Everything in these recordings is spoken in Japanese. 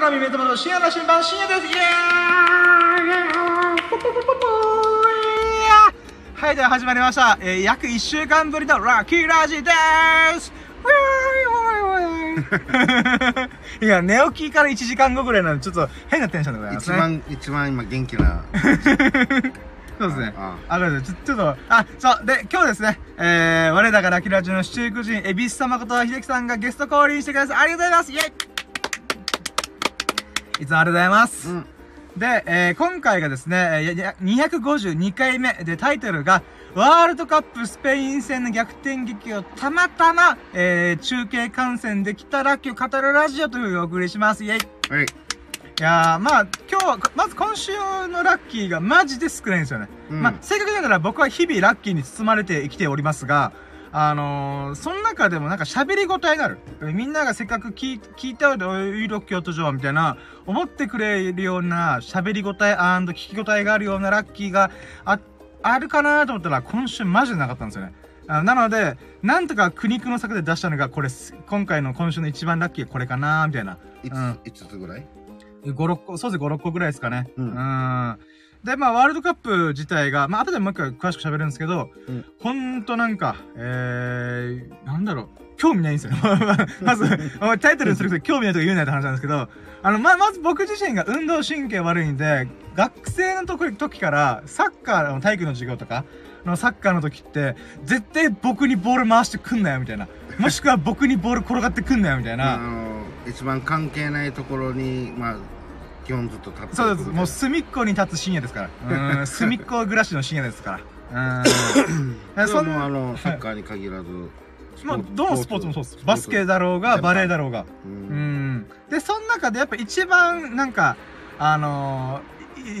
トナミメトマト深夜の新版深夜ですイエーイはい、では始まりました。えー、約1週間ぶりのラッキーラジですいや、寝起きから1時間後ぐらいなので、ちょっと変なテンションでございますね。一番、一番今元気な。そうですね。ああ、ごめんなさい。ちょ、ちょっと、あ、そう、で、今日ですね、えー、我らがラッキーラジオの七福神、エビス様こと秀樹さんがゲスト降臨してください。ありがとうございますイェイいつもありがとうございます。うん。で、えー、今回がですね、えーいや252回目でタイトルが、ワールドカップスペイン戦の逆転劇をたまたま、えー、中継観戦できたラッキーを語るラジオというふうにお送りします。イェイいはい。やー、まあ、今日は、まず今週のラッキーがマジで少ないんですよね。うんまあ、正確に言うなら僕は日々ラッキーに包まれて生きておりますが、あのー、その中でもなんか喋りごたえがある。みんながせっかく聞い聞いたよで、おい、ロッキー音上みたいな、思ってくれるような喋りごたえ聞きごたえがあるようなラッキーがあ、あるかなと思ったら、今週マジでなかったんですよね。あなので、なんとか苦肉の策で出したのがこれ今回の今週の一番ラッキーはこれかなみたいな。いつ、うんいつつぐらい？5、6個、そうですね、5、6個ぐらいですかね。うんんで、まあ、ワールドカップ自体が、まあ、後でもう一回詳しく喋るんですけど、うんほんとなんか、えー、なんだろう、興味ないんですよ。まず、タイトルにすると興味ないとか言うなって話なんですけど、あの、ま、まず僕自身が運動神経悪いんで、学生の時時から、サッカーの体育の授業とか、のサッカーの時って、絶対僕にボール回してくんなよ、みたいな。もしくは僕にボール転がってくんなよ、みたいあな。の、一番関係ないところに、まあ、基本ずっと立ってるそうです。もう隅っこに立つ深夜ですから。うん。隅っこ暮らしの深夜ですから。うん。そそんな、れはもうあの、サッカーに限らず、まあ、どのスポーツもそうです。バスケだ。だろうが、バレーだろうが。う。うんん。で、その中でやっぱ一番、なんか、あの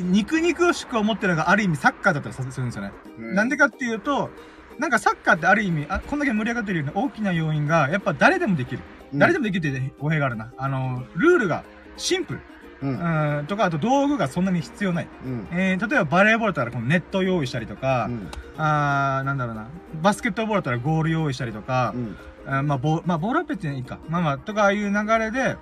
肉肉しく思ってるのがある意味サッカーだったりするんですよね。なんでかっていうと、なんかサッカーってある意味、あ、こんだけ盛り上がってるような大きな要因が、やっぱ誰でもできる。誰でも。もできるって語弊があるな。あのールールがシンプル。うん。うん。とか、あと道具がそんなに必要ない。うん。えー、例えばバレーボールだったらこのネットを用意したりとか、うん。あー、なんだろうな。バスケットボールだったらゴール用意したりとかう、ん。あーまあ、ボー、まあ、ボールは別にいいか。まあまあ、とかいう流れで、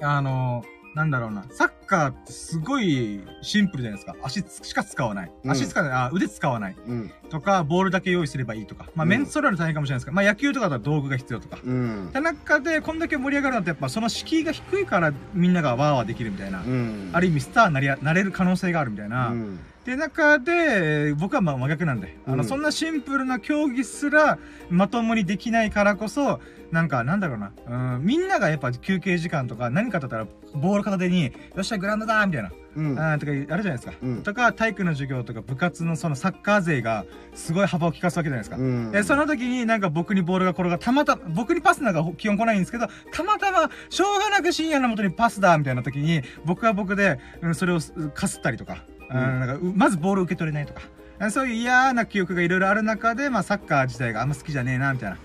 あのーなんだろうな。サッカーってすごいシンプルじゃないですか。足つしか使わない。うん足使わない。あ、腕使わない。うん。とか、ボールだけ用意すればいいとか。まあ、うんメンツ取られる大変かもしれないですけど、まあ、野球とかだと道具が必要とか。うん中で、こんだけ盛り上がるのってやっぱその敷居が低いからみんながワーワーできるみたいな。うん。ある意味スターになりや、なれる可能性があるみたいな。うん。で、中で、僕はまあ真逆なんで、あの、うんそんなシンプルな競技すら、まともにできないからこそ、なんか、なんだろうな、うん、みんながやっぱ休憩時間とか何かだったら、ボール片手に、よっしゃ、グラウンドだみたいな、うん。あーとか、あるじゃないですか。うんとか、体育の授業とか、部活のそのサッカー勢が、すごい幅を利かすわけじゃないですか。うん。で、その時になんか僕にボールが転がたまたま、僕にパスなんか基本来ないんですけど、たまたま、しょうがなく深夜の元にパスだみたいな時に、僕は僕で、うん、それをうかすったりとか、うんうん、なんかうまずボールを受け取れないとか、うんそういう嫌な記憶がいろいろある中で、まあサッカー自体があんま好きじゃねえな、みたいな。っ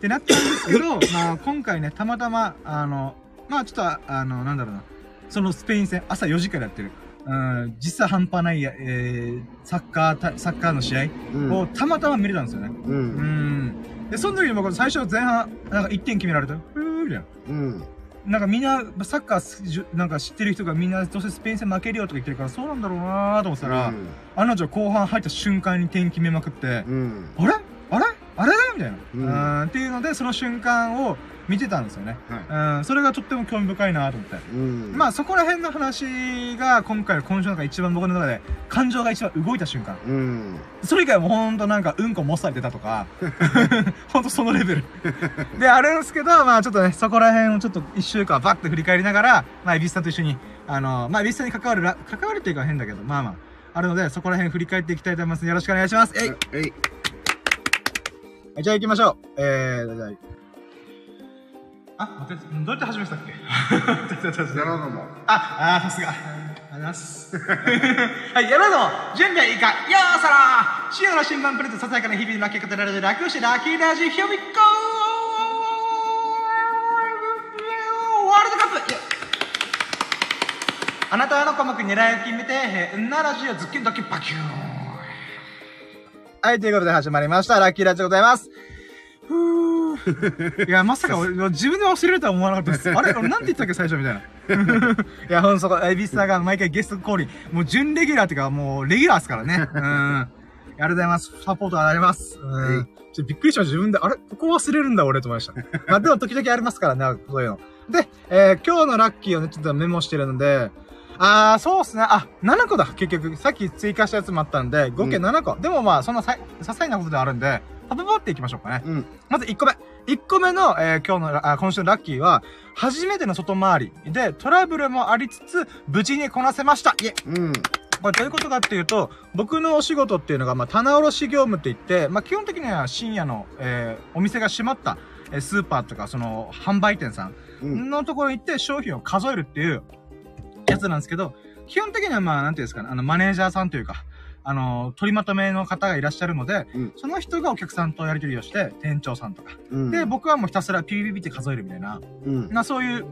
てなったんですけど、まあ今回ね、たまたま、あの、まあちょっと、あの、なんだろうな、そのスペイン戦、朝4時からやってる。うん、実際半端ない、えー、サッカーた、サッカーの試合うん。をたまたま見れたんですよね。う。うんん。で、その時に僕最初前半、なんか1点決められて、ふーみたいな。うん。なんかみんな、サッカーなんか知ってる人がみんなどうせスペイン戦負けるよとか言ってるから、そうなんだろうなーと思ってたら、案の定後半入った瞬間に点決めまくって、うん。あれ？あれ？あれみたいな。ううんん。っていうので、その瞬間を見てたんですよね。はうん。それがとっても興味深いなと思って。い。うん。まあそこら辺の話が今回の今週の中で一番僕の中で感情が一番動いた瞬間。うん。それ以外はもうほんとなんかうんこもっされてたとか、ほんとそのレベル。で、あるんですけど、まあちょっとね、そこら辺をちょっと一週間バッて振り返りながら、まあエビスさんと一緒に、あの、まあエビスさんに関わるら、関わるっていうか変だけど、まあまあ、あるので、そこら辺振り返っていきたいと思います。よろしくお願いします。えいえい。はいじゃあ行きましょう。えー、じゃあ、あ、待って、どうやって始めてたっけ？やろうのも。あ、あーさすが。ありがとうございます。はい、やろうぞ準備はいいかよーそろー塩の新聞プレゼントささやかな日々のラッキー語られる楽してラッキーラジ Here we go! ワールドカップあなたの鼓膜に狙いを決めて、えー、んなラジオズッキュンドッキュンバキューンはい、ということで始まりました。ラッキーラジでございます。ふー。いや、まさか俺、自分で忘れるとは思わなかったです。あれ？俺なんて言ったっけ、最初みたいな。いや、ほんとそこ、エビスタが毎回ゲスト降臨。もう準レギュラーっていうか、もうレギュラーですからね。うん。ありがとうございます。サポートあります。うん。ちょびっくりしました。自分で、あれ？ここ忘れるんだ、俺、と思いました。まあ、でも時々ありますからね、そういうの。で、えー、今日のラッキーをね、ちょっとメモしてるので、あー、そうっすね。あ、7個だ、結局。さっき追加したやつもあったんで、合計7個。でもまあ、そんなさい、些細なことではあるんで、パパパっていきましょうかね。うん。まず1個目。1個目の、えー今日の、あ、今週のラッキーは、初めての外回りで、トラブルもありつつ、無事にこなせました。いえ、うん。これどういうことかっていうと、僕のお仕事っていうのが、まあ、棚卸し業務って言って、まあ、基本的には深夜の、えーお店が閉まった、えースーパーとか、その、販売店さんうん。のところに行って商品を数えるっていうやつなんですけど、基本的にはまあ、なんていうんですかね、あの、マネージャーさんというか、あの、取りまとめの方がいらっしゃるので、うんその人がお客さんとやり取りをして、店長さんとか。うん。で、僕はもうひたすらピピピって数えるみたいな、うん。な、そういう、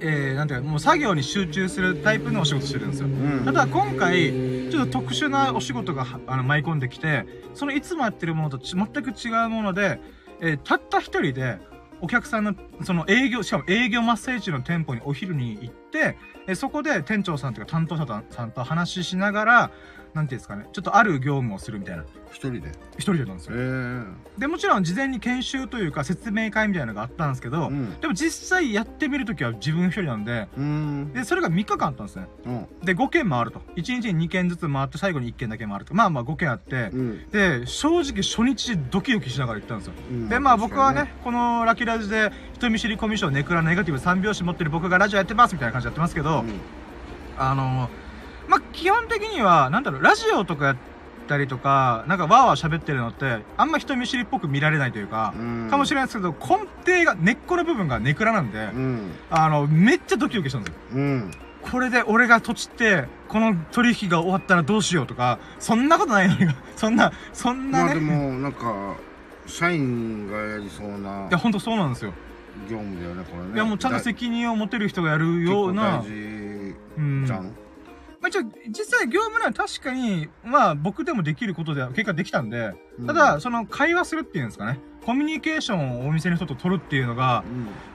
えー、なんていうか、もう作業に集中するタイプのお仕事してるんですよ。うん。ただ今回、ちょっと特殊なお仕事がはあの舞い込んできて、そのいつもやってるものとち全く違うもので、えーたった一人で、お客さんの、その営業、しかも営業マッセージの店舗にお昼に行って、えーそこで店長さんというか担当者さんと話ししながら、なんていうんですかね、ちょっとある業務をするみたいな。一人で？一人でなんですえよ。ー。で、もちろん事前に研修というか説明会みたいなのがあったんですけど、うん。でも実際やってみるときは自分一人なんで、うん。で、それが3日間あったんですね。うん。で、5件回ると。1日に2件ずつ回って、最後に1件だけ回ると。まあまあ5件あって、うん。で、正直初日ドキドキしながら行ったんですよ。うんで、まあ僕はね、、このラッキーラジで人見知りコミュ障ネクラネガティブ3拍子持ってる僕がラジオやってますみたいな感じでやってますけど、うんあのまあ基本的には、なんだろう、ラジオとかやったりとか、なんかわーわー喋ってるのって、あんま人見知りっぽく見られないというか、うん。かもしれないですけど、根底が、根っこの部分がネクラなんで、うん。あの、めっちゃドキドキしたんですよ。うん。これで俺が土地って、この取引が終わったらどうしようとか、そんなことないのに、そんな、そんなね。まあでも、なんか、社員がやりそうないや、ほんとそうなんですよ。業務だよね、これね。いや、もうちゃんとだ責任を持てる人がやるような大うん。事じゃん。まあ、一応、実際業務内は確かに、まあ、僕でもできることでは結果できたんで、うん。ただ、、その会話するっていうんですかね。コミュニケーションをお店の人と取るっていうのが、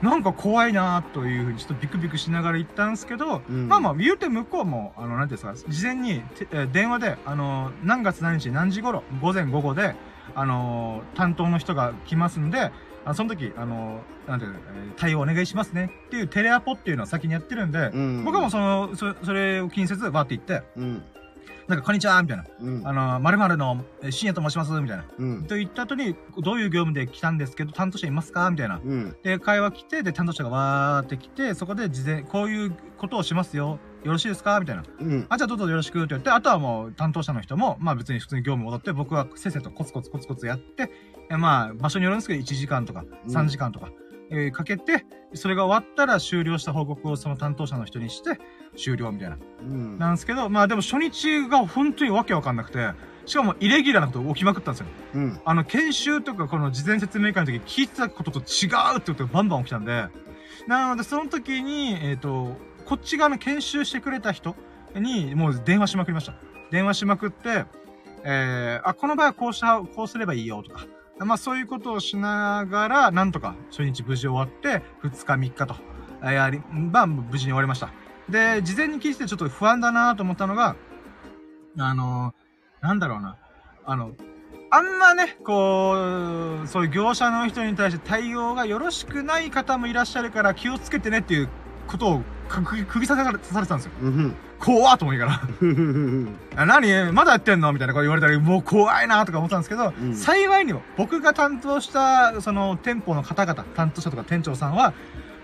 なんか怖いなというふうにちょっとビクビクしながら行ったんですけど、うん。まあまあ、言うて向こうも、あの、なんていうんですか、事前にて、えー電話で、あの、何月何日何時頃、午前午後で、あのー担当の人が来ますんで、あその時、あのーなんていう対応お願いしますねっていうテレアポっていうのを先にやってるんで、うん。僕はもうその、そそれを気にせず、バーって行って、うん。なんか、こんにちはみたいな。うん。あのー、〇〇の、えー深夜と申しますみたいな。うん。と言った後に、どういう業務で来たんですけど、担当者いますか？みたいな。うん。で、会話来て、で、担当者がわーって来て、そこで事前、こういうことをしますよ。よろしいですか？みたいな。うん。あ、じゃあどうぞよろしくって言って、あとはもう担当者の人も、まあ別に普通に業務戻って、僕はせっせとコツコツコツコツやって、えまあ場所によるんですけど、1時間とかうん3時間とか、えーかけて、それが終わったら終了した報告をその担当者の人にして、終了みたいな。うん。なんですけど、まあでも初日が本当にわけわかんなくて、しかもイレギュラーなこと起きまくったんですよ。うん。あの、研修とかこの事前説明会の時聞いてたことと違うってことがバンバン起きたんで、なのでその時に、えっ、と、こっち側の研修してくれた人にもう電話しまくりました。電話しまくって、えー、あ、この場合はこうした、こうすればいいよとか、まあそういうことをしながら、なんとか初日無事終わって、2日3日と、やり、まあ無事に終わりました。で、事前に聞いててちょっと不安だなと思ったのが、あのーなんだろうな。あの、あんまね、こう、そういう業者の人に対して対応がよろしくない方もいらっしゃるから気をつけてねっていうことをくく釘刺され刺されてたんですよ。うん。怖っと思いながら。何？まだやってんの？みたいなこと言われたら、もう怖いなとか思ったんですけど、うん幸いにも僕が担当した、その店舗の方々、担当者とか店長さんは、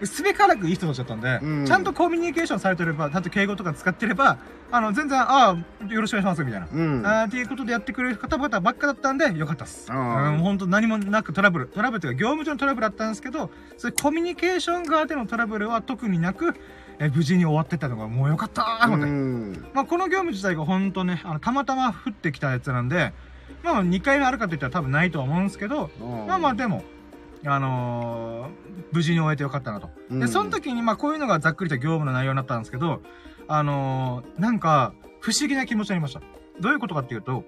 すべからくいい人たちだったんで、うんちゃんとコミュニケーションされてれば、ちゃんと敬語とか使ってれば、あの、全然、ああ、よろしくお願いします、みたいな。うん。あーっていうことでやってくれる方々ばっかだったんで、よかったっす。本当何もなくトラブル。トラブルというか、業務上のトラブルあったんですけど、そういうコミュニケーション側でのトラブルは特になく、え無事に終わってたのがもうよかったーと思って。うん。まあ、この業務自体が本当ね、あの、たまたま降ってきたやつなんで、まあ、2回目あるかといったら多分ないとは思うんですけど、まあまあ、でも、あのー無事に終えてよかったなと。で、その時に、まあ、こういうのがざっくりと業務の内容になったんですけど、あのーなんか、不思議な気持ちになりました。どういうことかっていうと、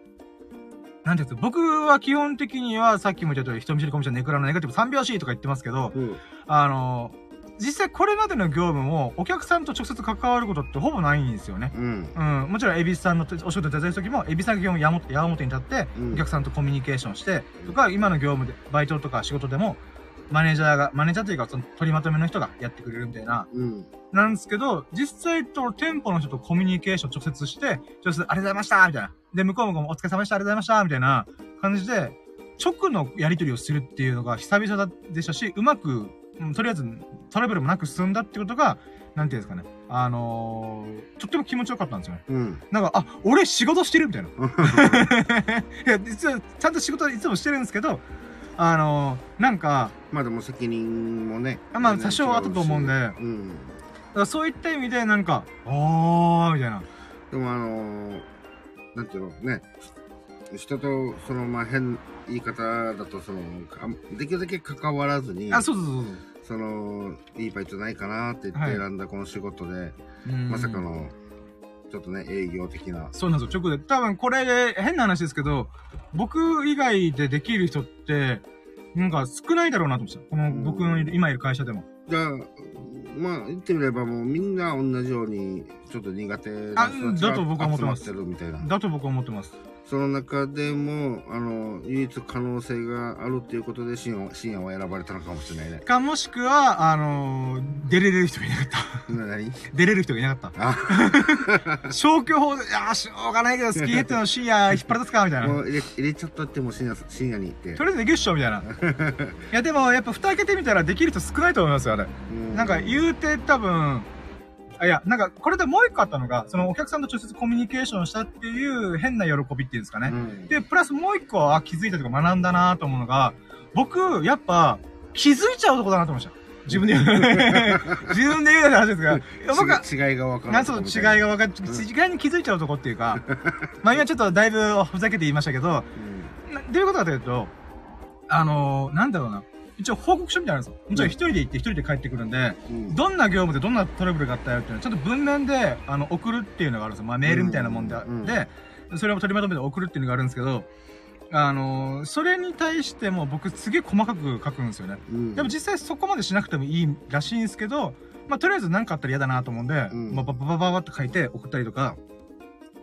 なんていうんですか、僕は基本的にはさっきも言った通り、人見知りコミュ障ネクラのネガティブ3拍子とか言ってますけど、うん。あの、実際これまでの業務もお客さんと直接関わることってほぼないんですよね。うん。うん、もちろん、エビスさんのお仕事手伝う時も、エビさんが基本矢面矢面に立って、うんお客さんとコミュニケーションして、とか、今の業務で、バイトとか仕事でも、マネージャーが、マネージャーというか、その取りまとめの人がやってくれるみたいな、うん。なんですけど、実際と店舗の人とコミュニケーション直接して、直接ありがとうございましたみたいな。で、向こうもお疲れ様でしたありがとうございましたみたいな感じで、直のやり取りをするっていうのが久々でしたし、うまく、うんとりあえずトラブルもなく進んだってことが、なんていうんですかね。あのー、とっても気持ちよかったんですよね。うん。なんか、あ、俺仕事してるみたいな。いや、実は、ちゃんと仕事いつもしてるんですけど、あのー、なんか、まあでも責任もね。あまあ多少あったと思うんでうん。だからそういった意味で、なんか、おー、みたいな。でもあのー、なんていうのね、人とそのまあ変言い方だとそのかできるだけ関わらずにあ、そうそうそうそのいいバイトないかなって言ってはい選んだこの仕事で、うんまさかのちょっとね営業的なそうなんですよ、直で。多分これ、変な話ですけど、僕以外でできる人って、なんか少ないだろうなと思ってた。このうん僕の今いる会社でも。じゃあまあ言ってみればもうみんな同じようにちょっと苦手な人たちあだと僕は思ってます集まってるみたいなだと僕は思ってます。その中でもあの唯一可能性があるっていうことで深夜深夜は選ばれたのかもしれないねか、もしくは、あのー出れる人がいなかった。な何？出れる人がいなかっあた。消去法で、いやー、しょうがないけど、スキーヘッドの深夜引っ張り出すかみたいな。もう入れ入れちゃったってもう深夜深夜に行ってとりあえずできるっしょみたいな。いや、でも、やっぱ蓋開けてみたらできる人少ないと思いますよ、あれ。うなんか言うて多分、あ、いや、なんかこれでもう一個あったのが、そのお客さんと直接コミュニケーションしたっていう変な喜びっていうんですかね。うんで、プラスもう一個、あ、気づいたとか学んだなと思うのが、僕、やっぱ、気づいちゃうとこだなと思いました。自分で言う。自分で言うような話ですが、僕は、ち違いが分かるなんそう、違いが分かっ、違いに気づいちゃうとこっていうか、まあ今ちょっとだいぶふざけて言いましたけど、などういうことかというと、あのー、なんだろうな。一応報告書みたいなのあるんですよ。もちろん一人で行って一人で帰ってくるんで、うんどんな業務でどんなトラブルがあったよっていうのをちょっと文面で、あの、送るっていうのがあるんですよ。まあメールみたいなもんで、うんで、それを取りまとめて送るっていうのがあるんですけど、あのーそれに対しても僕すげえ細かく書くんですよね。うんでも実際そこまでしなくてもいいらしいんですけど、まあとりあえず何かあったら嫌だなと思うんで、うんまあバババババって書いて送ったりとか、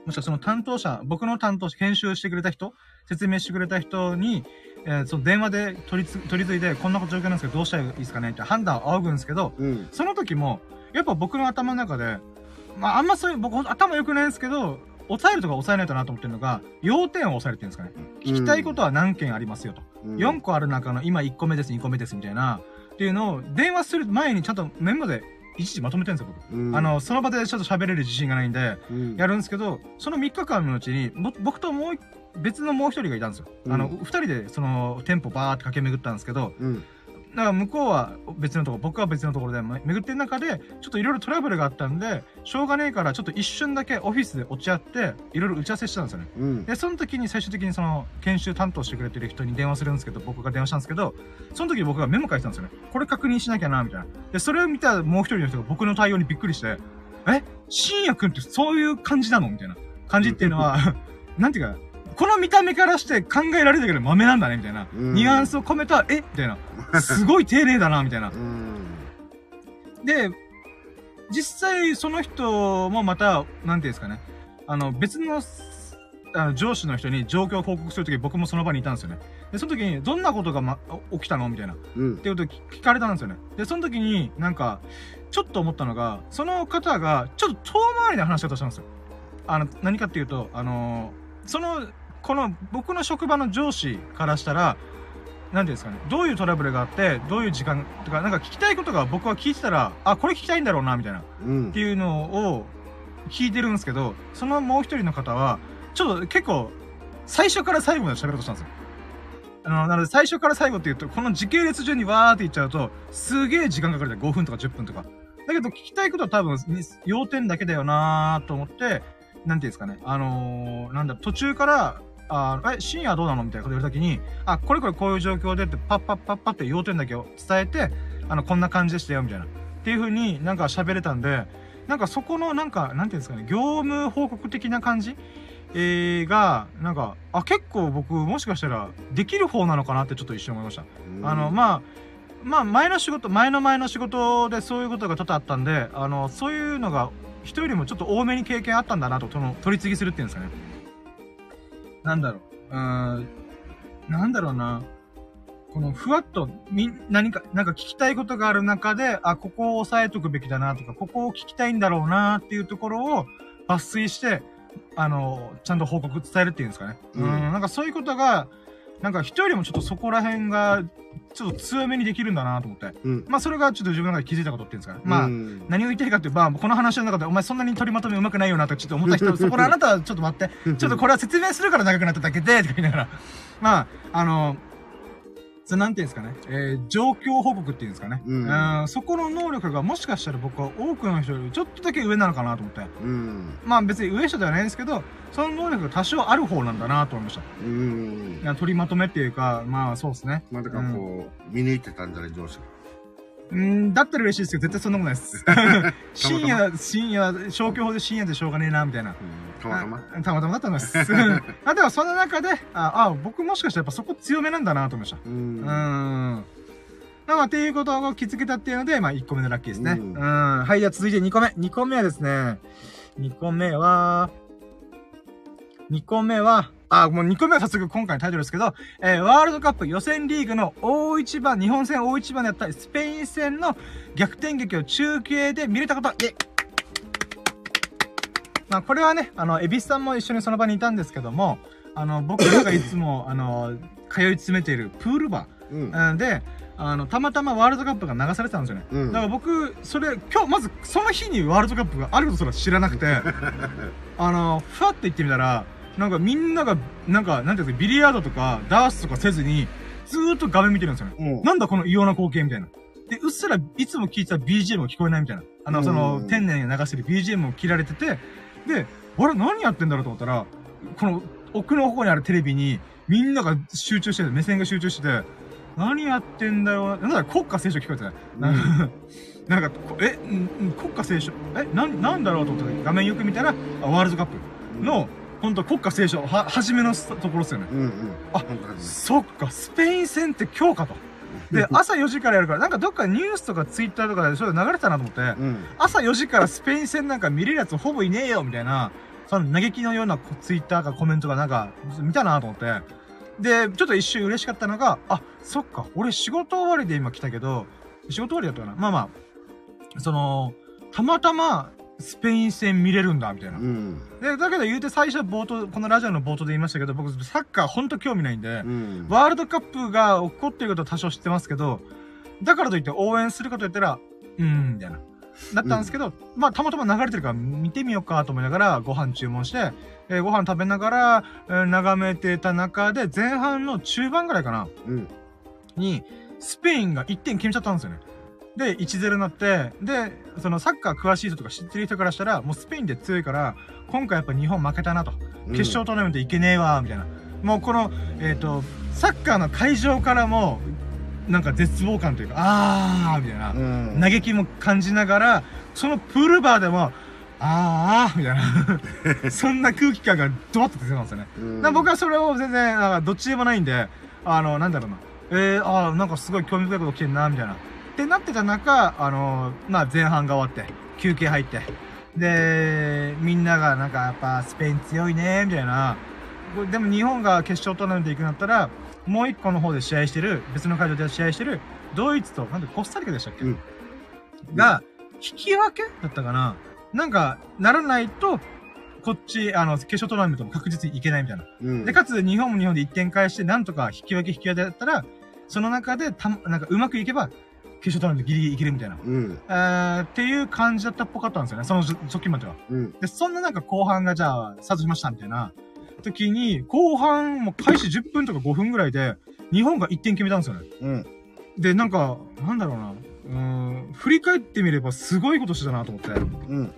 もしくはその担当者、僕の担当者、編集してくれた人、説明してくれた人に、えーその電話で取りつ取り継いで、こんな状況なんですけどどうしたらいいですかねって判断を仰ぐんですけど、うんその時も、やっぱ僕の頭の中で、まああんまそういう、僕頭良くないんですけど、抑えるとか抑えないとなと思ってるのが、要点を押さえるっていうんですかね。聞きたいことは何件ありますよと。うん4個ある中の今1個目です、2個目ですみたいな、っていうのを電話する前にちゃんとメモでいちいちまとめてるんですよ、僕。うんあの、その場でちょっと喋れる自信がないんで、うんやるんですけど、その3日間のうちに、ぼ僕ともう一別のもう一人がいたんですよ。あの、うん二人でその店舗バーって駆け巡ったんですけど、うんだから向こうは別のところ、僕は別のところでめ巡ってる中で、ちょっといろいろトラブルがあったんで、しょうがねえからちょっと一瞬だけオフィスで落ち合って、いろいろ打ち合わせしたんですよね。うんで、その時に最終的にその研修担当してくれてる人に電話するんですけど、僕が電話したんですけど、その時僕がメモ書いてたんですよね。これ確認しなきゃな、みたいな。で、それを見たもう一人の人が僕の対応にびっくりして、え？深夜くんってそういう感じなの？みたいな感じっていうのは、なんていうか、この見た目からして考えられるけど豆なんだね、みたいな。うんニュアンスを込めた、えみたいな。すごい丁寧だな、みたいなう。んで、実際その人もまた、なんていうんですかね。あの、別の、あの上司の人に状況を報告するとき僕もその場にいたんですよね。で、その時に、どんなことが、ま、起きたの？みたいな。っうんていうことを聞聞かれたんですよね。で、その時に、なんか、ちょっと思ったのが、その方が、ちょっと遠回りな話し方したんですよ。あの、何かっていうと、あのその、この、僕の職場の上司からしたら、なんていうんですかね、どういうトラブルがあって、どういう時間とか、なんか聞きたいことが僕は聞いてたら、あ、これ聞きたいんだろうな、みたいな。っうんていうのを聞いてるんですけど、そのもう一人の方は、ちょっと結構、最初から最後まで喋ろうとしたんですよ。あの、なので最初から最後って言うと、この時系列順にわーって言っちゃうと、すげえ時間かかるじゃん。5分とか10分とか。だけど聞きたいことは多分、に要点だけだよなーと思って、なんていうんですかね。あのー、なんだ、途中から、あーえ、深夜どうなの？みたいなこと言われた時に、あ、これこれこういう状況でって、パッパッパッパって要点だけを伝えて、あの、こんな感じでしたよ、みたいな。っていう風になんか喋れたんで、なんかそこのなんか、なんていうんですかね、業務報告的な感じ？えー、が、なんか、あ、結構僕、もしかしたら、できる方なのかなってちょっと一瞬思いました。あの、まあ、まあ、前の仕事、前の前の仕事でそういうことが多々あったんで、あの、そういうのが、人よりもちょっと多めに経験あったんだなと、その、取り次ぎするっていうんですかね。なんだろう。うーん、なんだろうな。この、ふわっと、み、何か、なんか聞きたいことがある中で、あ、ここを押さえとくべきだなとか、ここを聞きたいんだろうなっていうところを抜粋して、あの、ちゃんと報告伝えるっていうんですかね。う、うんんなんかそういうことが、なんか人よりもちょっとそこら辺が、ちょっと強めにできるんだなと思って。うん。まあそれがちょっと自分の中で気づいたことっていうんですかね。まあ、うん何を言ってるかっていうと、まあ、この話の中で、お前そんなに取りまとめ上手くないよなとちょっと思った人、そこのあなたはちょっと待って、ちょっとこれは説明するから長くなっただけで、とか言いながら。まあ、あの、それなんていうんですかね、えー、状況報告っていうんですかね。うんそこの能力がもしかしたら僕は多くの人よりちょっとだけ上なのかなと思って。うん。まあ別に上下ではないんですけど、その能力が多少ある方なんだなと思いました。うん取りまとめっていうか、まあそうですね。まあ、だからこう、見抜いてたんじゃない上司が。うん、だったら嬉しいですけど、絶対そんなことないです。深夜、深夜、消去法で深夜でしょうがねえな、みたいな。うんたまたま。あたまたまだったんです。あ、でもその中で、あ、あ、僕もしかしたらやっぱそこ強めなんだなと思いました。う。うんん。まあ、っていうことを気づけたっていうので、まあ、1個目のラッキーですね。う。うんんはい、じゃあ続いて2個目。2個目はですね、2個目は、2個目は、あ、もう2個目は早速今回のタイトルですけど、えーワールドカップ予選リーグの大一番、日本戦大一番でやったスペイン戦の逆転劇を中継で見れたこと、まあ、これはね、あの、エビスさんも一緒にその場にいたんですけども、あの、僕らがいつも、あの、通い詰めているプールバうん。ーうんで、あの、たまたまワールドカップが流されてたんですよね。うん。だから僕、それ、今日、まず、その日にワールドカップがあることすら知らなくて、あの、ふわって言ってみたら、なんかみんなが、なんか、なんていうんですか、ビリヤードとか、ダースとかせずに、ずーっと画面見てるんですよね。うん。なんだこの異様な光景みたいな。で、うっすらいつも聞いてた BGM も聞こえないみたいな。あの、そのう、ん天然に流してる BGM も切られてて、で、あれ何やってんだろうと思ったら、この奥の方にあるテレビにみんなが集中してて、目線が集中してて、何やってんだよ。なんだ国歌斉唱聞こえてない。なんか、なんかこえ、国歌斉唱え、なん、なんだろうと思って画面よく見たら、あワールドカップの、ほんと国歌斉唱、は、初めのところですよね。うんうん。あそっか、スペイン戦って今日かと。で、朝4時からやるから、なんかどっかニュースとかツイッターとかでそういうの流れてたなと思って、うん。朝4時からスペイン戦なんか見れるやつほぼいねえよみたいな、その嘆きのようなこツイッターかコメントがなんか見たなと思って。で、ちょっと一瞬嬉しかったのが、あ、そっか、俺仕事終わりで今来たけど、仕事終わりだったかなまあまあ、その、たまたまスペイン戦見れるんだ、みたいなう。ん。で、だけど言うて最初冒頭、このラジオの冒頭で言いましたけど、僕サッカーほんと興味ないんで、うん。ワールドカップが起こっていることは多少知ってますけど、だからといって応援すること言ったら、うーん、みたいな。だったんですけど、まあ、たまたま流れてるから見てみようかと思いながらご飯注文して、えーご飯食べながら、えー眺めてた中で、前半の中盤ぐらいかな、うん。に、スペインが1点決めちゃったんですよね。で、1-0になって、で、そのサッカー詳しい人とか知ってる人からしたら、もうスペインで強いから、今回やっぱ日本負けたなと。決勝トーナメントいけねえわ、みたいな。もうこの、えっ、と、サッカーの会場からも、なんか絶望感というか、あー、みたいなう。ん。嘆きも感じながら、そのプールバーでも、あー、みたいな。そんな空気感がドワッと出てたんですよね。うん。僕はそれを全然、なんかどっちでもないんで、あの、なんだろうな。えー、あー、なんかすごい興味深いこと起きてんな、みたいな。ってなってた中、あのまあ、前半が終わって、休憩入って、で、みんながなんかやっぱスペイン強いね、みたいな。これでも日本が決勝トーナメント行くんだったら、もう一個の方で試合してる、別の会場で試合してる、ドイツと、なんでコスタリカでしたっけ、うんが、引き分けだったかななんか、ならないと、こっち、あの、決勝トーナメントも確実に行けないみたいな。うん。で、かつ、日本も日本で1点返して、なんとか引き分け引き分けだったら、その中で、た、なんかうまくいけば、決勝トーナメントギリギリいけるみたいな。うん。えー、っていう感じだったっぽかったんですよね。その直近までは。うん。で、そんななんか後半がじゃあ、スタートしましたみたいな時に、後半もう開始10分とか5分ぐらいで、日本が1点決めたんですよね。うん。で、なんか、なんだろうな。うーん、振り返ってみればすごいことしてたなと思って。うん。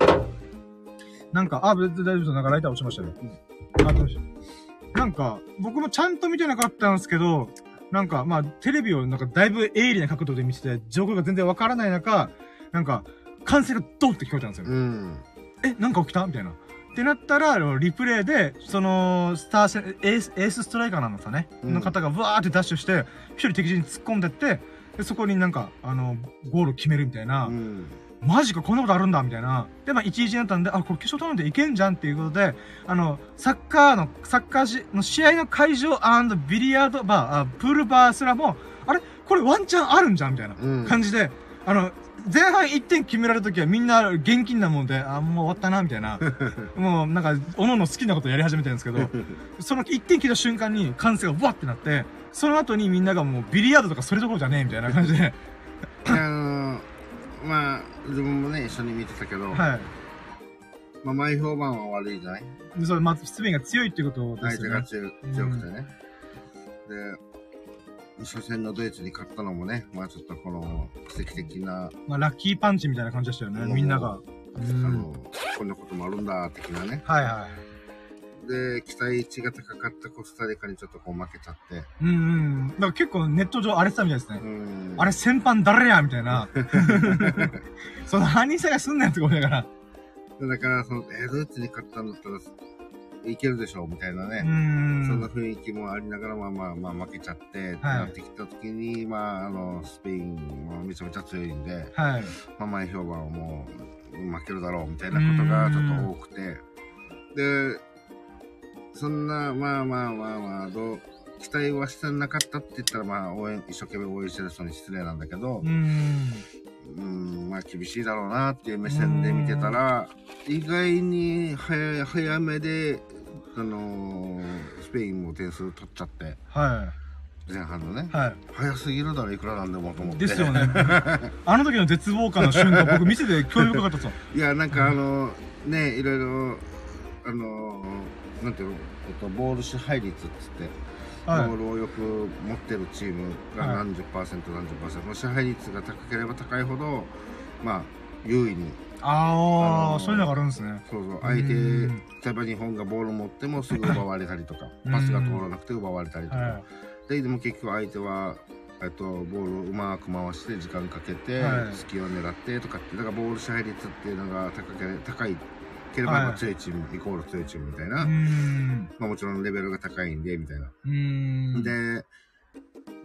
なんか、あ、別に大丈夫です。なんかライター落ちましたよ。あ、どうしなんか、僕もちゃんと見てなかったんですけど、なんか、まあ、テレビをなんかだいぶ鋭利な角度で見てて、状況が全然わからない中、なんか、歓声がドンって聞こえたんですよ。うん。え、なんか起きた？みたいな。ってなったら、リプレイで、その、スターエース、エースストライカーなんですかね。うんの方がブワーってダッシュして、一人敵陣に突っ込んでって、で、そこになんか、あの、ゴール決めるみたいな、うん。マジか、こんなことあるんだ、みたいな。で、まあ、1-1になったんで、あ、これ決勝トーナメントいけんじゃんっていうことで、あの、サッカーの、サッカーしの試合の会場ビリヤードバー、あプールバーすらも、あれ？これワンチャンあるんじゃんみたいなうん感じで、あの、前半1点決められるときはみんな現金なもんで、あ、もう終わったな、みたいな。もうなんか、おのおの好きなことやり始めてるんですけど、その1点決めた瞬間に歓声がワッってなって、その後にみんながもうビリヤードとかそれどころじゃねえみたいな感じで、あのまあ、自分もね、一緒に見てたけど、はい。まあ、前評判は悪いじゃない？でそれ、まず、スペインが強いってことですよね。相手が強強くてね。で、初戦のドイツに勝ったのもね、まあちょっとこの奇跡的な、まあ、ラッキーパンチみたいな感じでしたよね、うんみんなが。うあんの、こんなこともあるんだ、的なね。はいはい。で、期待値が高かったコスタリカにちょっとこう負けちゃって。うんうん。だから結構ネット上荒れてたみたいですね。うんあれ、先般誰やみたいな。その犯人探しすんなよってことだから。だから、その、えードイツに勝ったんだったら、いけるでしょうみたいなね。そんな雰囲気もありながら、まあまあまあ負けちゃって、ってなってきた時に、まあ、あの、スペインもめちゃめちゃ強いんで、はい。まあ前評判はもう負けるだろうみたいなことがちょっと多くて、で、そんな、まあまあまあまあ、どう、期待はしてなかったって言ったら、まあ応援、一生懸命応援してる人に失礼なんだけどうー、ん。うん、まあ厳しいだろうなっていう目線で見てたら、意外に早い早めで、あのースペインも点数取っちゃって、は前半のねい。、はい。早すぎるだろ、いくらなんでもと思って。ですよね。あの時の絶望感の瞬間、僕見てて興味深かったですよ。いや、なんかあの、ね、いろいろ、あの、なんていうの、えっと、ボール支配率っつって、はい。ボールをよく持ってるチームがはい。何十パーセント、何十パーセント、支配率が高ければ高いほど、まあ、優位に、ああそういうのがあるんですね。そうそう、相手、うん。例えば日本がボール持ってもすぐ奪われたりとか、うん。パスが通らなくて奪われたりとか、はで、でも結局相手は、えっと、ボールをうまく回して時間かけて、はい。隙を狙ってとかってだからボール支配率っていうのが高けれ高いければ、はいまあ強いチームイコール強いチームみたいい。な。まあ、もちろんレベルが高いんでみたいな。で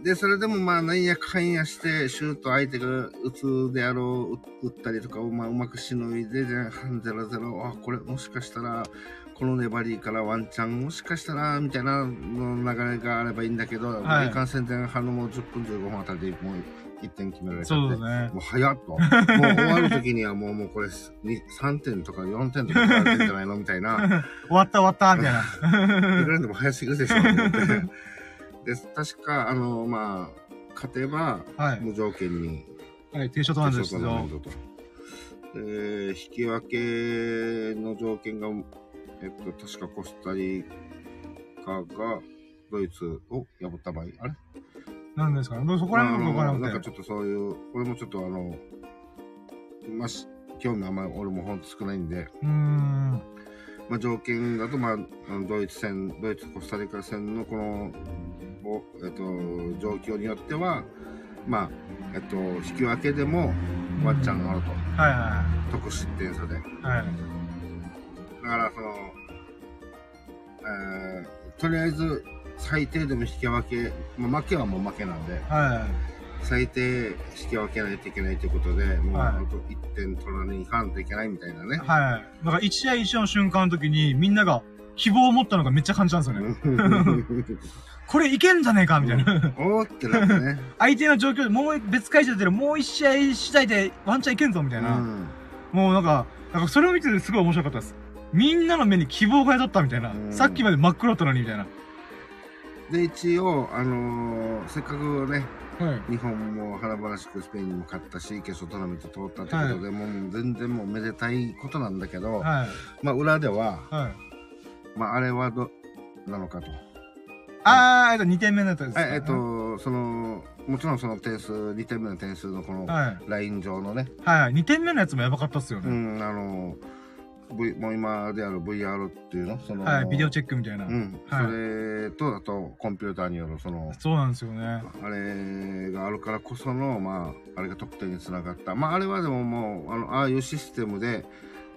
でそれでもまあなんやかんやしてシュート相手が打つであろう打ったりとかをまあうまくしのいで前半0-0あこれもしかしたらこの粘りからワンチャンもしかしたらみたいなの流れがあればいいんだけど、はいいかんせん前半のもう10分15分あたりでもう1点決められちゃってねも。う早っと。もう終わる時にはもうもうこれに3点とか4点とか取られてんじゃないの？みたいな。終わった終わったみたいな。いくらでも早すぎるでしょ。と思ってで、確か、あの、まあ、勝てば、はい。無条件に、はい、低所トーナメント出決勝トーナメ場ン。トと。で、引き分けの条件が、えっと、確かコスタリカが、ドイツを破った場合、あれ？なんですかね。そこら辺もまああわからなくて。のなんかちょっとそういう、これもちょっとあの、まあ、し興味あんまり俺もほんと少ないんで、うーん。まあ、条件だと、まあ、ドイツ戦、ドイツ、コスタリカ戦のこの、おえっと、状況によっては、まあ、えっと、引き分けでもワンチャンあると。はいは得失点差で。だい。はい。から、その、えーとりあえず、最低でも引き分け、まあ、負けはもう負けなんで、は最低引き分けないといけないということで、もう、はいあと1点取らにいかんといけないみたいなねい。。はい。だから一試合一試合の瞬間の時にみんなが希望を持ったのがめっちゃ感じたんですよね。これいけんじゃねえかみたいな。おーってなってね。相手の状況でもう別会場でもう一試合次第でワンチャンいけんぞみたいな。うんもうなんか、なんかそれを見ててすごい面白かったです。みんなの目に希望が宿ったみたいな。うんさっきまで真っ黒だったのにみたいな。で、一応、あのーせっかくね、はい。日本も華々しくスペインにも勝ったし、決勝トーナメント通ったってことで、もう全然もうめでたいことなんだけど、はい。まあ裏では、はい。まああれはど、なのかと。あー、えっと、2点目のやつですか。ええっと、その、もちろんその点数、2点目の点数のこのはい。ライン上のね、はい。2点目のやつもやばかったっすようね。ん、あの、v、もう今である VR っていうの？その、はい。ビデオチェックみたいな。うん、はいそれと、あとコンピューターによるその、そうなんですよね。あれがあるからこその、まあ、あれが得点につながった。まあ、あれはでももう、あの、ああいうシステムで、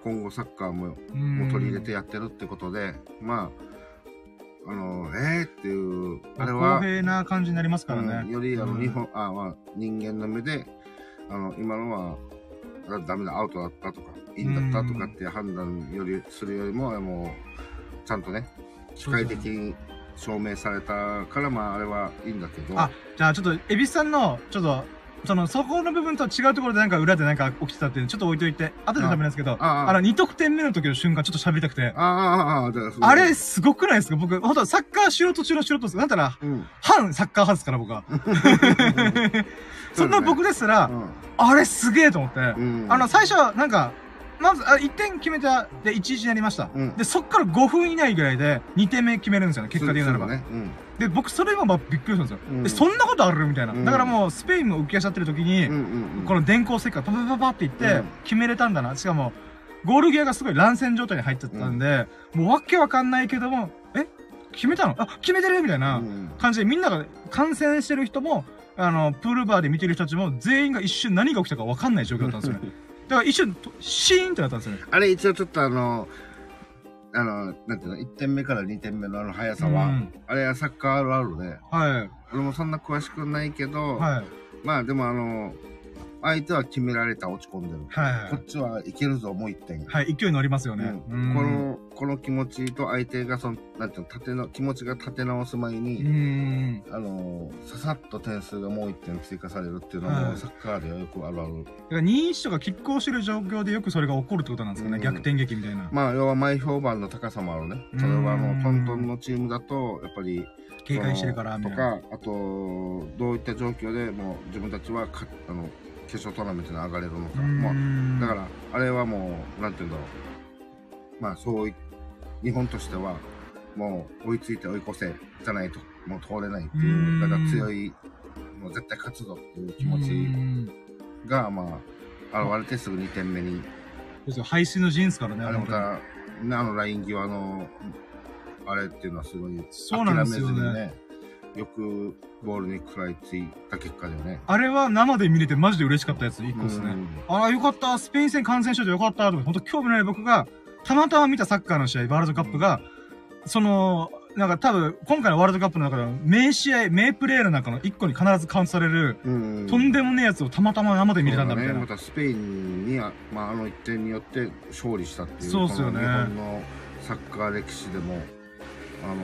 今後サッカーもうんも取り入れてやってるってことで、まあ、あの、えーっていう、あれは、公平な感じになりますからうんね。よりあのうん日本、あまあ、人間の目で、あの、今のは、あダメだ、アウトだったとか、いいんだったとかって判断より、するよりも、もう、ちゃんとね、機械的に証明されたから、まあ、あれはいいんだけど、あじゃあちょっと、エビスさんの、ちょっと、その、そこの部分とは違うところでなんか裏でなんか起きてたっていうのちょっと置いといて、後で食べないですけど、あの、2得点目の時の瞬間ちょっと喋りたくて、ああ、ああ、あれ、すごくないですか？僕、ほんとサッカー素人中の素人です。なんたら、うん。反サッカー派ですから、僕は。そんな僕ですら、うん。あれすげえと思って、うん。あの、最初はなんか、まず、あ1点決めた、で、1-1になりました。うんで、そっから5分以内ぐらいで2点目決めるんですよね、結果で言うならば。そうだね。うんで、僕、それもまあびっくりしたんですよ。うんで、そんなことあるみたいな。うんだからもう、スペインも浮き足立ってる時に、うんうんうん。この電光石火、パパパパっていってうん、決めれたんだな。しかも、ゴール際がすごい乱戦状態に入っちゃったんで、もうわけわかんないけども、え？決めたの？あ、決めてるみたいなうん感じで、みんなが観戦してる人も、あの、プールバーで見てる人たちも、全員が一瞬何が起きたかわかんない状況だったんですよね。だから一瞬、とシーンってなったんですよね。あれ一応ちょっとあの、あの、なんていうの、1点目から2点目のあの速さは、うんあれはサッカーあるあるで、はい。俺もそんな詳しくないけど、はい。まあでもあの、相手は決められた落ち込んでる。はいこっちはいけるぞ、もう1点。はい。勢い乗りますよね。ううんんこの、この気持ちと相手がその、なんていうの、立ての、気持ちが立て直す前うに、ん。あの、ささっと点数がもう1点追加されるっていうのも、はいサッカーではよくあるある。だから2-1とか拮抗してる状況でよくそれが起こるってことなんですかね。うん逆転劇みたいな。まあ、要は前評判の高さもあるね。それはあうんの、トントンのチームだと、やっぱり、警戒してるから。とか、あと、どういった状況でもう自分たちはかあの決勝トーナメントに上がれるのか。もうだから、あれはもう、なんていうんだろう。まあ、そうい、日本としては、もう追いついて追い越せじゃないと、もう通れないっていうう、ん。だから強い、もう絶対勝つぞっていう気持うちん。が、まあ、現れてすぐ2点目に、ですよ排水の陣ですからね、あれま本当に。た、あのライン際の、あれっていうのはすごい、そうなんですよね、よくボールに食らいついた結果だよね。あれは生で見れてマジで嬉しかったやつ、一個ですね。うんああ、よかった、スペイン戦観戦しといてよかった、とか、本当興味ない僕が、たまたま見たサッカーの試合、ワールドカップが、その、なんか多分、今回のワールドカップの中での名試合、名プレーの中の一個に必ずカウントされる、うんとんでもねえやつをたまたま生で見れたんだみたいな。ね、またスペインにあ、まあ、あの1点によって勝利したっていうそうっすよね日本のサッカー歴史でもあの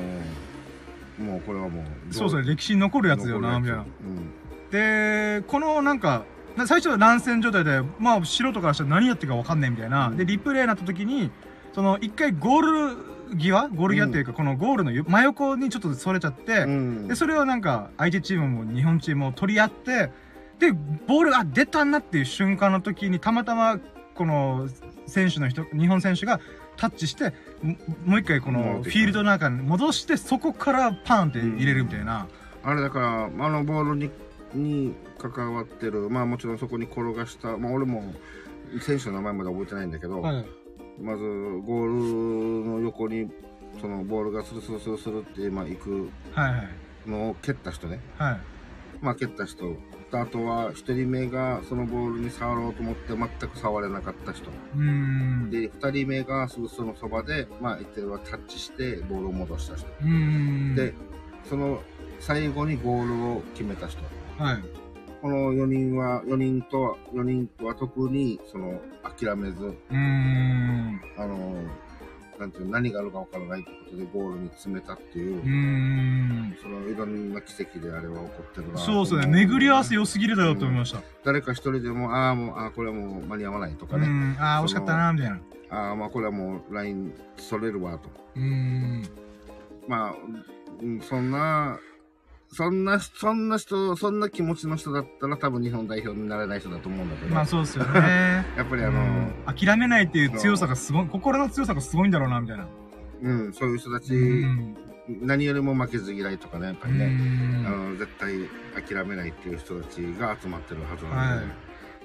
もうこれはもうそうそう、歴史に残るやつよな、みたいな。うん。で、このなんか、な最初は乱戦状態で、まあ素人からしたら何やってるかわかんないみたいな。で、リプレイになった時に、その一回ゴール際ゴール際っていうか、このゴールのよ真横にちょっとそれちゃって、うん。で、それをなんか、相手チームも日本チームも取り合って、で、ボールが出たなっていう瞬間の時に、たまたま、この、選手の人、日本選手がタッチして、ももう一回このフィールドの中に戻して、そこからパーンって入れるみたいな。あれだからあのボールにに関わってるまあもちろんそこに転がしたまあ俺も選手の名前まで覚えてないんだけど、はい。まずゴールの横にそのボールがスルスルスルスルってまあ行く。のを蹴った人ねはい。まあ蹴った人とあとは1人目がそのボールに触ろうと思って全く触れなかった人。で2人目がすぐそのそばでまあ言ってるはタッチしてボールを戻した人。で、その最後にゴールを決めた人はい。この4人は4人と4人とは特にその諦めずうーん。あのなんていうの何があるか分からないってことでゴールに詰めたっていううーん。そのいろんな奇跡であれは起こってるなそうですね。巡り合わせ良すぎるだろうと思いました。誰か一人でもああもうああこれはもう間に合わないとかね、うん。ああ、惜しかったな、みたいな。ああまあこれはもうラインそれるわとうーん。まあ、うん、そんなそんなそんな人そんな気持ちの人だったら多分日本代表になれない人だと思うんだけど、まあそうですよね。やっぱりあの、うん。諦めないっていう強さがすごい、心の強さがすごいんだろうな、みたいな。うん、そういう人たち、うん。何よりも負けず嫌いとかね、やっぱりね、うん。あの絶対諦めないっていう人たちが集まってるはずなので、は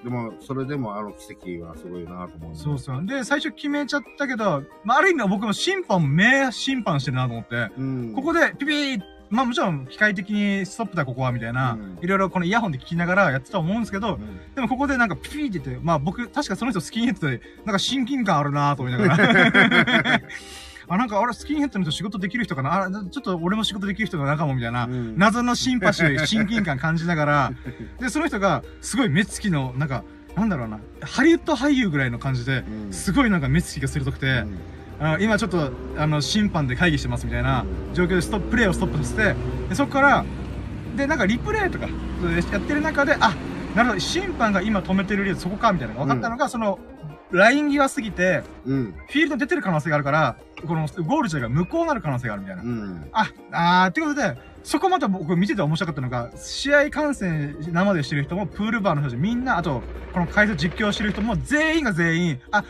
でも、それでもあの奇跡はすごいなと思うそうそう。で、最初決めちゃったけど、まあ、ある意味僕も審判も名審判してるなと思って、うん、ここでピピー、まあもちろん機械的にストップだここはみたいなうん、いろいろこのイヤホンで聞きながらやってたと思うんですけど、うん。でもここでなんかピーって言って、まあ僕、確かその人スキンヘッドで、なんか親近感あるなぁと思いながら。あ、なんかあれスキンヘッドの人仕事できる人かな？あ、ちょっと俺も仕事できる人が仲もみたいな。うん。謎のシンパシー、親近感感じながら、で、その人が、すごい目つきの、なんか、なんだろうな、ハリウッド俳優ぐらいの感じで、うん。すごいなんか目つきが鋭くて、うんあ今ちょっと、あの、審判で会議してますみたいな状況でストップ、プレイをストップさせて、でそこから、で、なんかリプレイとか、やってる中で、あ、なるほど、審判が今止めてる理由そこか、みたいなのが分かったのが、その、ライン際すぎて、うん。フィールドに出てる可能性があるから、このゴール自体が無効になる可能性があるみたいな。うん。あ、あー、ってことで、そこまた僕見てて面白かったのが、試合観戦生でしてる人も、プールバーの人たちみんな、あと、この解説実況してる人も、全員が全員、あ、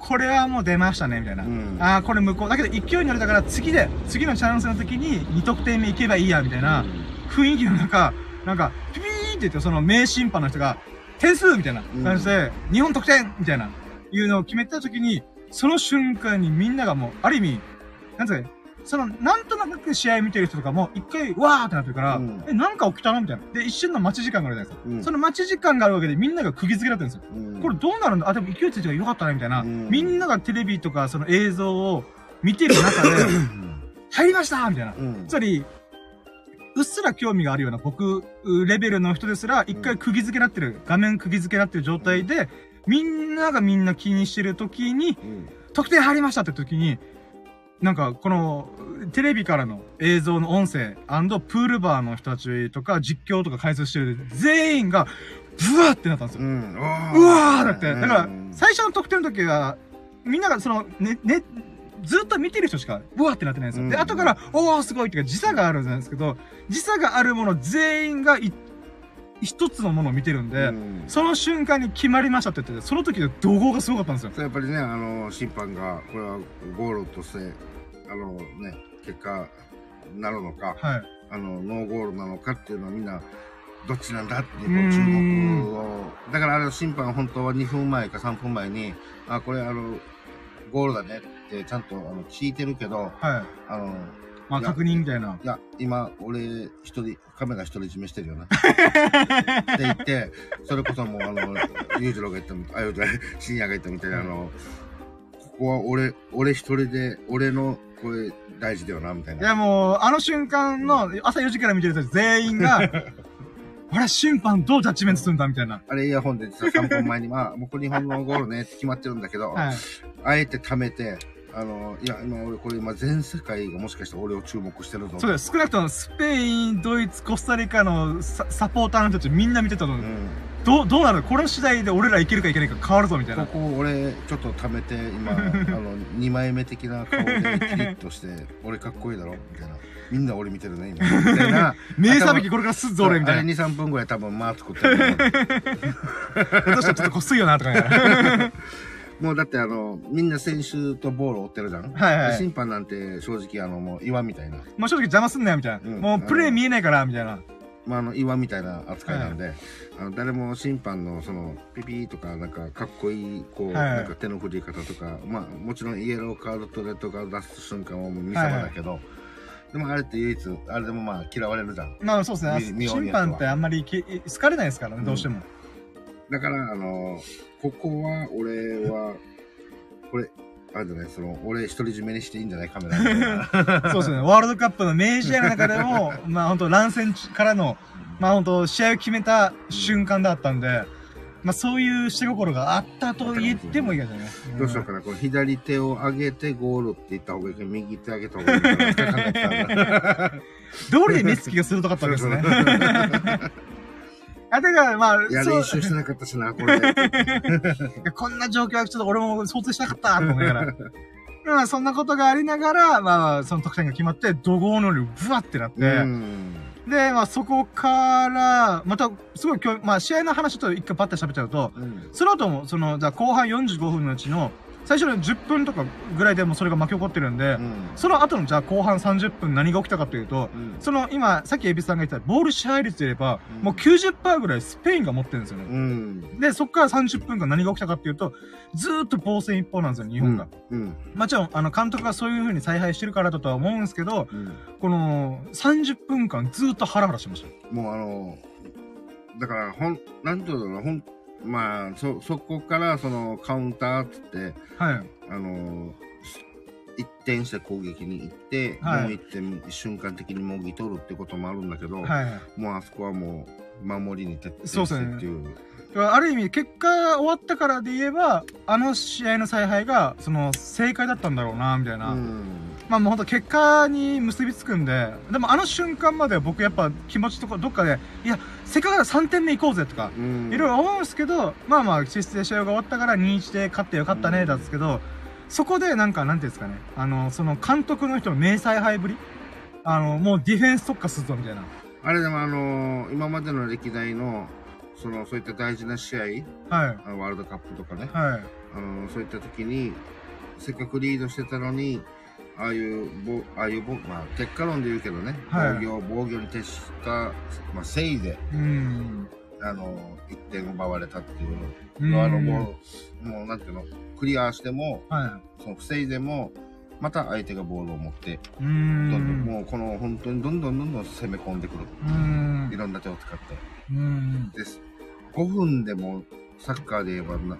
これはもう出ましたね、みたいな。うんあー、これ無効。だけど勢いに乗れたから、次で、次のチャンスの時に2得点目いけばいいや、みたいな雰囲気の中、なんか、ピピーって言って、その名審判の人が、点数みたいな感じで、日本得点みたいな、いうのを決めた時に、その瞬間にみんながもう、ある意味、なんつうか、その、なんとなく試合見てる人とかも、一回、わーってなってるから、うんえ、なんか起きたのみたいな。で、一瞬の待ち時間があるじゃないですか。うんその待ち時間があるわけで、みんなが釘付けになってるんですよ。うんこれどうなるんだ？あ、でも勢いついてよかったね、みたいな。うんみんながテレビとか、その映像を見てる中で、入りましたみたいな。うんつまり、うっすら興味があるような僕レベルの人ですら、一回釘付けになってる、画面釘付けになってる状態で、みんながみんな気にしてる時に、うん得点入りましたって時に、なんか、この、テレビからの映像の音声プールバーの人たちとか、実況とか解説してる、全員が、ブワーってなったんですよ。うん。ううわーだって、だから、最初の得点の時は、みんながその、ね、ね、ずっと見てる人しか、うわーってなってないんですよ。で、うん後から、おーすごいっていうか、時差があるじゃないですけど、時差があるもの全員がい、一つのものを見てるんで、うんその瞬間に決まりましたって言ってて、その時で怒号がすごかったんですよ。やっぱりね、あの、審判が、これはゴールとして、あのね、結果、なるのか、はい。あの、ノーゴールなのかっていうのはみんな、どっちなんだっていう注目を。だからあれ審判は本当は2分前か3分前に、あ、これあの、ゴールだねってちゃんとあの聞いてるけど、はい。あの、まあ、確認みたいな。いや、今、俺、一人、カメラ一人占めしてるよな。って言って、それこそもう、あの、裕次郎が言ったみたい、あ、裕次郎、深夜が言ったみたいに、あの、ここは俺、俺一人で、俺の声大事だよな、みたいな。いやもう、あの瞬間の朝4時から見てる人全員が、あれ、審判どうジャッジメントするんだみたいな。あれ、イヤホンで実は3分前に、まあ、もうこれ日本のゴールねって決まってるんだけど、はい。あえて貯めて、あの、いや、今俺、これ今、全世界がもしかしたら俺を注目してるぞ。そうです。少なくともスペイン、ドイツ、コスタリカのササポーターの人たちみんな見てたの。うん。どう、どうなる？これ次第で俺らいけるかいけないか変わるぞみたいな。ここ俺ちょっと貯めて今 あの2枚目的な顔でキリッとして俺かっこいいだろみたいなみんな俺見てるね今みたいな 名差べきこれからすっぞ俺みたいな。あれ23分ぐらい多分間作ってると思うどうしたらちょっとこっすいよなとか。もうだってあのみんな選手とボールを追ってるじゃん、はいはいで審判なんて正直あのもう岩みたいな、もう正直邪魔すんなよみたいな。うんもうプレー見えないからみたいな。まあ、あの岩みたいな扱いなんで、あの誰も審判のそのピピーとかなんかかっこいいこう、はい。なんか手の振り方とかまあもちろんイエローカードとレッドカード出す瞬間はもう見せ場だけど、でもあれって唯一あれでもまあ嫌われるじゃん。まあそうですね。審判ってあんまりき好かれないですからね、うん。どうしても。だからあのここは俺はこれあれじゃないその俺独り占めにしていいんじゃない？カメラ そうですね。ワールドカップの名試合の中でも、まあ本当乱戦からの、まあ本当試合を決めた瞬間だったんで、まあそういう下心があったと言ってもいいかもしれないね。どうしようかな。この左手を上げてゴールって言った方がいいか右手上げた方がいいかどれで目つきが鋭かったんですね。あ、だからまあ、いや練習してなかったしなこれこんな状況はちょっと俺も想定しなかったと思いながら。まあそんなことがありながら、まあその得点が決まって、怒号の量ブワってなって、うん。で、まあそこから、また、すごい今日、まあ試合の話と一回パッと喋っちゃうと、うん。その後も、その、じゃあ後半45分のうちの、最初の10分とかぐらいでもうそれが巻き起こってるんで、うん。その後のじゃあ後半30分何が起きたかというと、うん。その今、さっきエビさんが言ったボール支配率で言えば、うんもう90%ぐらいスペインが持ってるんですよね。うん。で、そっから30分間何が起きたかっていうと、ずーっと防戦一方なんですよ、日本が。うん。もちろん、あの、監督がそういう風に采配してるからだとは思うんですけど、うん。この、30分間ずーっとハラハラしてましもうあの、だから、ほん、なんていうのかな、ほん、まあ、そ、そこから、その、カウンターっつって、た。はい。あの、一転して攻撃に行って、はいもう一点瞬間的にもぎ取るってこともあるんだけど、はい。もうあそこはもう、守りに徹底してっていう。ある意味、結果終わったからで言えば、あの試合の采配が、その、正解だったんだろうな、みたいな。うん。まあもうほんと結果に結びつくんで、でもあの瞬間までは僕やっぱ気持ちとかどっかで、いや、せっかくだから3点目行こうぜとか、うん。いろいろ思うんですけど、まあまあ、実質で試合が終わったから2-1で勝ってよかったね、うんですけど、そこでなんか、なんていうんですかね、あの、その監督の人の名采配ぶりあの、もうディフェンス特化するぞ、みたいな。あれでもあの今までの歴代の、その、そういった大事な試合、はい。あのワールドカップとかね、はい。あのそういった時に、せっかくリードしてたのに、ああいう、ぼああいうぼ、まあ、結果論で言うけどね、はい防御、防御に徹した、まあ、せいで、うん。あの、1点奪われたっていううんの、あの、もう、もう、なんていうの、クリアしても、はその、防いでも、また相手がボールを持って、い。うどんどん、ん。もう、この、本当にどんどんどんどん攻め込んでくる。うんい。ろんな手を使って。うん。です。5分でも、サッカーで言えばな、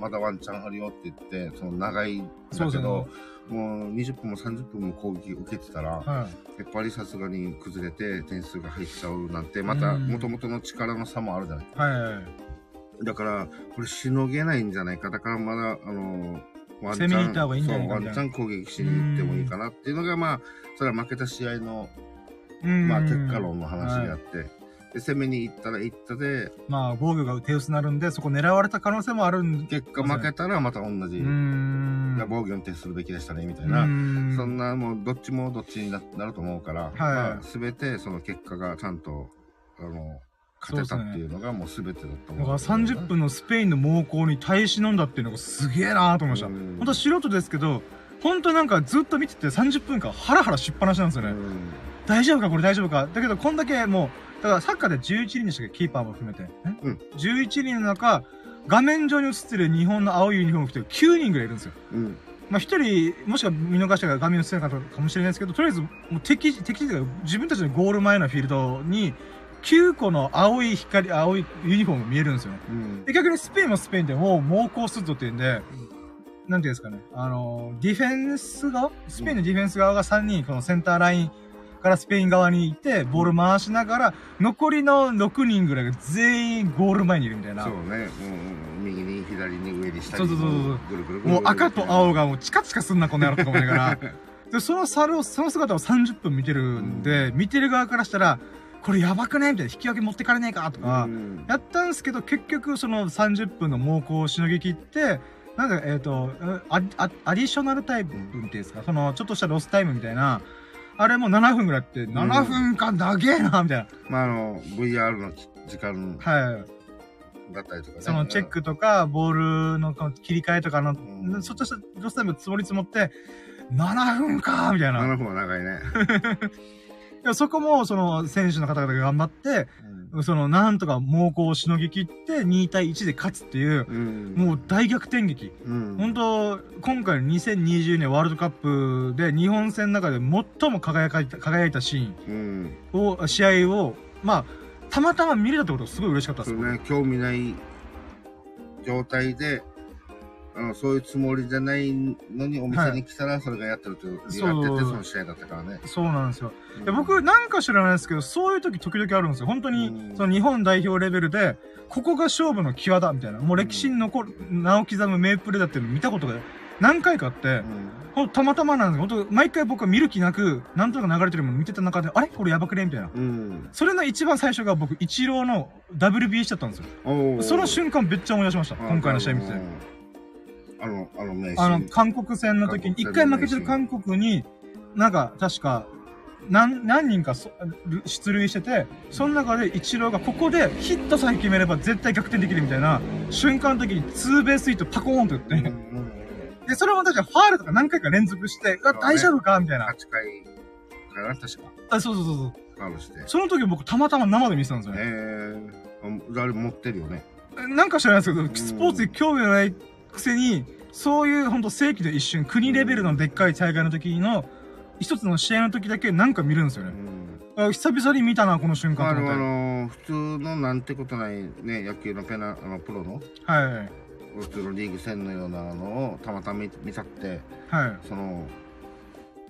まだワンチャンあるよって言って、その長いそうですねだけど、もう20分も30分も攻撃受けてたら、はやっぱりさすがに崩れて点数が入っちゃうなんて、またうん元々の力の差もあるじゃない。い。はい。だから、これしのげないんじゃないか。だからまだ、あの、ワンチャン、いいそう、ワンチャン攻撃しに行ってもいいかなっていうのが、まあ、それは負けた試合の、うんまあ、結果論の話であはいって、で、攻めに行ったら行ったで、まあ、防御が手薄になるんで、そこ狙われた可能性もあるんで。結果負けたらまた同じ。うーん。防御に徹するべきでしたね、みたいな。んそんな、もう、どっちもどっちにななると思うから、まあ、すべて、その結果がちゃんと、あの、勝てたっていうのがもうすべてだと思う。だから30分のスペインの猛攻に耐え忍んだっていうのがすげえなーと思いました。うん本当素人ですけど、本当なんかずっと見てて30分間ハラハラしっぱなしなんですよね。うん大丈夫かこれ大丈夫かだけどこんだけもう、だからサッカーで11人でしたっけ？キーパーも含めて。え？うん ?11 人の中、画面上に映ってる日本の青いユニフォーム着てる9人ぐらいいるんですよ。うん。まあ一人、もしくは見逃したから画面映ってなかったかもしれないですけど、とりあえず、もう敵、敵というか自分たちのゴール前のフィールドに、9個の青い光、青いユニフォーム見えるんですよね。うんで、逆にスペインもスペインでもう猛攻するぞっていうんで、なんていうんですかね。あの、ディフェンス側？スペインのディフェンス側が3人、このセンターラインからスペイン側にいて、ボール回しながら、残りの6人ぐらいが全員ゴール前にいるみたいな。そうね。もう、右に左に上に下に。そうそうそうそうぐるぐるぐるぐるもう赤と青がもうチカチカすんな、この野郎とか思いながら。で、その猿を、その姿を30分見てるんで、見てる側からしたら、これやばくねみたいな、引き分け持ってかれねえかとか、うんやったんすけど、結局その30分の猛攻をしのぎ切って、なんだ、えっ、と、アアアディショナルタイムっていうんですか、その、ちょっとしたロスタイムみたいな、あれも7分ぐらいあって、7分間長えな、みたいな。まあ、あの、VR の時間はい。だったりとかね。そのチェックとか、ボールの切り替えとかの、うんちょっとしたロスタイム積もり積もって、7分かみたいな。7分は長いね。でもそこも、その、選手の方々が頑張って、うんその、なんとか猛攻をしのぎ切って、2対1で勝つっていう、うん。もう大逆転劇。うん、本当今回の2020年ワールドカップで日本戦の中で最も輝かいた輝いたシーンうん。を、試合を、まあ、たまたま見れたってことがすごい嬉しかったです。ね、興味ない状態で、あの、そういうつもりじゃないのにお店に来たら、それがやってるという、やってて、その試合だったからね。そうなんですよ。うんで僕、なんか知らないですけど、そういう時時々あるんですよ。本当にう、んその日本代表レベルで、ここが勝負の際だ、みたいな。もう歴史に残る、名を刻む名プレーだっていうのを見たことが何回かあって、ほんとたまたまなんですけど、毎回僕は見る気なく、なんとなく流れてるもの見てた中で、あれ？これやばくね？みたいな。うん。うん。それの一番最初が僕、イチローの WB しちゃったんですよ。その瞬間めっちゃ思い出しました。今回の試合見てて。あの、あの名シあの。韓国戦の時に、一回負けてる韓国に、なんか、確か、何、何人かそ出塁してて、その中でイチローがここでヒットさえ決めれば絶対逆転できるみたいな瞬間の時にツーベースヒットパコーンと打って、で、それも確かファールとか何回か連続して、うわ、そうね大丈夫かみたいな。8回かな、確か。あ、そうそうそうそう。ファウルして。その時僕たまたま生で見てたんですよえね。ー、あれ持ってるよね？なんか知らないですけど、んスポーツに興味のないくせに、そういうほんと世紀で一瞬、国レベルのでっかい大会の時の、一つの試合の時だけなんか見るんですよね。うん。あ久々に見たな、この瞬間と思って。の普通のなんてことないね、野球のペナ、あの、プロの、はい。普通のリーグ戦のようなのをたまたま見見たって、はい。その、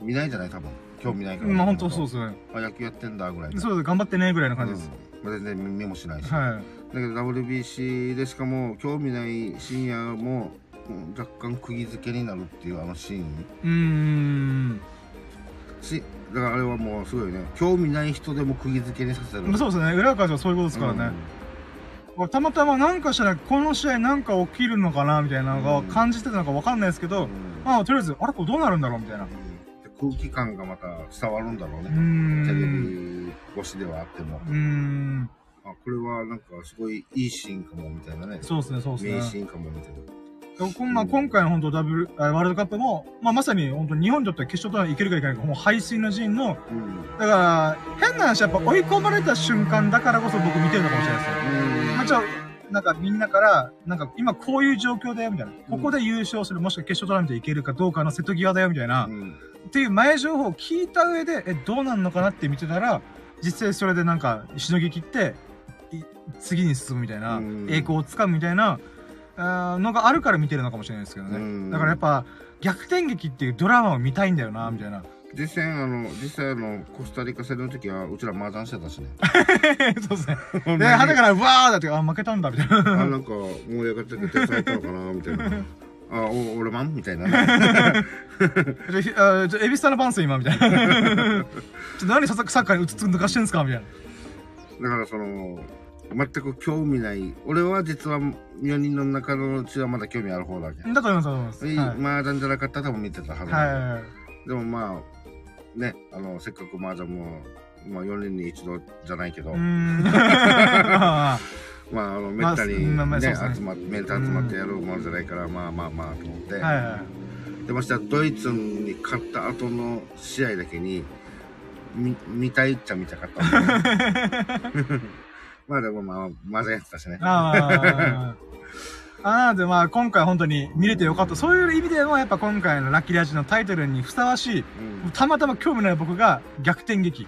見ないじゃない、多分。興味ないから。まあ本当そうですね。あ、野球やってんだ、ぐらいの。そうです、頑張ってね、ぐらいの感じです。うん、全然見もしないし。はだけど WBC でしかも興味ない深夜もうん若干釘付けになるっていうあのシーンい。うーん。しだからあれはもうすごいね興味ない人でも釘付けにさせるまあそうですね。裏からはそういうことですからね。俺たまたまなんかしたら、この試合なんか起きるのかなみたいなのうんが感じてたのかわかんないですけど、うんうんまあとりあえず、あれこれどうなるんだろうみたいな。で空気感がまた伝わるんだろうねテレん。ビ越しではあってもうーん。あこれはなんかすごいいいシーンかもみたいなねそうですね、そうですね。名シーンかもみたいなまあ、今回の本当ダブル、あワールドカップも、まあ、まさに本当日本にとっては決勝トーナメントいけるかいけないか、もう背水の陣の、うんだから、変な話、やっぱ追い込まれた瞬間だからこそ僕見てるのかもしれないですよ。まあ、じゃあ、なんかみんなから、なんか今こういう状況だよ、みたいな。ここで優勝する、もしくは決勝トーナメントいけるかどうかの瀬戸際だよ、みたいな。うんっていう前情報を聞いた上で、え、どうなんのかなって見てたら、実際それでなんか、しのぎ切って、い次に進むみたいな、うん栄光をつかむみたいな、のがあるから見てるのかもしれないですけどね。うんだからやっぱ、逆転劇っていうドラマを見たいんだよな、みたいな。実際あの実際あのコスタリカ戦の時はうちら麻雀してたしね そうですね。で、肌から、うわーだって、あ、負けたんだ、みたいな。あなんか盛り上がってて手伝ったのかなみたいな あお俺マン？みたいな エビスタのパンス今、みたいな。ちょっと何サッカーにうつつ抜かしてんすかみたいな。だからその全く興味ない俺は実は4人の中のうちはまだ興味ある方だけだと思います、だと思います。ではい。麻雀じゃなかったら多分見てたはずはでもまあねあのせっかく麻雀もまあ4年に一度じゃないけど。まあまああのめったにね、まあね集まってメンツ集まってやるものじゃないからまあまあまあと思って、はいはい。でましてやドイツに勝った後の試合だけに見見たいっちゃ見たかったねまあでもまあ麻雀やってたしねああ。あなのでまあ今回本当に見れてよかった。そういう意味でもやっぱ今回のラッキーラジのタイトルにふさわしい、うんたまたま興味ない僕が逆転劇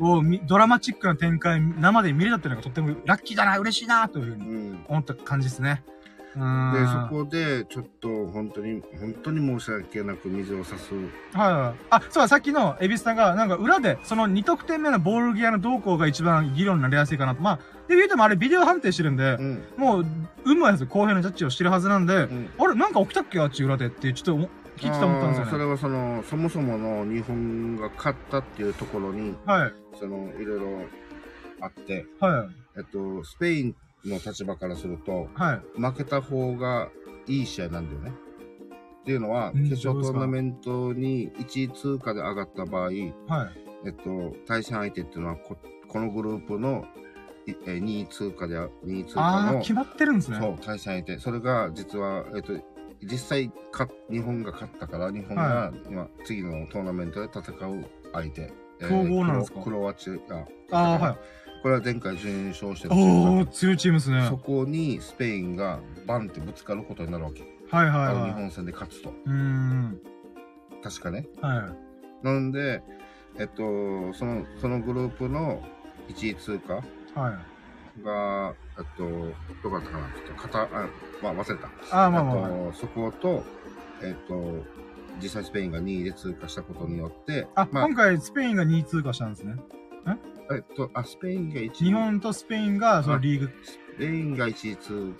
うんドラマチックな展開生で見れたっていうのがとってもラッキーだな、嬉しいなというふうにうん思った感じですね。うーん。でそこでちょっと本当に本当に申し訳なく水を差すはいはい。あ、そうだ、さっきのエビスタが、なんか裏で、その2得点目のボールギアの動向が一番議論になりやすいかなと。まあ、で、言うてもあれビデオ判定してるんでう、んもう、有無はやつ公平のジャッジをしてるはずなんで、うんあれ、なんか起きたっけあっち裏でって、ちょっと思聞いてて思ったんですよね。それはそのそもそもの日本が勝ったっていうところにはい。そのいろいろあってはい。えっとスペインの立場からするとはい。負けた方がいい試合なんだよね。っていうのは、うん決勝トーナメントに1位通過で上がった場合、はい。えっと、対戦相手っていうのはこ、このグループのいえ2位通過で、2位通過あー、の、決まってるんですね。そう、対戦相手。それが、実は、えっと、実際か、日本が勝ったから、日本がは今、次のトーナメントで戦う相手。え強豪なんですか？クロアチア。あー、はい。これは前回準優勝してるチームおー、強いチームですね。はいそこにスペインがバンってぶつかることになるわけ。はいあの日はい。本戦で勝つと。うーん。確かね。はい。なんで、えっと、その、そのグループの1位通過はい。が、えっと、どこだったかなちょっと型、あ、まあ忘れた。あー、まあまあまあ。えっと、そこと、えっと、実際スペインが2位で通過したことによって、あ、まあ今、回スペインが2位通過したんですね。えっと、あ、スペインが1位。日本とスペインが、そのリーグ。スペインが1位通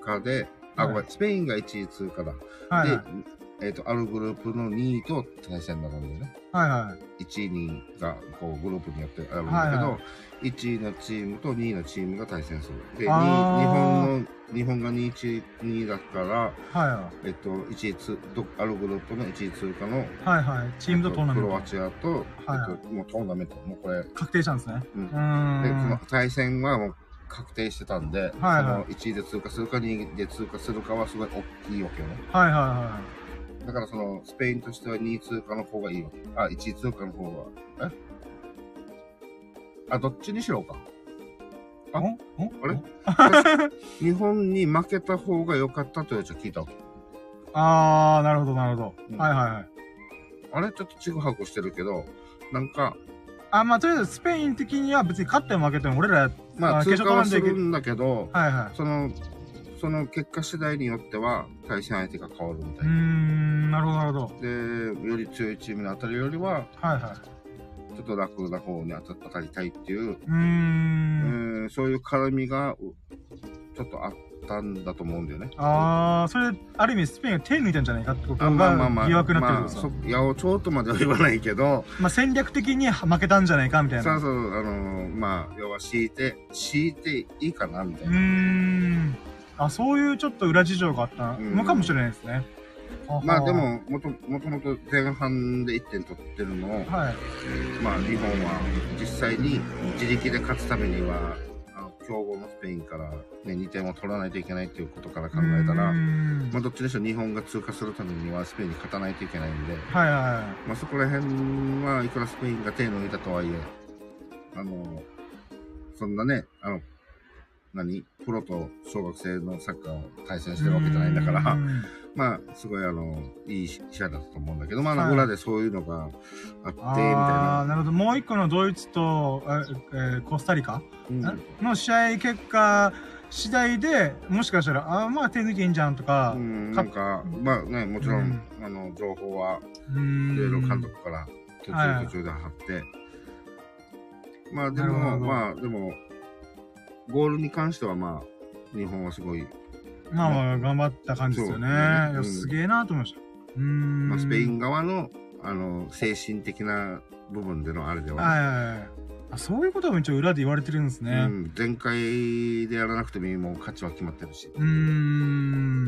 過で、あ、はいごめん、スペインが1位通過だ。はいはい。で、えっと、あるグループの2位と対戦になるんだよね。はいはい。1位、2位がこうグループによってあるんだけど、はいは1位のチームと2位のチームが対戦する。で、あー2日本の、日本が2位、2位だから、はいはい。えっと、1位つ、どあるグループの1位通過の、はいはい。チームとトーナメントクロア。チアと、はいえっと、もうトーナメント、もうこれ、確定したんですね。うんで、このん。対戦はもう確定してたんで、はいはいその1位で通過するか2位で通過するかはすごい大きいわけよね。はいはいはだからその、スペインとしては2位通過の方がいいわけ。あ、1位通過の方が、え？あ、どっちにしろか。あい。おおあれ？日本に負けた方が良かったというやつを聞いたわけ。あー、なるほどなるほど。うんはいはいはい。あれちょっとちぐはぐしてるけど、なんか、あ、まあとりあえずスペイン的には別に勝っても負けても俺ら、まあ、あ通過はするんだけど、はいはい。その、その結果次第によっては、対戦相手が変わるみたいな。ん、なるほどなるほど。で、より強いチームに当たるよりは、はいはい。ちょっと楽な方に当たりたいっていう、うーん。うん、そういう絡みが、うちょっとあったんだと思うんだよね。あー、それ、ある意味スペインが手抜いたんじゃないかってことあまあまあまあ。が疑惑になってるまあ、けどさ。そ八百長とまでは言わないけど、まあ戦略的に負けたんじゃないかみたいな。そうそう、あのーまあ、要は敷いて、敷いていいかな、みたいうな。ーん。あ、そういうちょっと裏事情があったうんのかもしれないですね。まあで、も、もともと前半で1点取ってるのを、はい。まあ日本は実際に自力で勝つためには、あの強豪のスペインから、ね、2点を取らないといけないということから考えたら、まあどっちにしろ日本が通過するためにはスペインに勝たないといけないんで、はいはいはい。まあそこら辺はいくらスペインが手抜いたとはいえ、あの、そんなね、あの、何？プロと小学生のサッカーを対戦してるわけじゃないんだから。う、ん。まあ、すごいあの、いい試合だったと思うんだけど、まあ、はい。裏でそういうのがあって、みたいな。なるほど。もう一個のドイツと、ええーコスタリカ？うん。の試合結果次第で、もしかしたら、あーまあ手抜きいいんじゃんとかう、ん、なんか、まあね、もちろん、うん。あの、情報は、いろいろ監督から途はい中途中で貼って、まあでも、ど。まあでも、ゴールに関してはまあ、日本はすごい、まあまあ頑張った感じですよね。ねうんすげえなと思いました。うーん。まあ、スペイン側の、あの、精神的な部分でのあれでは、はいはいはい。あそういうことも一応裏で言われてるんですね。うん、前回でやらなくてもいいもう勝ちは決まってるし。うーん。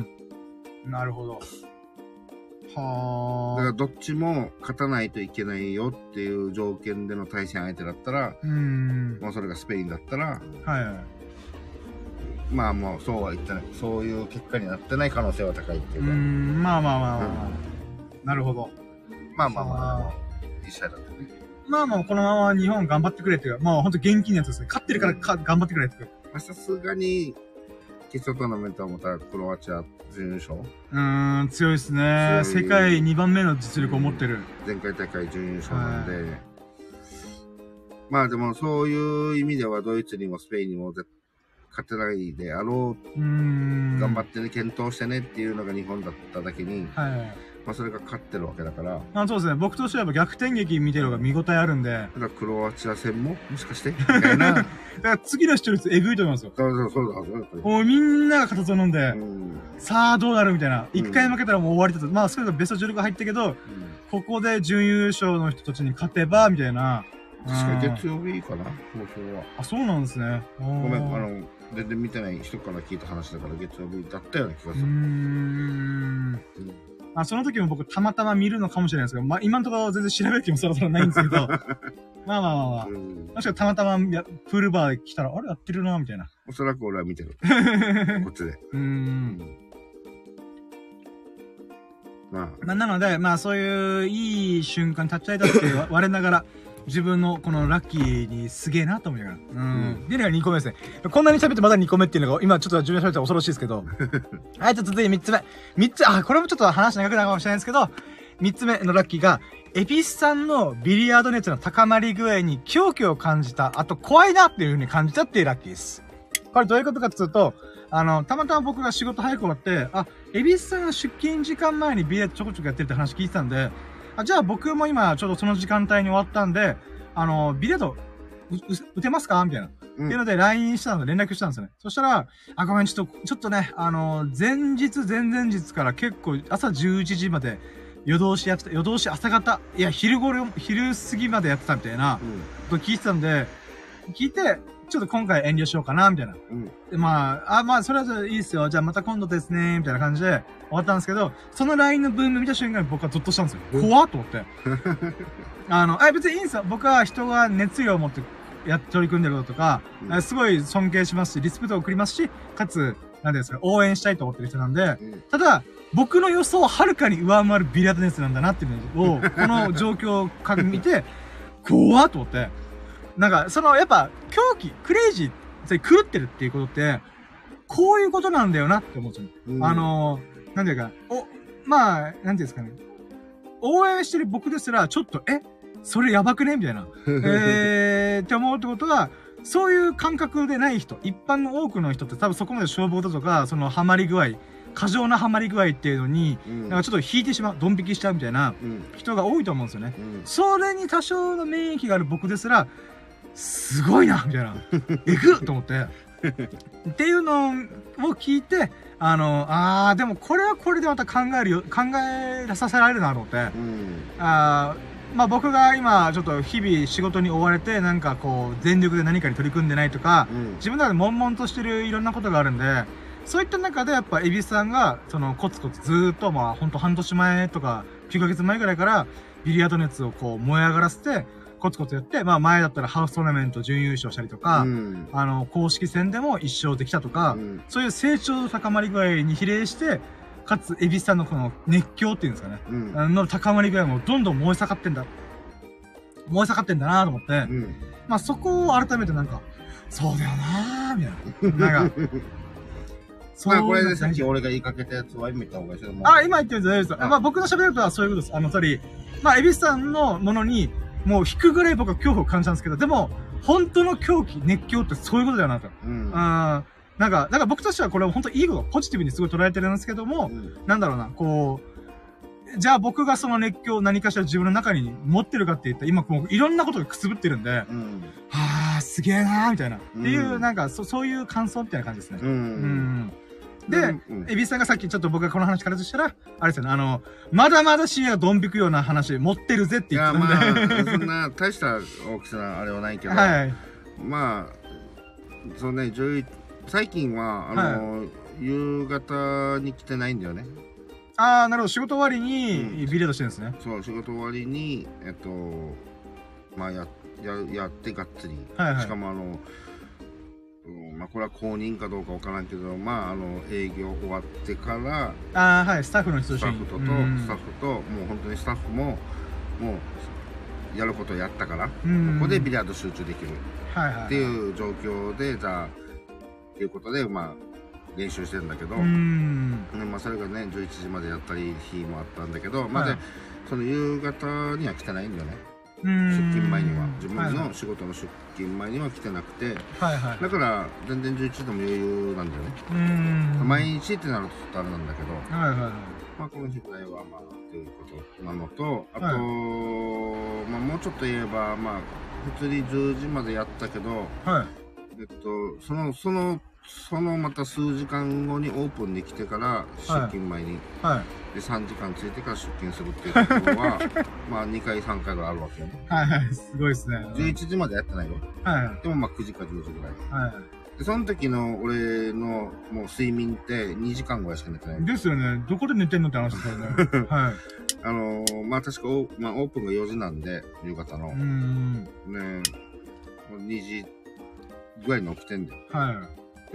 なるほど。だからはあ。どっちも勝たないといけないよっていう条件での対戦相手だったら、うーん。もうそれがスペインだったら、はいはい。まあもうそうは言ってない。そういう結果になってない可能性は高いっていううーか。ん。まあまあまあまあまあ。なるほど。まあまあまああでも、いい試合だったね。まあまあ、このまま日本頑張ってくれっていうか、まあ本当元気なやつですね。勝ってるからか頑張ってくれっていうか。まあさすがに、決勝トーナメントはまたクロアチア準優勝。うーん、強いですね。強い世界2番目の実力を持ってる。前回大会準優勝なんで、まあでもそういう意味ではドイツにもスペインにも絶勝てないであろう。頑張ってね、検討してねっていうのが日本だっただけに、はい。まあそれが勝ってるわけだから、まあそうですね。僕としては逆転劇見てる方が見応えあるんで、だただクロアチア戦ももしかして？みたいな。から次の視聴率えぐいと思いますよ。そうそうそうだ、そうだ。もうみんなが形を飲んで、うん。さあどうなるみたいな。うん一回負けたらもう終わりだと。まあそれでベスト16入ったけど、ここで準優勝の人たちに勝てば、みたいな。確かにうん月曜日かな、放送は。あ、そうなんですね。ごごめん、あの、全然見てない人から聞いた話だから月曜日だったような気がする。ん。うんあ、その時も僕たまたま見るのかもしれないですけど、まあ今のところ全然調べる気もそろそろないんですけど、まあまあまあまあ。うんもしかたまたまやプールバーで来たら、あれやってるな、みたいな。おそらく俺は見てる。こっちで。うーん。まあ、まあ、なので、まあそういういい瞬間に立ち会えたってわ 我ながら、自分のこのラッキーにすげえなと思いながら。うん。で、のが2個目ですね。こんなに喋ってまだ2個目っていうのが、今ちょっと自分で喋ったら恐ろしいですけど。はい、じゃあ続いて3つ目。3つ、あ、これもちょっと話長くなるかもしれないですけど、3つ目のラッキーが、エピスさんのビリヤード熱の高まり具合に狂気を感じた、あと怖いなっていう風に感じたっていうラッキーです。これどういうことかっていうと、あの、たまたま僕が仕事早く終わって、あ、エビスさんが出勤時間前にビリヤードちょこちょこやってるって話聞いてたんで、あ、じゃあ僕も今ちょうどその時間帯に終わったんで、あの、ビリヤードうう打てますか？みたいな。うんっていうので LINE したので連絡したんですよね。そしたら、あ、ごめん、ちょっと、ちょっとね、あの、前日、前々日から結構朝11時まで夜通しやってた、夜通し朝方、いや、昼頃、昼過ぎまでやってたみたいなこと聞いてたんで、聞いて、ちょっと今回遠慮しようかな、みたいな。うん。うん。で、まあ、あ、まあ、それはいいですよ。じゃあまた今度ですね、みたいな感じで終わったんですけど、その LINE の文面見た瞬間に僕はゾッとしたんですよ。うん怖っと思って。あの、あ、別にいいんですよ。僕は人が熱量を持ってや、取り組んでることとか、うんえすごい尊敬しますし、リスペクトを送りますし、かつ、なんですか、応援したいと思ってる人なんで、うんただ、僕の予想をはるかに上回るビリヤード熱なんだなっていうのを、この状況をか見て、怖っと思って。なんか、その、やっぱ、狂気、クレイジー、狂ってるっていうことって、こういうことなんだよなって思っちゃう。うんあ、のー、なんていうか、お、まあ、なんていうんですかね。応援してる僕ですら、ちょっと、えそれやばくね？みたいな。えー、って思うってことは、そういう感覚でない人、一般の多くの人って多分そこまで勝負事とか、そのハマり具合、過剰なハマり具合っていうのに、うんなんかちょっと引いてしまう、ドン引きしちゃうみたいなうん人が多いと思うんですよね。うんそれに多少の免疫がある僕ですら、すごいなみたいな。えぐっと思って。っていうのを聞いて、あの、あー、でもこれはこれでまた考えるよ、考えさせられるなと思って。うんあーまあ僕が今ちょっと日々仕事に追われてなんかこう全力で何かに取り組んでないとかうん自分の中で悶々としてるいろんなことがあるんでそういった中でやっぱ蛭子さんがそのコツコツずーっとまあほんと半年前とか9ヶ月前ぐらいからビリヤード熱をこう燃え上がらせてコツコツやってまあ前だったらハウストーナメント準優勝したりとか、うんあの公式戦でも一勝できたとか、うんそういう成長の高まり具合に比例してかつ蛭子さんのこの熱狂っていうんですかねうんの高まり具合もどんどん燃え盛ってんだ。燃え盛ってんだなと思って、うんまあそこを改めてなんか、そうだよなーみたいな。なんか、そまあこれでさっき俺が言いかけたやつは今言った方がいいですよ。もうあ、今言ってるんです大丈夫です。あまあ僕の喋ることはそういうことです。あの、つまり、まあ、エビスさんのものに、もう引くぐらい僕は恐怖を感じたんですけど、でも、本当の狂気、熱狂ってそういうことだよなと。うんうん。なんか、だから僕としてはこれは本当いいこと、ポジティブにすごい捉えてるんですけども、うんなんだろうな、こう、じゃあ僕がその熱狂を何かしら自分の中に持ってるかって言ったら、今もういろんなことがくすぶってるんで、はうんあ、すげえなーみたいな。っていう、うんなんかそ、そういう感想みたいな感じですね。ううんん。で、うんエビスさんがさっきちょっと僕がこの話からとしたら、あれですよね、あの、まだまだ深夜がドン引くような話持ってるぜっていや、言ってまたんで。あ、そんな大した大きさなあれはないけど、はい。まあ、そうね、11最近は、あの、夕方に来てないんだよね。ああ、なるほど。仕事終わりうにビリヤードしてるんですね。そう、仕事終わりに、えっと、まあ、や、や、やってがっつり。はいはいしかもあの、うんまあ、これは公認かどうかわからんけど、まあ、あの、営業終わってから、ああ、はい。スタッフの人スタッフとと、うんスタッフと、もう本当にスタッフも、もう、やることやったから、うんここでビリヤード集中できるはいはい。っていう状況で、じゃあ、っていうことで、まあ、練習してるんだけど、うん。ねまあ、それがね、11時までやったり、日もあったんだけど、まあ、はいで、その夕方には来てないんだよね。うん出勤前には。自分はいの仕事の出勤前には来てなくて、はいはい。だから、全然11時でも余裕なんだよね。うん。毎日ってなるとちょっとあれなんだけど、はいはいはい。まあ、この日ぐらいは、まあ、ということなのと、あと、はいまあ、もうちょっと言えば、まあ、普通に10時までやったけど、はい。えっと、その、その、そのまた数時間後にオープンに来てから、出勤前に、はい。で、3時間ついてから出勤するっていうところは、まあ、2回、3回ぐらいあるわけよね。はいはい。すごいですね。11時までやってないよ。はいはい。でも、まあ、9時か10時ぐらい。はで、その時の俺のもう睡眠って2時間ぐらいしか寝てないい。。ですよね。どこで寝てんのって話ですよね。はい。あのーまあ、確かオ,、まあ、オープンが4時なんで、夕方の。うん。ねもう2時ぐらいに起きてんだよ。はで、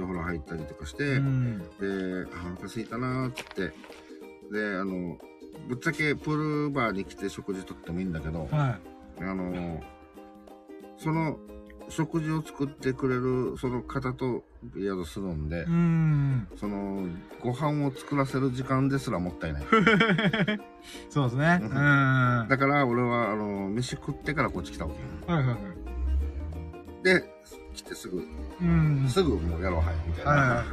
お風呂入ったりとかしい。て、うん。で、あ、お腹空いたなーって、で、あの、ぶっちゃけプールバーに来て食事とってもいいんだけど、はあの、その、食事を作ってくれるその方とビリヤードするんでん。その、ご飯を作らせる時間ですらもったいない。そうですね。だから俺は、あの、飯食ってからこっち来たわけよ。いはいはい。で、来てすぐ、うん。すぐもうやろうはい、みたいな。はいは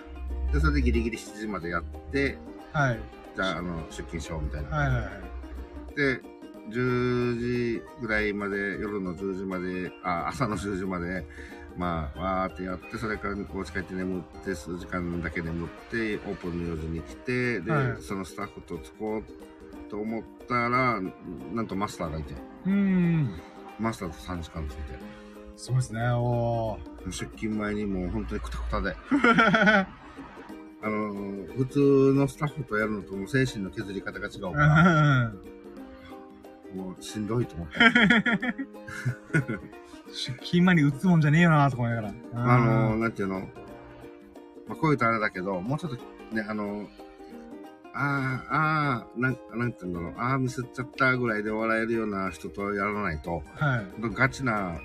で、それでギリギリ7時までやって、はい。じゃあ、あの、出勤しようみたいな。はいはいはい。で、10時ぐらいまで、夜の10時まで、あ、朝の10時まで、まあ、わーってやって、それからお家帰って眠って、数時間だけ眠って、オープンの4時に来て、で、はいそのスタッフとつこうと思ったら、なんとマスターがいて、うん。マスターと3時間ついて、そうですね。おー。出勤前にもう本当にクタクタで、は あのー普通のスタッフとやるのともう精神の削り方が違うから、もうしんどいと思って。出勤前に打つもんじゃねえよなとか思いながら。あの、なんていうの、まあ、こういうとあれだけど、もうちょっとね、あの、ああ、ああ、なんなんていうんだろう、ああ、ミスっちゃったぐらいで笑えるような人とやらないと、はい。ガチな、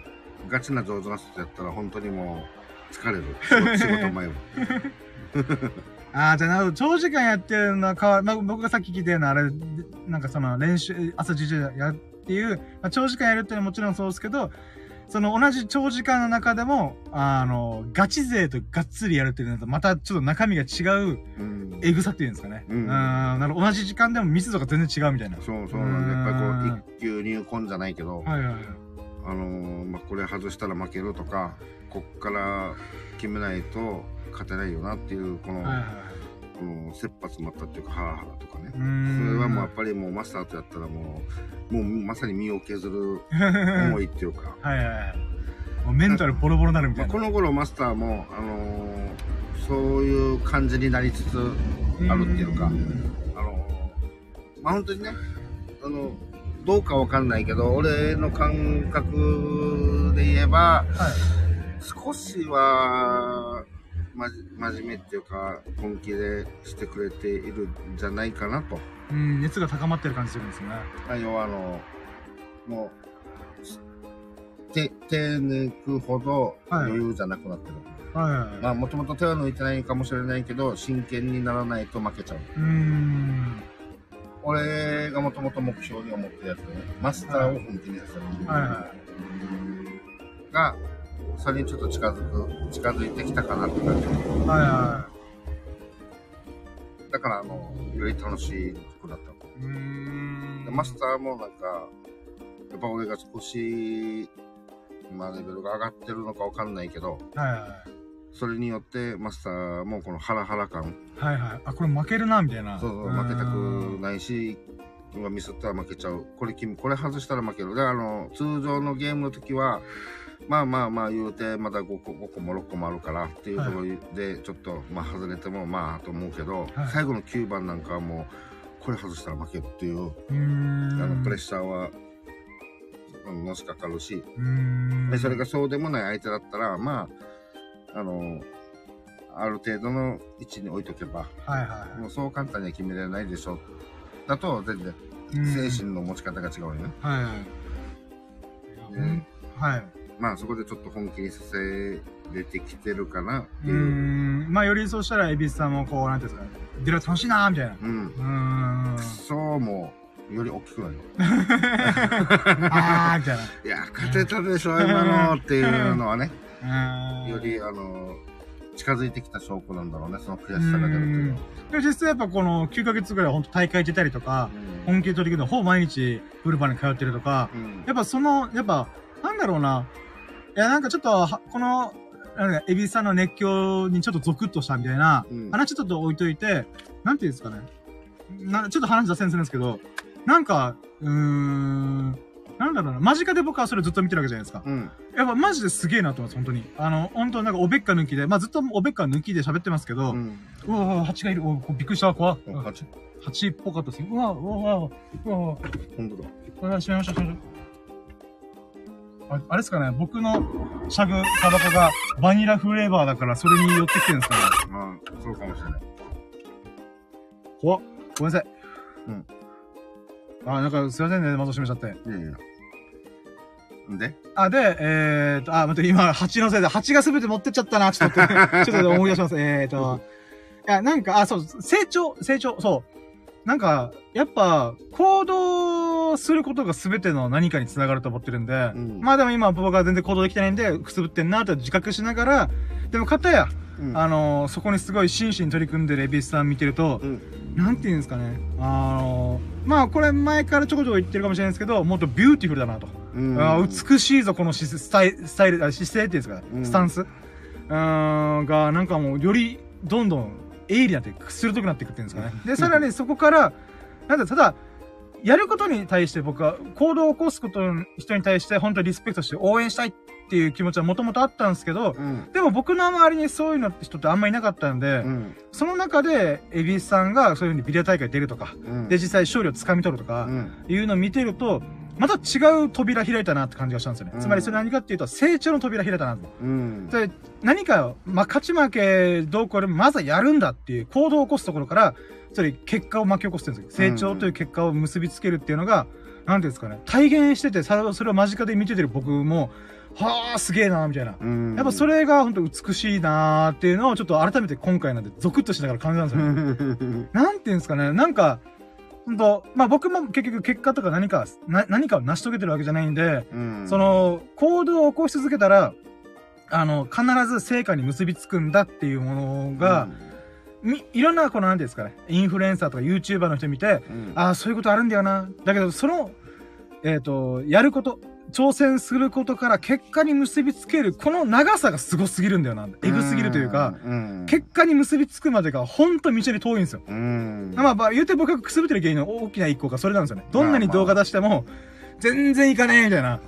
ガチな上手な人とやったら本当にもう疲れる。仕事前は。ああ、じゃあなるほど。長時間やってるのはかわ、まあ、僕がさっき聞いたような、あれ、なんかその練習、朝10時やっていう、まあ、長時間やるっていうのはもちろんそうですけど、その同じ長時間の中でも、あの、ガチ勢とがっつりやるっていうのと、またちょっと中身が違ううん。エグさっていうんですかね。うんなる同じ時間でもミスとか全然違うみたいな。そうそう。やっぱりこう、一級入魂じゃないけど、はいはいはい。あのーまあ、これ外したら負けるとか、こっから決めないと勝てないよなっていう、この、はいはいはい。この切羽詰まったっていうか、ハラハラとかね。それはもうやっぱりもうマスターとやったらもう、もうまさに身を削る 思いっていうか。はいはいはい。もうメンタルボロボロになるみたまあ、いな。この頃マスターも、あのーそういう感じになりつつあるっていうか、あのーまあ本当にね、あの、どうかわかんないけど、俺の感覚で言えば、はい。少しは、真面目っていうか、本気でしてくれているんじゃないかなと。うん、熱が高まってる感じするんですよね。あ要はあの、もう、手、手抜くほどはい余裕じゃなくなってる。はい。まあ、もともと手は抜いてないかもしれないけど、真剣にならないと負けちゃう。うーん。俺がもともと目標に思ってるやつね、マスターを本気にさせる。はいはが、それにちょっと近づく、近づいてきたかなって感じ。い。はいはだから、あの、より楽しくなった。い。うーんでマスターもなんか、やっぱ俺が少し、まあレベルが上がってるのかわかんないけど、はいはい。それによってマスターもこのハラハラ感、はいはい。あ、これ負けるな、みたいな。そうそう、負けたくないし、今ミスったら負けちゃう。これ君、これ外したら負ける。で、あの、通常のゲームの時は、まあまあまあ言うて、まだ5個、5個も6個もあるからっていうところで、ちょっと、まあ外れてもまあと思うけど、はい最後の9番なんかはもう、これ外したら負けるっていう。あの、プレッシャーは、うんのしかかるし。で、それがそうでもない相手だったら、まあ、あの、ある程度の位置に置いとけば、はいはもうそう簡単には決められないでしょ。だと、全然、精神の持ち方が違うよね。はいはい。はい。まあ、そこでちょっと本気にさせれてきてるかなっていう。ん。まあ、よりそうしたら、エビスさんもこう、なんていうんですかね。出る楽しいなーみたいな。うん。うーん。そうも、より大きくなるよ。あー、みたいな。いや、勝てたでしょ、今のっていうのはね。より、あの、近づいてきた証拠なんだろうね、その悔しさが出るっていうのは。でも実際やっぱこの9ヶ月ぐらい本当大会出たりとか、本気で取り組んでほぼ毎日ブルバに通ってるとか、うん。やっぱその、やっぱ、なんだろうな。いや、なんかちょっとは、この、なんか、エビさんの熱狂にちょっとゾクッとしたみたいな、うん話ちょっと置いといて、なんていうんですかね。な、ちょっと話脱線するんですけど、なんか、うーん、なんだろうな。間近で僕はそれずっと見てるわけじゃないですか。うん。やっぱマジですげえなと思います、本当に。あの、本当なんかおべっか抜きで、まあずっとおべっか抜きで喋ってますけど、ううん。わうわ、蜂がいる。うわびっくりした、怖っお蜂蜂っぽかったですよ。うわ、うわ、うわ、うわ、うわ、本当だ。うわ、閉めましょう、閉めましょう。ああれですかね、僕のシャグ、タバコがバニラフレーバーだから、それに寄ってきてるんですかね。まあ、そうかもしれない。怖っ。ごめんなさい。うん。あ、なんか、すいませんね、窓閉めちゃって。いやいや。んで？あ、で、えーと、あ、待って、今、蜂のせいで、蜂がすべて持ってっちゃったな、ちょっと待って、ちょっと思い出します。えーと、いや、なんか、あ、そう、成長、成長、そう。なんか、やっぱ、行動することが全ての何かにつながると思ってるんで、うんまあでも今僕は全然行動できてないんで、くすぶってんなって自覚しながら、でも片や、うんあのそこにすごい真摯に取り組んでるエビスさん見てると、うん。なんて言うんですかね、あのまあこれ前からちょこちょこ言ってるかもしれないですけど、もっとビューティフルだなと。うんあー美しいぞ、このしスタイスタイル、あ姿勢っていうんですか、うんスタンス。うーん、が、なんかもう、より、どんどん、鋭利になって鋭くなっていくっていうんですかね。で、さらにそこから、なんだ、ただ、やることに対して僕は、行動を起こすことの人に対して、本当にリスペクトして応援したいっていう気持ちはもともとあったんですけど、うん。でも僕の周りにそういうのって人ってあんまりいなかったんで、うん。その中で、エビスさんがそういうふうにビデオ大会出るとか、うん。で、実際勝利を掴み取るとか、うん。いうのを見てると、また違う扉開いたなって感じがしたんですよね。うんつまりそれ何かっていうと、成長の扉開いたなと。うん。で、何か、まあ、勝ち負けどうこうでもまずはやるんだっていう行動を起こすところから、それ結果を巻き起こしてるんですよ。成長という結果を結びつけるっていうのが、なんていうんですかね、体現してて、さそれを間近で見ててる僕も、はあ、すげえな、みたいな。うん。やっぱそれが本当美しいなーっていうのをちょっと改めて今回なんでゾクッとしながら感じたんですよね。なんていうんですかね、なんか、本当まあ僕も結局結果とか何か、な何かを成し遂げてるわけじゃないんで、うん。そ、の、行動を起こし続けたら、あの、必ず成果に結びつくんだっていうものが、み、いろんな、この、なんていうんですかね、インフルエンサーとか YouTuber の人見て、うん、ああ、そういうことあるんだよな。だけど、その、えっ、と、やること、挑戦することから結果に結びつける、この長さがすごすぎるんだよな。エグすぎるというか、うん、結果に結びつくまでがほんと道に遠いんですよ。うん。まあまあ、言うて僕がくすぶってる原因の大きな一個がそれなんですよね。どんなに動画出しても、全然いかねえみたいな。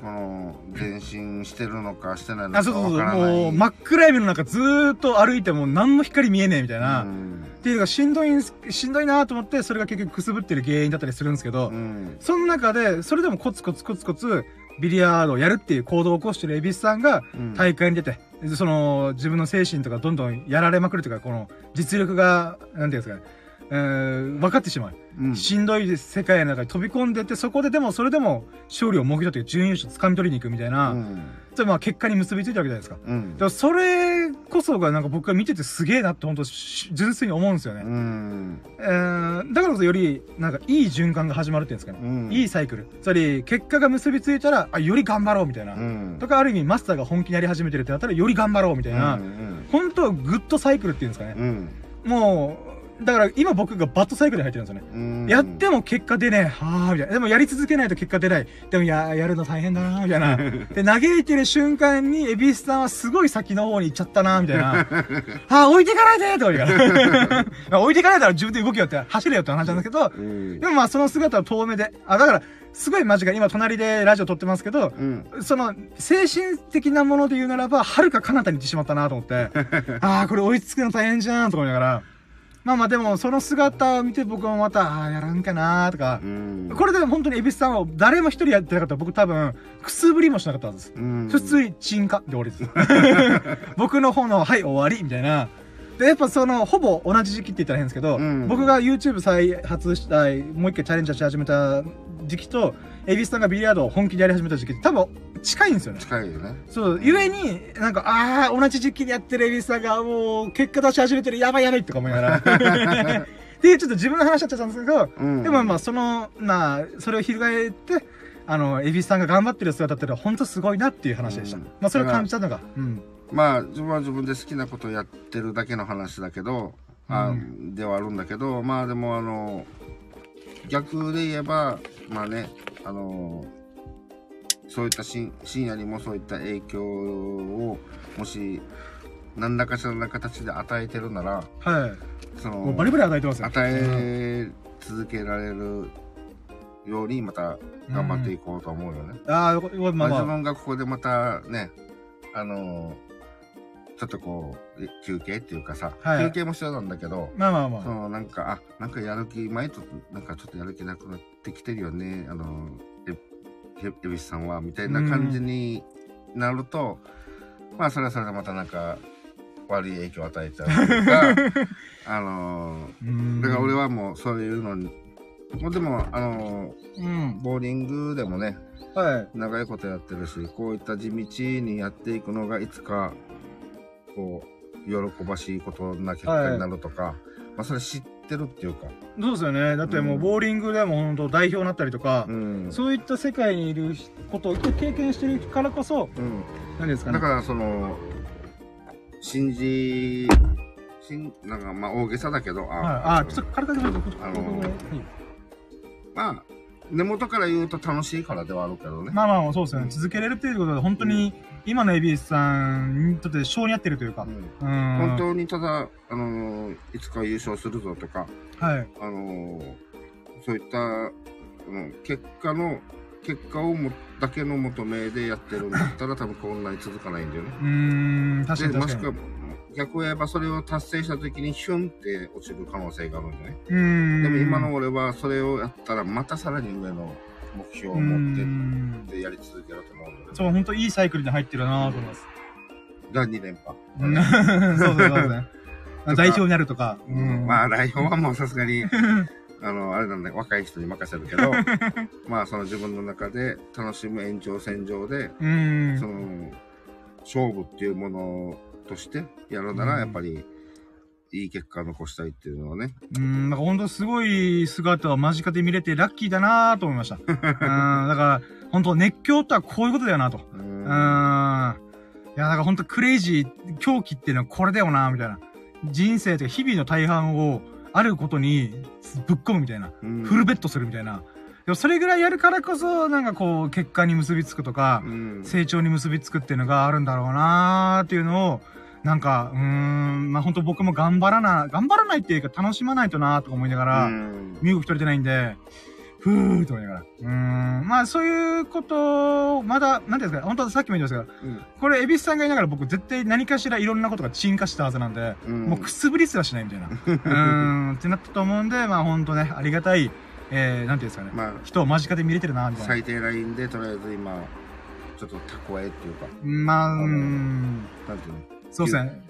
前進してるのかしてないのかあ、そうそうそう。もう、真っ暗闇の中ずーっと歩いても何の光見えねえみたいな。っうんていうのがしんどいんす、しんどいなと思って、それが結局くすぶってる原因だったりするんですけど、うん。その中で、それでもコツコツコツコツ、ビリヤードをやるっていう行動を起こしてるエビスさんが、うん。大会に出て、でその、自分の精神とかどんどんやられまくるというか、この、実力が、なんていうんですかね、えー、分かってしまう。うんしんどい世界の中に飛び込んでって、そこででも、それでも、勝利を目標という準優勝掴み取りに行くみたいな、うん。それまあ結果に結びついたわけじゃないですか。うんだからそれこそがなんか僕が見ててすげえなって本当し純粋に思うんですよね。うん。えー、だからこそより、なんかいい循環が始まるっていうんですかね。うん。いいサイクル。つまり、結果が結びついたら、あ、より頑張ろうみたいな。うん。とか、ある意味、マスターが本気にやり始めてるってなったら、より頑張ろうみたいな。うん。本当グッドサイクルっていうんですかね。うん。もう、だから今僕がバッドサイクルに入ってるんですよね。うん。やっても結果出ねえ。はあ、みたいな。でもやり続けないと結果出ない。でもや、やるの大変だな、みたいな。で、嘆いてる瞬間に、エビスさんはすごい先の方に行っちゃったな、みたいな。はあ、置いてかないでとか言うから。置いてかないなら自分で動きよって、走れよって話なんですけど、うん。でもまあその姿を遠目で。あ、だから、すごい間近い。今隣でラジオ撮ってますけど、うん。その、精神的なもので言うならば、はるか彼方に行ってしまったなと思って、ああ、これ追いつくの大変じゃんとか思いながら、まあまあでも、その姿を見て僕もまた、ああ、やらんかなとかう、ん。これで本当にエビスさんを誰も一人やってなかったら僕多分、くすぶりもしなかったはずです。うん。普通に鎮火で終わりです。僕の方の、はい、終わりみたいな。で、やっぱその、ほぼ同じ時期って言ったら変ですけど、うん僕が YouTube 再発した、もう一回チャレンジし始めた時期と、エビスさんがビリヤードを本気でやり始めた時期って多分近いんですよね。近いよね。そう、ゆえに、なんか、ああ、同じ時期にやってるエビスさんがもう、結果出し始めてる、やばいやばいとか思いながら。っていう、ちょっと自分の話になっちゃったんですけど、うん。でもまあ、その、まあ、それを翻って、あの、エビスさんが頑張ってる姿ってのは本当すごいなっていう話でした。うんまあ、それを感じたのが、うん。まあ、自分は自分で好きなことをやってるだけの話だけど、あうではあるんだけど、まあでもあの、逆で言えば、まあね、あの、そういった深深夜にもそういった影響を、もし、何らかしらの形で与えてるなら、はい。その、バリバリ与えてますよ。与え続けられるように、また頑張っていこうと思うよね。ああ、よままあ、あまあ。自分がここでまたね、あのちょっとこう、え休憩っていうかさ、はい休憩も必要なんだけど、まあまあまあ。そのなんか、あ、なんかやる気、前となんかちょっとやる気なくなってきてるよね、あの、え、え、えびしさんは、みたいな感じになると、まあそれはそれでまたなんか、悪い影響を与えちゃうというか、あのうんだから俺はもうそういうのに、もうでも、あのうん。ボーリングでもね、はい。長いことやってるしこういった地道にやっていくのがいつかこう喜ばしいことな結果になるとか、まあそれ知ってるっていうか、そうですよね。だってもう、うん。ボーリングでも本当代表になったりとかう、ん。そういった世界にいることを経験してるからこそ、うん、何ですかね。だからその信じしんなんかまあ大げさだけどあ、はい、あ、ちょっと軽くあのはい。まあ根元から言うと楽しいからではあるけどね、まあまあ、そうですよね。続けれるっていうことで、本当に、今のエビスさんにとって性に合ってるというかう。んうん。本当にただ、あのーいつか優勝するぞとか、はい。あのーそういった、あの結果の、結果をも、だけの求めでやってるんだったら多分こんなに続かないんだよね。うーん、確かで、に確かに。もしくは、逆を言えばそれを達成した時にヒュンって落ちる可能性があるんだよね。でも今の俺はそれをやったらまたさらに上の目標をう持ってんってやり続けようと思うんだけど。そう、ほんといいサイクルに入ってるなと思います。が2連覇。うん そうそうそうね。代表になるとか。うんまあ、代表はもうさすがに、あの、あれなんで、若い人に任せるけど、まあ、その自分の中で楽しむ延長線上で、うん。その、勝負っていうものとしてやるなら、うんやっぱり、いい結果を残したいっていうのはね。うん、なんかほんとすごい姿を間近で見れてラッキーだなと思いました。うん、だから、本当熱狂とはこういうことだよなと。ううん。いや、だからほんとクレイジー、狂気っていうのはこれだよなみたいな。人生というか日々の大半をあることにぶっ込むみたいな。うんフルベットするみたいな。でもそれぐらいやるからこそ、なんかこう、結果に結びつくとか、うん成長に結びつくっていうのがあるんだろうなーっていうのを、なんか、うーん、まあ、本当僕も頑張らな、頑張らないっていうか楽しまないとなーとか思いながら、うん身動き取れてないんで、ふーと思いながら。うーん、まあそういうことを、まだ、なんていうんですか、本当さっきも言いましたけど、うんこれ、エビスさんが言いながら僕絶対何かしらいろんなことが沈下したはずなんで、うんもうくすぶりすらしないみたいな。うーん、ってなったと思うんで、まあ本当ね、ありがたい、えー、なんていうんですかね。まあ、人を間近で見れてるな、みたいな。最低ラインで、とりあえず今、ちょっと蓄えっていうか、まあ、うなんていうの？そうですね。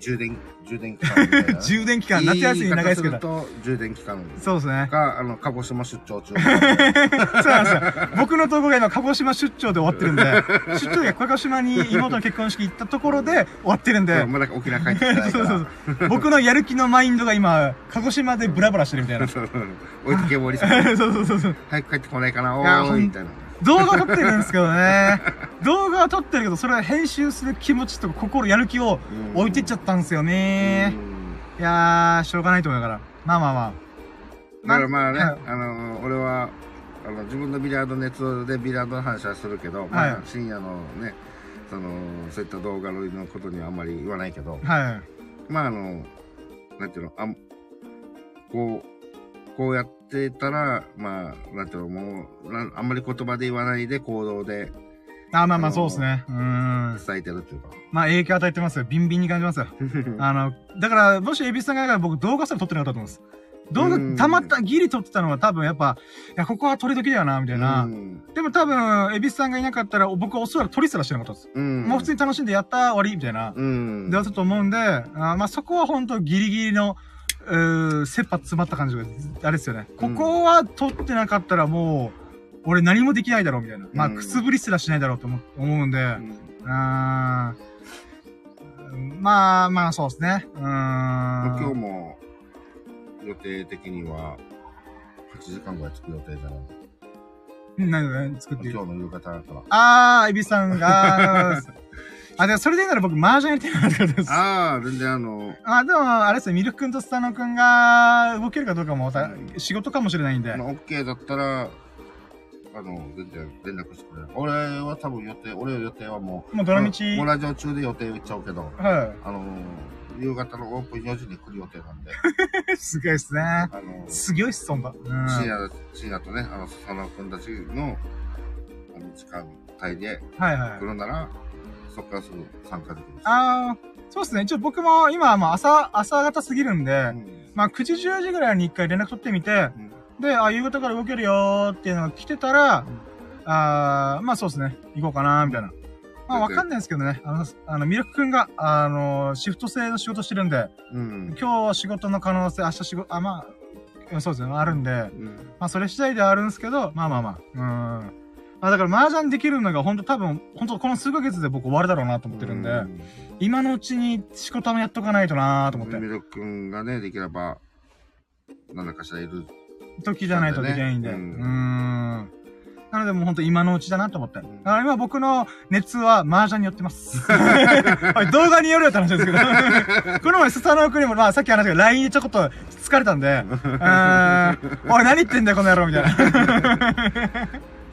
充電、充電期間。充電期間、夏休み長いですけど。充電期間そうですね。が、あの、鹿児島出張中。そうなんですよ。僕の投稿が今、鹿児島出張で終わってるんで、出張で鹿児島に妹の結婚式行ったところで終わってるんで、まだ沖縄帰ってきてない。そうそうそう。僕のやる気のマインドが今、鹿児島でブラブラしてるみたいな。そそう置いてけぼりさうそうそうそう。早く帰ってこないかな、おーい、みたいな。動画撮ってるんですけどね。動画は撮ってるけど、それは編集する気持ちとか心、やる気を置いてっちゃったんですよね。いやー、しょうがないと思いながら。まあまあまあ。だからまあね、はいあの、俺は、あの、自分のビリヤード熱でビリヤードの話はするけど、まはいあ、深夜のね、その、そういった動画のことにはあんまり言わないけど、はい。まああの、なんていうの、あんこう、こうやってたら、まあ、なんていうの、もう、なんあんまり言葉で言わないで行動であ、まあまあそうですね。うーん。伝えてるっていうか。まあ影響与えてますよ。ビンビンに感じますよ。あの、だから、もしエビスさんが僕動画すら撮ってなかったと思うんです。動うん画、たまった、ギリ撮ってたのは多分やっぱ、いや、ここは撮り時だよな、みたいな。うんでも多分、エビスさんがいなかったら、僕はおそらく撮りすらしてなかったです。うん。もう普通に楽しんでやったー終わりみたいな。うん。で、だったと思うんで、あーまあそこは本当ギリギリの、うー、切羽詰まった感じが、あれですよね。ここは撮ってなかったらもう、俺何もできないだろうみたいな。まあ、うんくすぶりすらしないだろうと思思うんで、うんあーまあまあ、そうですね。うーん。今日も予定的には8時間ぐらい作る予定じゃない？何だね、作って。今日の夕方だから。あー、エビさんが、あ、でもそれで言うなら僕、麻雀やりたいなってことです。あ、ああ、全然あの、でも、あれですね、ミルク君とスタノ君が動けるかどうかもまた仕事かもしれないんで。まあ、OK だったら、あの、全然連絡してくれる。俺は多分予定、俺の予定はもう、もうどの道、もうラジオ中で予定言っちゃうけど、はあの、夕方のオープン4時に来る予定なんで、い。すごいっすね。あの、すごいっす、そんな。うん。深夜、深夜とね、あの、佐野くんたちの、あの、時間帯ではいはい来。るなら、そこからすぐ参加できるし。あー、そうっすね。一応僕も今はまあ朝、朝方すぎるんで、うんまあ9時10時ぐらいに一回連絡取ってみて、うんで、あ、夕方から動けるよーっていうのが来てたら、あー、まあそうですね。行こうかなーみたいな。まあわかんないですけどね。あの、あの、ミルク君が、あの、シフト制の仕事してるんで、うん。今日は仕事の可能性、明日仕事、あ、まあ、そうですね。あるんで、うん。まあそれ次第ではあるんですけど、まあまあまあ。うん。まあだから麻雀できるのが本当多分、本当この数ヶ月で僕終わるだろうなと思ってるんで、うん今のうちに仕事もやっとかないとなーと思って。ミルク君がね、できれば、何らかしらいる。時じゃないとできないんで。ううん。なのでもうほんと今のうちだなと思って。だんから今僕の熱は麻雀によってます。はい動画によるよって話ですけど。この前スタノークにも、まあさっき話したけど、LINE でちょこっと疲れたんで、うーん。おい何言ってんだよこの野郎みたいな。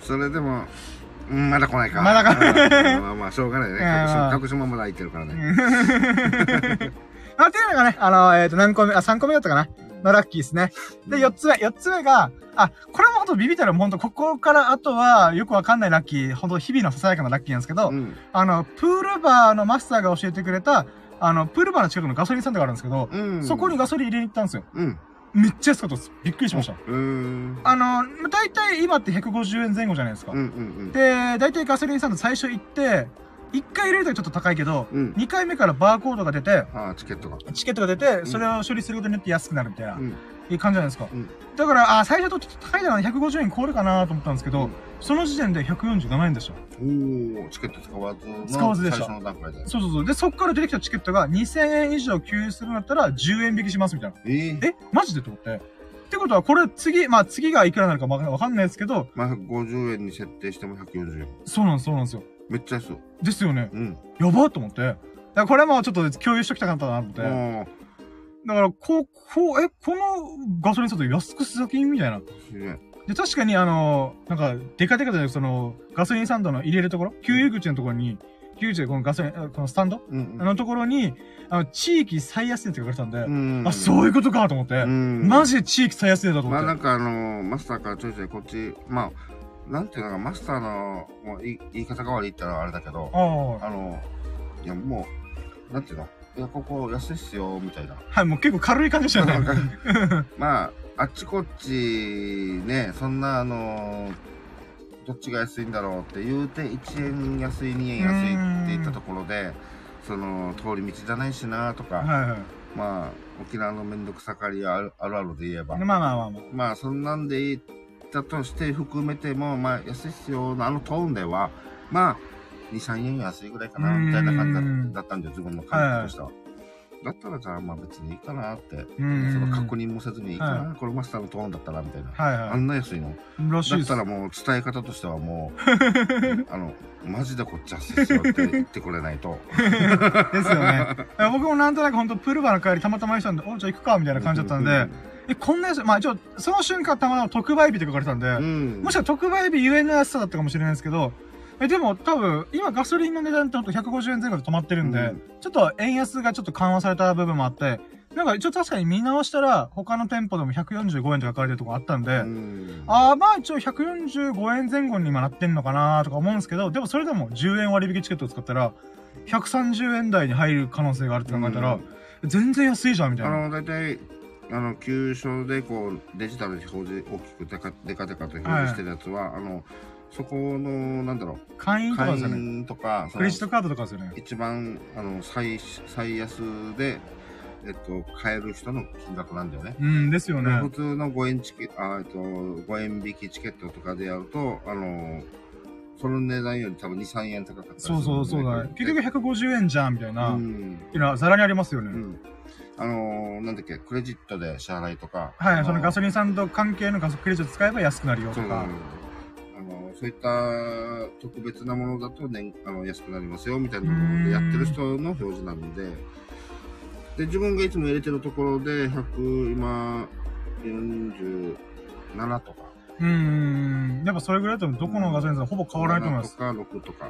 それでも、うん、まだ来ないか。まだ来ないうんまあまあ、しょうがないね。うんまあ鹿児島まだ空いてるからね。まあ、っていうのがね、あの、えっ、と、何個目、あ、3個目だったかなのラッキーですね。で、4つ目、4つ目が、あ、これもほんとビビったらもうほんと、ここからあとはよくわかんないラッキー、ほんと日々のささやかなラッキーなんですけど、うん。あの、プールバーのマスターが教えてくれた、あの、プールバーの近くのガソリンスタンドがあるんですけど、うん。そこにガソリン入れに行ったんですよ。うん。めっちゃ安かったです。びっくりしました。あの、だいたい今って150円前後じゃないですか。うんうんで、だいたいガソリンスタンド最初行って、1回入れるときちょっと高いけど、うん。うん。2回目からバーコードが出て、チケットが。チケットが出て、んそれを処理することによって安くなるみたいな、うん。いう感じじゃないですか。うんだから、あ、最初とちょっと高いだな、150円超えるかなと思ったんですけど、うんその時点で147円でした。おお、チケット使わずの使わずでした最初の段階で。そうそうそう。で、そっから出てきたチケットが2000円以上給油するんだったら10円引きしますみたいな。えー、え？マジでと思って。ってことは、これ次、まあ次がいくらなのかわかんないですけど、まあ、150円に設定しても140円。そうなんです、そうなんですよ。めっちゃ安い。ですよね。うん。やばっと思って。だからこれもちょっと共有しときたかったなと思って。だから、こう、こう、え、このガソリンスタンド安くすだけみたいな。で、確かにあの、なんか、デカデカで、その、ガソリンスタンドの入れるところ、給油口のところに、給油口でこのガソリン、あこのスタンド？うんあのところに、あの、地域最安値って書かれてたんで、うん。あ、そういうことかと思って、うん。マジで地域最安値だと思って。まあなんかあのマスターからちょいちょいこっち、まあ、なんていうのか、マスターの、もう言い言い方が悪いって言ったらあれだけど、あの、いやもう、なんていうの？いや、ここ安いっすよ、みたいな。はい、もう結構軽い感じでしたよね。まあ、あっちこっちね、そんなあの、どっちが安いんだろうって言うて、1円安い、2円安いって言ったところで、その、通り道じゃないしなとか、はいはい。まあ、沖縄のめんどくさかりあるあるあるで言えば、まあまあまあまあ。まあ、そんなんで言ったとして含めても、まあ、安いっすよのあのトーンでは、まあ、2、3円安いぐらいかな、みたいな感じだだったんで、自分の感覚としては。だったら、じゃあ、まあ別にいいかなって、うそん。の確認もせずにいいかな、はこれマスターのトーンだったら、みたいな。はいはあんな安いの。だった。らもう伝え方としてはもう、あの、マジでこっち安いっすよって言ってくれないと。ですよね。僕もなんとなく本当プルバの帰りたまたましたんで、お、じゃあ行くかみたいな感じだったんで、え、こんな安い、まあ一応、その瞬間たまたま特売日って書かれてたんで、うん。もしかしたら特売日ゆえの安さだったかもしれないですけど、え、でも多分、今ガソリンの値段ってほんと150円前後で止まってるんで、うん。ちょっと円安がちょっと緩和された部分もあって、なんか一応確かに見直したら、他の店舗でも145円とか書かれてるとこあったんで、うん。ああ、まあ一応145円前後に今なってんのかなとか思うんですけど、でもそれでも10円割引チケットを使ったら、130円台に入る可能性があるって考えたら、全然安いじゃんみたいな。あの、大体、あの、急所でこう、デジタルで表示、大きくデカデカと表示してるやつは、あの、そこの、なんだろ会員う、会とかですよね。員とか、そのクレジットカードとかですよね。一番、あの、最、最安で、えっと、買える人の金額なんだよね。うん、ですよね。普通の5円チケあえっと、5円引きチケットとかでやると、あの、その値段より多分2、3円高かったりするそうそうそうだね。結局150円じゃんみたいな、うってん。いうのはざらにありますよね。うん。あのなんだっけ、クレジットで支払いとか。はい、そのガソリリンスタンド関係のガソクレジット使えば安くなるよとそうか。あの、そういった特別なものだと、ね、あの安くなりますよみたいなのでやってる人の表示なんで、で、自分がいつも入れてるところで、100、今、47とか。うーん。やっぱそれぐらいだとどこのガソリンスタンドほぼ変わらないと思います。7とか6とか。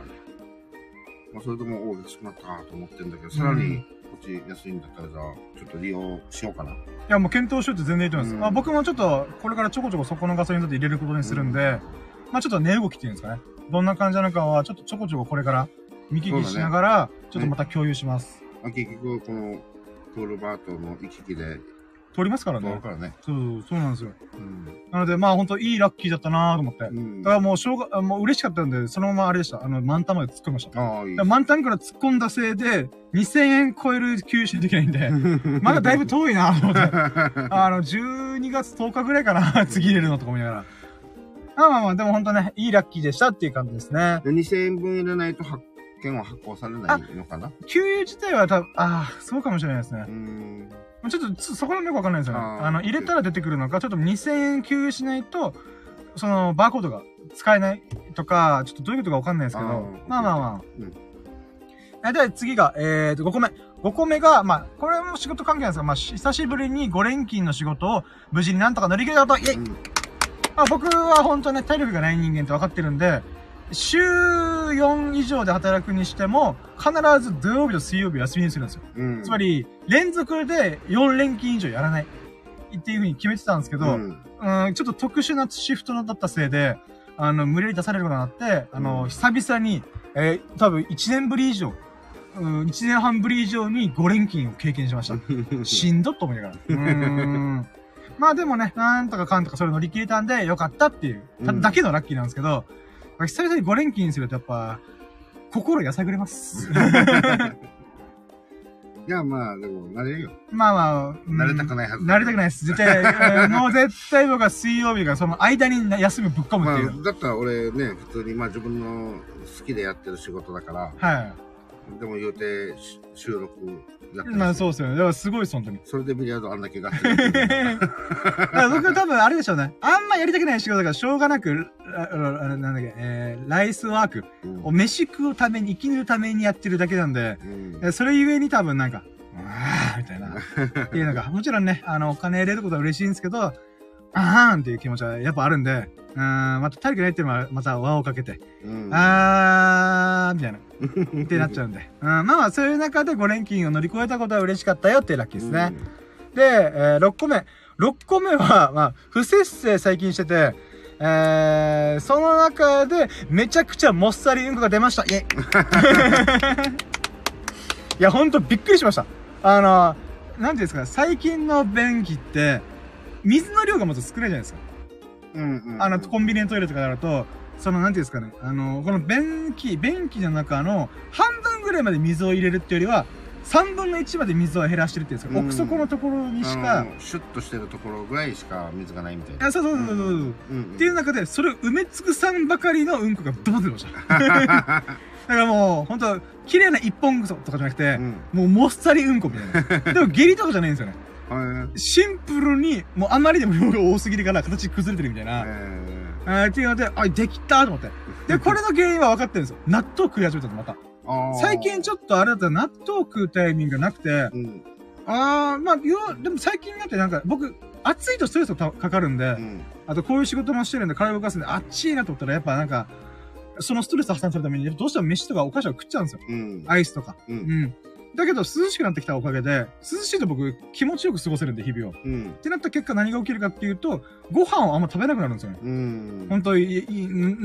まあ、それでも、お安くなったなと思ってるんだけど、さらに、こっち安いんだったら、じゃあ、ちょっと利用しようかな。いや、もう検討しようって全然いいと思います。うんまあ僕もちょっと、これからちょこちょこそこのガソリンスタンド入れることにするんで、まあちょっと値動きっていうんですかね。どんな感じなのかは、ちょっとちょこちょここれから見聞きしながら、ちょっとまた共有します。まあ、結局、この、トールバートの行き来で通りますからね。通るからね。そう、そうなんですよ。うん。なので、まあ本当いいラッキーだったなと思って。うんだからもう、しょうが、もう嬉しかったんで、そのままあれでした。あの、満タンまで突っ込みました。ああ、いい満タンから突っ込んだせいで、2000円超える給油しないといけないんで、まだだいぶ遠いなと思って。あの、12月10日ぐらいかな、次入れるのとか思いながら。まあまあまあ、でも本当ね、いいラッキーでしたっていう感じですね。で2000円分入れないと発券は発行されないのかな？給油自体は多分、ああ、そうかもしれないですねう。ん。ちょっとつ、そこのよくわかんないですよね。あの、入れたら出てくるのか、ちょっと2000円給油しないと、その、バーコードが使えないとか、ちょっとどういうことかわかんないですけどまあまあまうんで、次が、えーと、5個目。5個目が、まあ、これも仕事関係なんですが、まあ、し久しぶりに5連勤の仕事を無事になんとか乗り切れたと、イェイうんまあ、僕は本当ね、体力がない人間って分かってるんで、週4以上で働くにしても、必ず土曜日と水曜日休みにするんですよ。うん。つまり、連続で4連勤以上やらない。っていう風に決めてたんですけど、うん、うん、ちょっと特殊なシフトだったせいで、あの、無理やり出されることになって、あの、うん久々に、えー多分1年ぶり以上、うん、1年半ぶり以上に5連勤を経験しました。しんどっと思いながら。うーん。まあでもね、なんとかかんとかそれ乗り切れたんで、よかったっていう、たうんだけのラッキーなんですけど、久々に5連勤するとやっぱ、心やさぐれます。いや、まあ、でも、慣れるよ。まあまあ、うん慣れたくないはず。慣れたくないです。絶対、うんもう絶対僕は水曜日がその間に休みぶっ込むまっていう。あ、だったら俺ね、普通に、まあ自分の好きでやってる仕事だから、はい。でも言うて、し収録まあそうですよね。だからすごいです、本当に。それでビリヤードあんだけが。だから僕は多分あれでしょうね。あんまやりたくない仕事だからしょうがなく、あああなんだっけ、えー、ライスワークうんを飯食うために、生き抜くためにやってるだけなんで、うんえそれゆえに多分なんか、あーみたいな、っていうのが、もちろんね、あの、お金入れることは嬉しいんですけど、あーんっていう気持ちはやっぱあるんで、うーん、また体力ないっていうのはまた輪をかけて、うんあーみたいな、ってなっちゃうんで。うん、まあまあ、そういう中で5連勤を乗り越えたことは嬉しかったよっていうラッキーですね。で、えー6個目。6個目は、まあ、不節制最近してて、えー、その中で、めちゃくちゃもっさりうんこが出ました。いや、ほんとびっくりしました。あの、なんていうんですか、最近の便器って、水の量がまず少ないじゃないですか。うんうんうんあの、コンビニのトイレとかだと、その、なんていうんですかね、あの、この便器、便器の中の半分ぐらいまで水を入れるっていうよりは、3分の1まで水を減らしてるっていうんですか、うん奥底のところにしあか、のシュッとしてるところぐらいしか水がないみたいな。あそうそうそうそうそう、うんっていう中で、それを埋め尽くさんばかりのうんこがドバ出ました。だからもう、ほんと、綺麗な一本ぐそとかじゃなくてう、んもうもっさりうんこみたいな。でも下痢とかじゃないんですよね。はいシンプルに、もうあまりにも量が多すぎるから形崩れてるみたいな。えあーっていうので、あ、できたと思って。で、これの原因は分かってるんですよ。納豆食い始めたの、また。最近ちょっとあれだったら納豆食うタイミングがなくて、うんあー、まあ、よでも最近になってなんか、僕、暑いとストレスがかかるんで、うんあとこういう仕事もしてるんで体を動かすんで、あっちいなと思ったらやっぱなんか、そのストレス発散するために、どうしても飯とかお菓子を食っちゃうんですよ。うんアイスとか。ううんん。だけど涼しくなってきたおかげで、涼しいと僕気持ちよく過ごせるんで、日々を。っうんてなった結果何が起きるかっていうと、ご飯をあんま食べなくなるんですよね。うん本当に、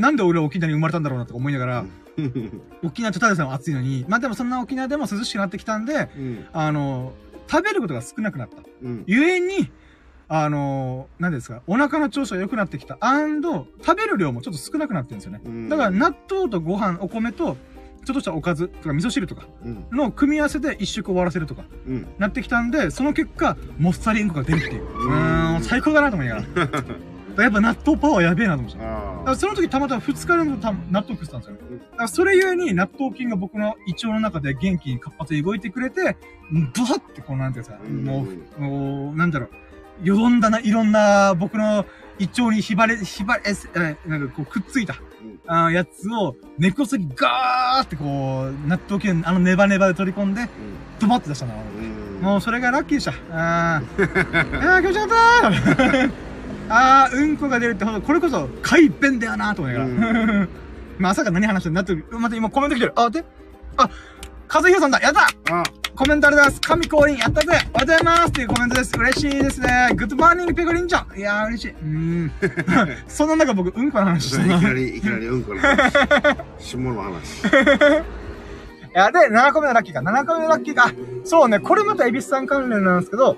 なんで俺は沖縄に生まれたんだろうなとか思いながら、沖縄ってただでさえ暑いのに、まあでもそんな沖縄でも涼しくなってきたんで、うんあの、食べることが少なくなった。うんゆえに、あの、何ですか、お腹の調子が良くなってきた。アンド、食べる量もちょっと少なくなってるんですよね。うんだから納豆とご飯、お米と、ちょっとしたおかずとか味噌汁とかうんの組み合わせで一食終わらせるとかうんなってきたんで、その結果、もっさりうんこが出るっていう。ううん最高だなと思いながら。やっぱ納豆パワーやべえなと思って。だかあらその時たまたま2日連続た納豆食ってたんですよね。だからそれゆえに納豆菌が僕の胃腸の中で元気に活発に動いてくれて、ブワってこうなんていうんですか、うんもう、もう、なんだろう、よどんだな、いろんな僕の胃腸にひばれ、ひばれ、えなんかこうくっついた、あーやつを根こそぎガーってこう、納豆菌あのネバネバで取り込んで、ドバって出したな。うんもうそれがラッキーでした。あー あー、気持ちよかったあー、うんこが出るってほんと、これこそ快便だよなと思いながら。まさか何話してんだって、また今コメント来てる。あ、であ、和弘さんだやったあコメントありがとうございます神降臨やったぜおはようございますっていうコメントです。嬉しいですね。 Good morning ペコリンちゃんいやー嬉しい。うーん。そんな中僕、うんこの話してた。いきなりいきなりうんこの話下の話いや、で、7個目のラッキーか。7個目のラッキーか。そうね、これまたエビスさん関連なんですけど、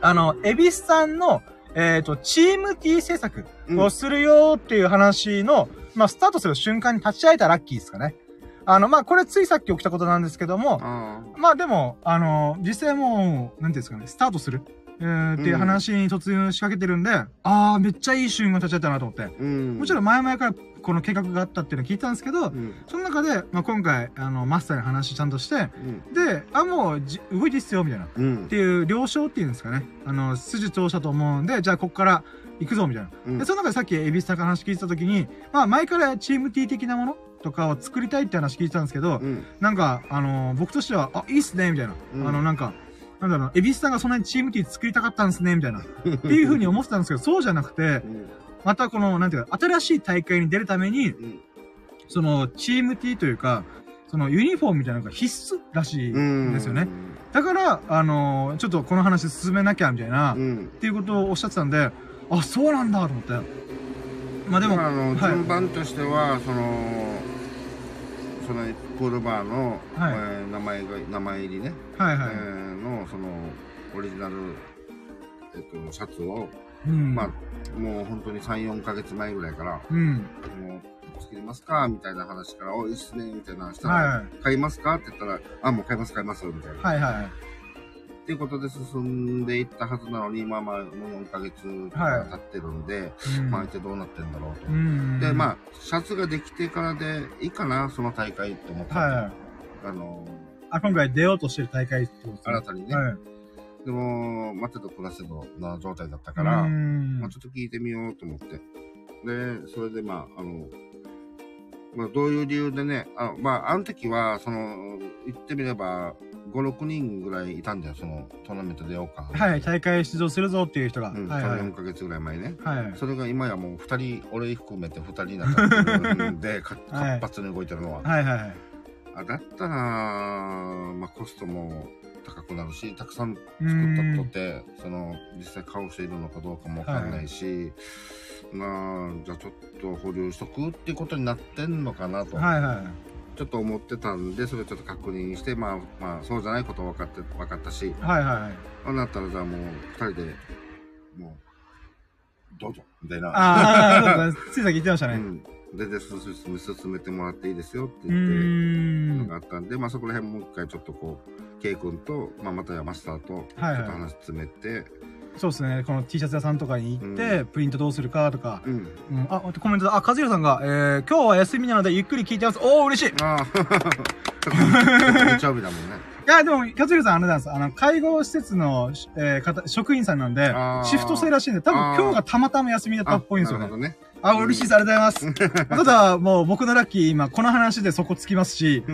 あの、エビスさんの、えっ、と、チーム T 制作をするよっていう話の、まあ、スタートする瞬間に立ち会えたラッキーですかね。あの、まあ、これついさっき起きたことなんですけども、あまあでも、あの、実際もう、なんていうんですかね、スタートする、えーっていう話に突入しかけてるんで、ああ、めっちゃいい瞬間立ち会えたなと思って。ーうんもちろん前々からこの計画があったっていうのを聞いたんですけど、うんその中で、まあ、今回、あの、マスターに話ちゃんとして、うんで、あ、もうじ、動いていいっすよ、みたいな。っうんていう、了承っていうんですかね。あの、筋通したと思うんで、じゃあ、こっから行くぞ、みたいな。うんで、その中でさっき、エビスさんから話聞いてた時に、まあ、前からチーム T 的なものとかを作りたいって話聞いてたんですけど、うんなんか、あの僕としては、あ、いいっすね、みたいな。うんあの、なんか、なんだろう、エビスさんがそんなにチーム T 作りたかったんですね、みたいな。っていう風に思ってたんですけど、そうじゃなくて、うんまたこの、なんていうか、新しい大会に出るために、うんその、チーム T というか、その、ユニフォームみたいなのが必須らしいんですよね。だから、あのちょっとこの話進めなきゃ、みたいな、っうんていうことをおっしゃってたんで、あ、そうなんだと思って。まあでも、あの、はい順番としてはそのそのプールバーの、はいえー名前が名前入りね、はいはい。えーのそのオリジナル、えっと、シャツを、うん。まあ、もう本当に3、4ヶ月前ぐらいから、うん。もう、作りますかみたいな話から、おいいっすね、みたいなしたら、は買いますか？って言ったら、あ、もう買います、買います、みたいな。い。はいはい。っていうことで進んでいったはずなのに、まあまあ、もう4ヶ月経ってるんで、うんまあ、一体どうなってんだろうと。うん。で、まあ、あ、シャツができてからでいいかな、その大会って思ったはいはい。あの、あ、今回出ようとしてる大会ってことですね新たにね。はい。でも、待てど暮らせどな状態だったか、からうんまあ、ちょっと聞いてみようと思って。で、それでまあ、あの、まあ、どういう理由でね、あまあ、あの時は、その、言ってみれば、5、6人ぐらいいたんだよ、その、トーナメント出ようか。はい、大会出場するぞっていう人が。うん、はいはいその4ヶ月ぐらい前ね。はい。それが今やもう2人、俺含めて2人になっちゃってるんで、活発に動いてるのは。はいはいはい。あだったら、まあ、コストも高くなるし、たくさんう作ったとん。て、その、実際買う人いるのかどうかもわかんないし、まあ、じゃあちょっと保留しとくっていうことになってんのかなと、はいはい。ちょっと思ってたんで、それちょっと確認して、まあ、まあ、そうじゃないこと分かって、分かったし、はいはい。そうなったらじゃあもう、二人で、もう、どうぞ、みたいな。ああ、そうですね。ついさっき言ってましたね。うん。全然進め進めてもらっていいですよってう言って。のがあったんで、まあそこら辺もう一回ちょっとこう、K 君と、まあまたやマスターと、ちょっとはいはい話詰めて、そうですね。この T シャツ屋さんとかに行って、プリントどうするかとか。うん。うん、あ、コメントだ。あ、和弘さんが、えー、今日は休みなのでゆっくり聞いてます。おー、嬉しい。いあ 日曜日だもんね。や、でも、和弘さんあれなんです。あの、介護施設の、えー、方、職員さんなんでシフト制らしいんで、多分今日がたまたま休みだったっぽいんですよねなるほ。どね。あ、嬉しいです。ありがとうございます。ただ、もう僕のラッキー、今、この話でそこつきますし、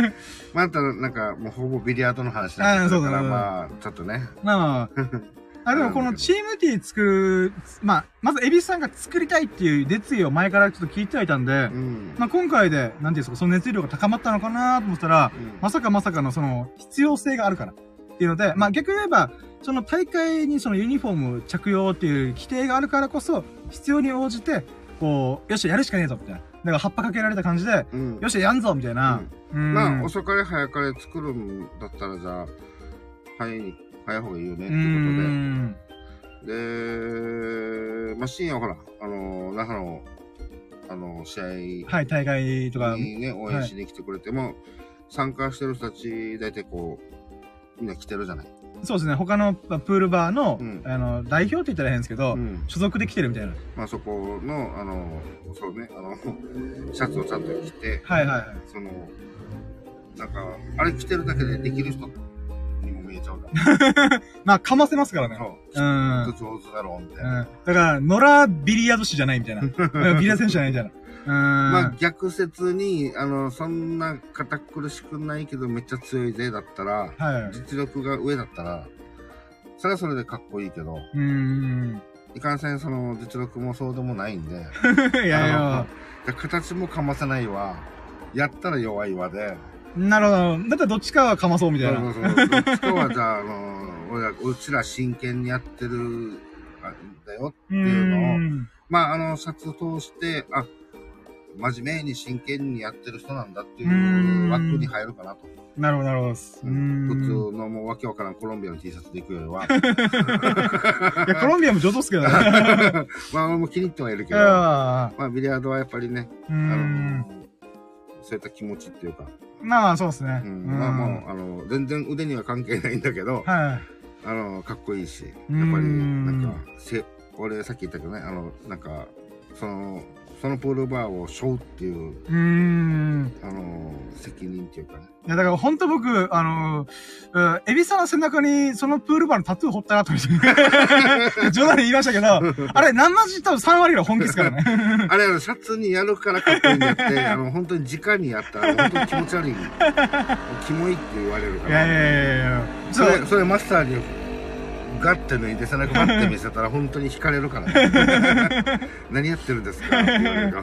またなんか、もうほぼビリヤードの話になってくるから、そうだまあ、ちょっとね。まあ、あ、でもこのチーム T 作る、まあ、まず、エビスさんが作りたいっていう熱意を前からちょっと聞いてはいたんでう、ん。まあ今回で、なんていうんですか、その熱量が高まったのかなと思ったら、うんまさかまさかのその必要性があるからっていうので、まあ逆に言えば、その大会にそのユニフォーム着用っていう規定があるからこそ、必要に応じて、こう、よし、やるしかねえぞ、みたいな。だから葉っぱかけられた感じで、うん。よし、やんぞ、みたいな。うん。まあ、遅かれ早かれ作るんだったら、じゃあ、早いに、早い方がいいよね、ってういうん。ことで。で、まあ、深夜はほら、あの、那覇の、あの、試合はい、大会とか。にね、応援しに来てくれても、参加してる人たち、大体こう、みんな来てるじゃない。そうですね、他のまあプールバーの、うんあの、代表って言ったら変ですけど、うん。所属で来てるみたいな。まあ、そこの、あの、そうね、あの、シャツをちゃんと着て、はいはいはい。その、なんか、あれ着てるだけでできる人見えちゃうから。まあ、かませますからね。そう。うん。上手だろう、みたいうん。な。だから、野良ビリヤード師じゃないみたいな。うんビリヤード選手じゃないみたいな。うん。まあ逆説に、あの、そんな堅苦しくないけどめっちゃ強いぜだったら、はい。実力が上だったら、それはそれでかっこいいけど、うーん。いかんせんその実力もそうでもないんで、いやいや。で形もかませないわ、やったら弱いわで、なるほど。だったらどっちかはかまそうみたいな。そうそうそうどっちかはじゃあ、あの、俺ら、うちら真剣にやってる、あだよっていうのを、まあ、あの、シャツ通して、あ、真面目に真剣にやってる人なん。だっていう枠に入るかなと。なるほど、なるほど。普通のもうわけわからん。コロンビアの T シャツで行くよりは。いや、コロンビアも上手っすけどね。まあ、俺も気に入ってはいるけど、まあ、ビリヤードはやっぱりね、うーあの。、そういった気持ちっていうか、まあ、そうですね。うん、まあもう、あの、全然腕には関係ないんだけど、はあの、かっこいいし、やっぱり、うん。なんか、せ、俺さっき言ったけどね、あの、なんか、その、そのプールバーを背負うっていう、い。うーん。あの、責任っていうかね。いや、だから本当僕、あのー、うんエビさんの背中にそのプールバーのタトゥー彫ったなと思って。冗談で言いましたけど、あれ、何マジ多分3割ぐらい本気ですからね。あれ、シャツにやるからかっこいいんだって、あの、本当に直にやったら、本当に気持ち悪い。キモいって言われるから。いやいやいやいや。それ、それマスターにガッて脱いで背中バッて見せたら本当に惹かれるから、ね。何やってるんですかって言われるか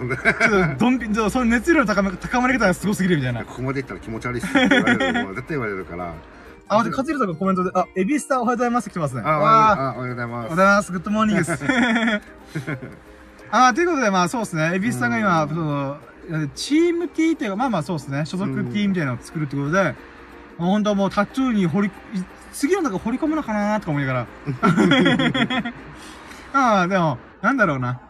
ら、その熱量の高め、高まり方がすごすぎるみたいな。ここまで言ったら気持ち悪いっすって言われる。もう絶対言われるから。あ、待って、カツルとかコメントで、あ、エビスターおはようございます来てますね。あ、わあ、おはようございおはようます。ございます。 Good morning です。あ、ということで、まあそうですね。エビスさんが今、うんその、チーム T っていうか、まあまあそうですね。所属 T みたいなのを作るってことで、本当もうタトゥーに掘り、次の中掘り込むのかなーとか思いながら。ああ、でも、なんだろうな。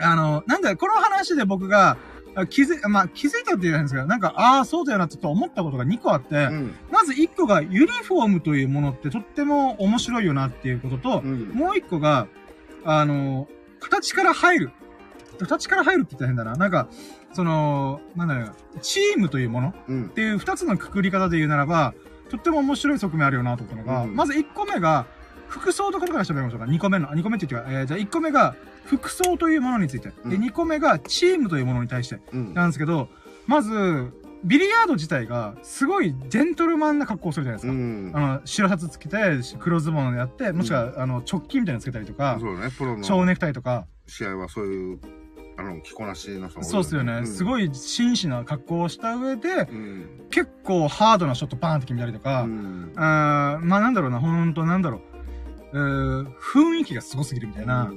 あの、なんだこの話で僕が、あ気づ、まあ、気づいたって言うんですけど、なんか、ああ、そうだよなって思ったことが2個あって、うん。まず1個がユニフォームというものってとっても面白いよなっていうことと、うん。もう1個が、あの、形から入る。形から入るって言ったら変だな。なんか、その、なんだろう、チームというものうんっ。ていう二つのくくり方で言うならば、とっても面白い側面あるよなと思ったのが、うんまず1個目が、服装ところから喋りましょうか。2個目の、2個目って言ってか、えーじゃあ1個目が、服装というものについて。で、うん2個目が、チームというものに対して。うん。なんですけど、まず、ビリヤード自体が、すごいジェントルマンな格好をするじゃないですか。うん。あの、白シャツつけて、黒ズボンやって、もしくは、あの、チョッキみたいなのつけたりとか、そうだね、プロ蝶のネクタイとか、試合はそういう、あの、着こなしのそうっすよね。すごい。い紳士な格好をした上で、うん。結構ハードなショットバーンって決めたりとか、うん。あーまあなんだろうな、ほんとなんだろう。えー雰囲気がすごすぎるみたいな、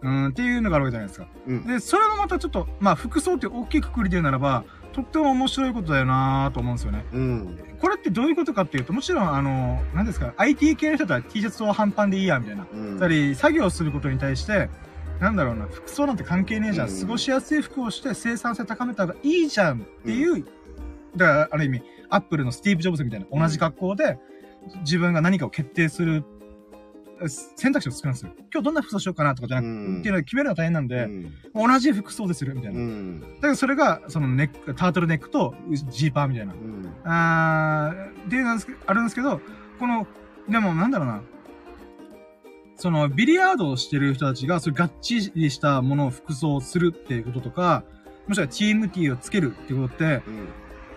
うん、っていうのがあるわけじゃないですか。うん。で、それもまたちょっと、まあ服装って大きいくくりで言うならば、とっても面白いことだよなと思うんですよね。うん。これってどういうことかっていうと、もちろんあの、何ですか、IT 系の人だったら T シャツを半パンでいいや、みたいな。うん。つまり、作業することに対して、なんだろうな、服装なんて関係ねえじゃん。うん過ごしやすい服をして生産性高めた方がいいじゃんっていう、だから、ある意味、アップルのスティーブ・ジョブズみたいな同じ格好で、自分が何かを決定する、え選択肢を作るんですよ。今日どんな服装しようかなとかじゃなくて、うんっていうのを決めるのが大変なんで、うん。同じ服装でするみたいうな。ん。だけどそれが、そのネック、タートルネックとジーパーみたいなう。ん。あーっていうのがあるんですけど、この、でもなんだろうな。その、ビリヤードをしてる人たちが、そういうがっちりしたものを服装するっていうこととか、もしくはチームティーをつけるっていうことって、うん。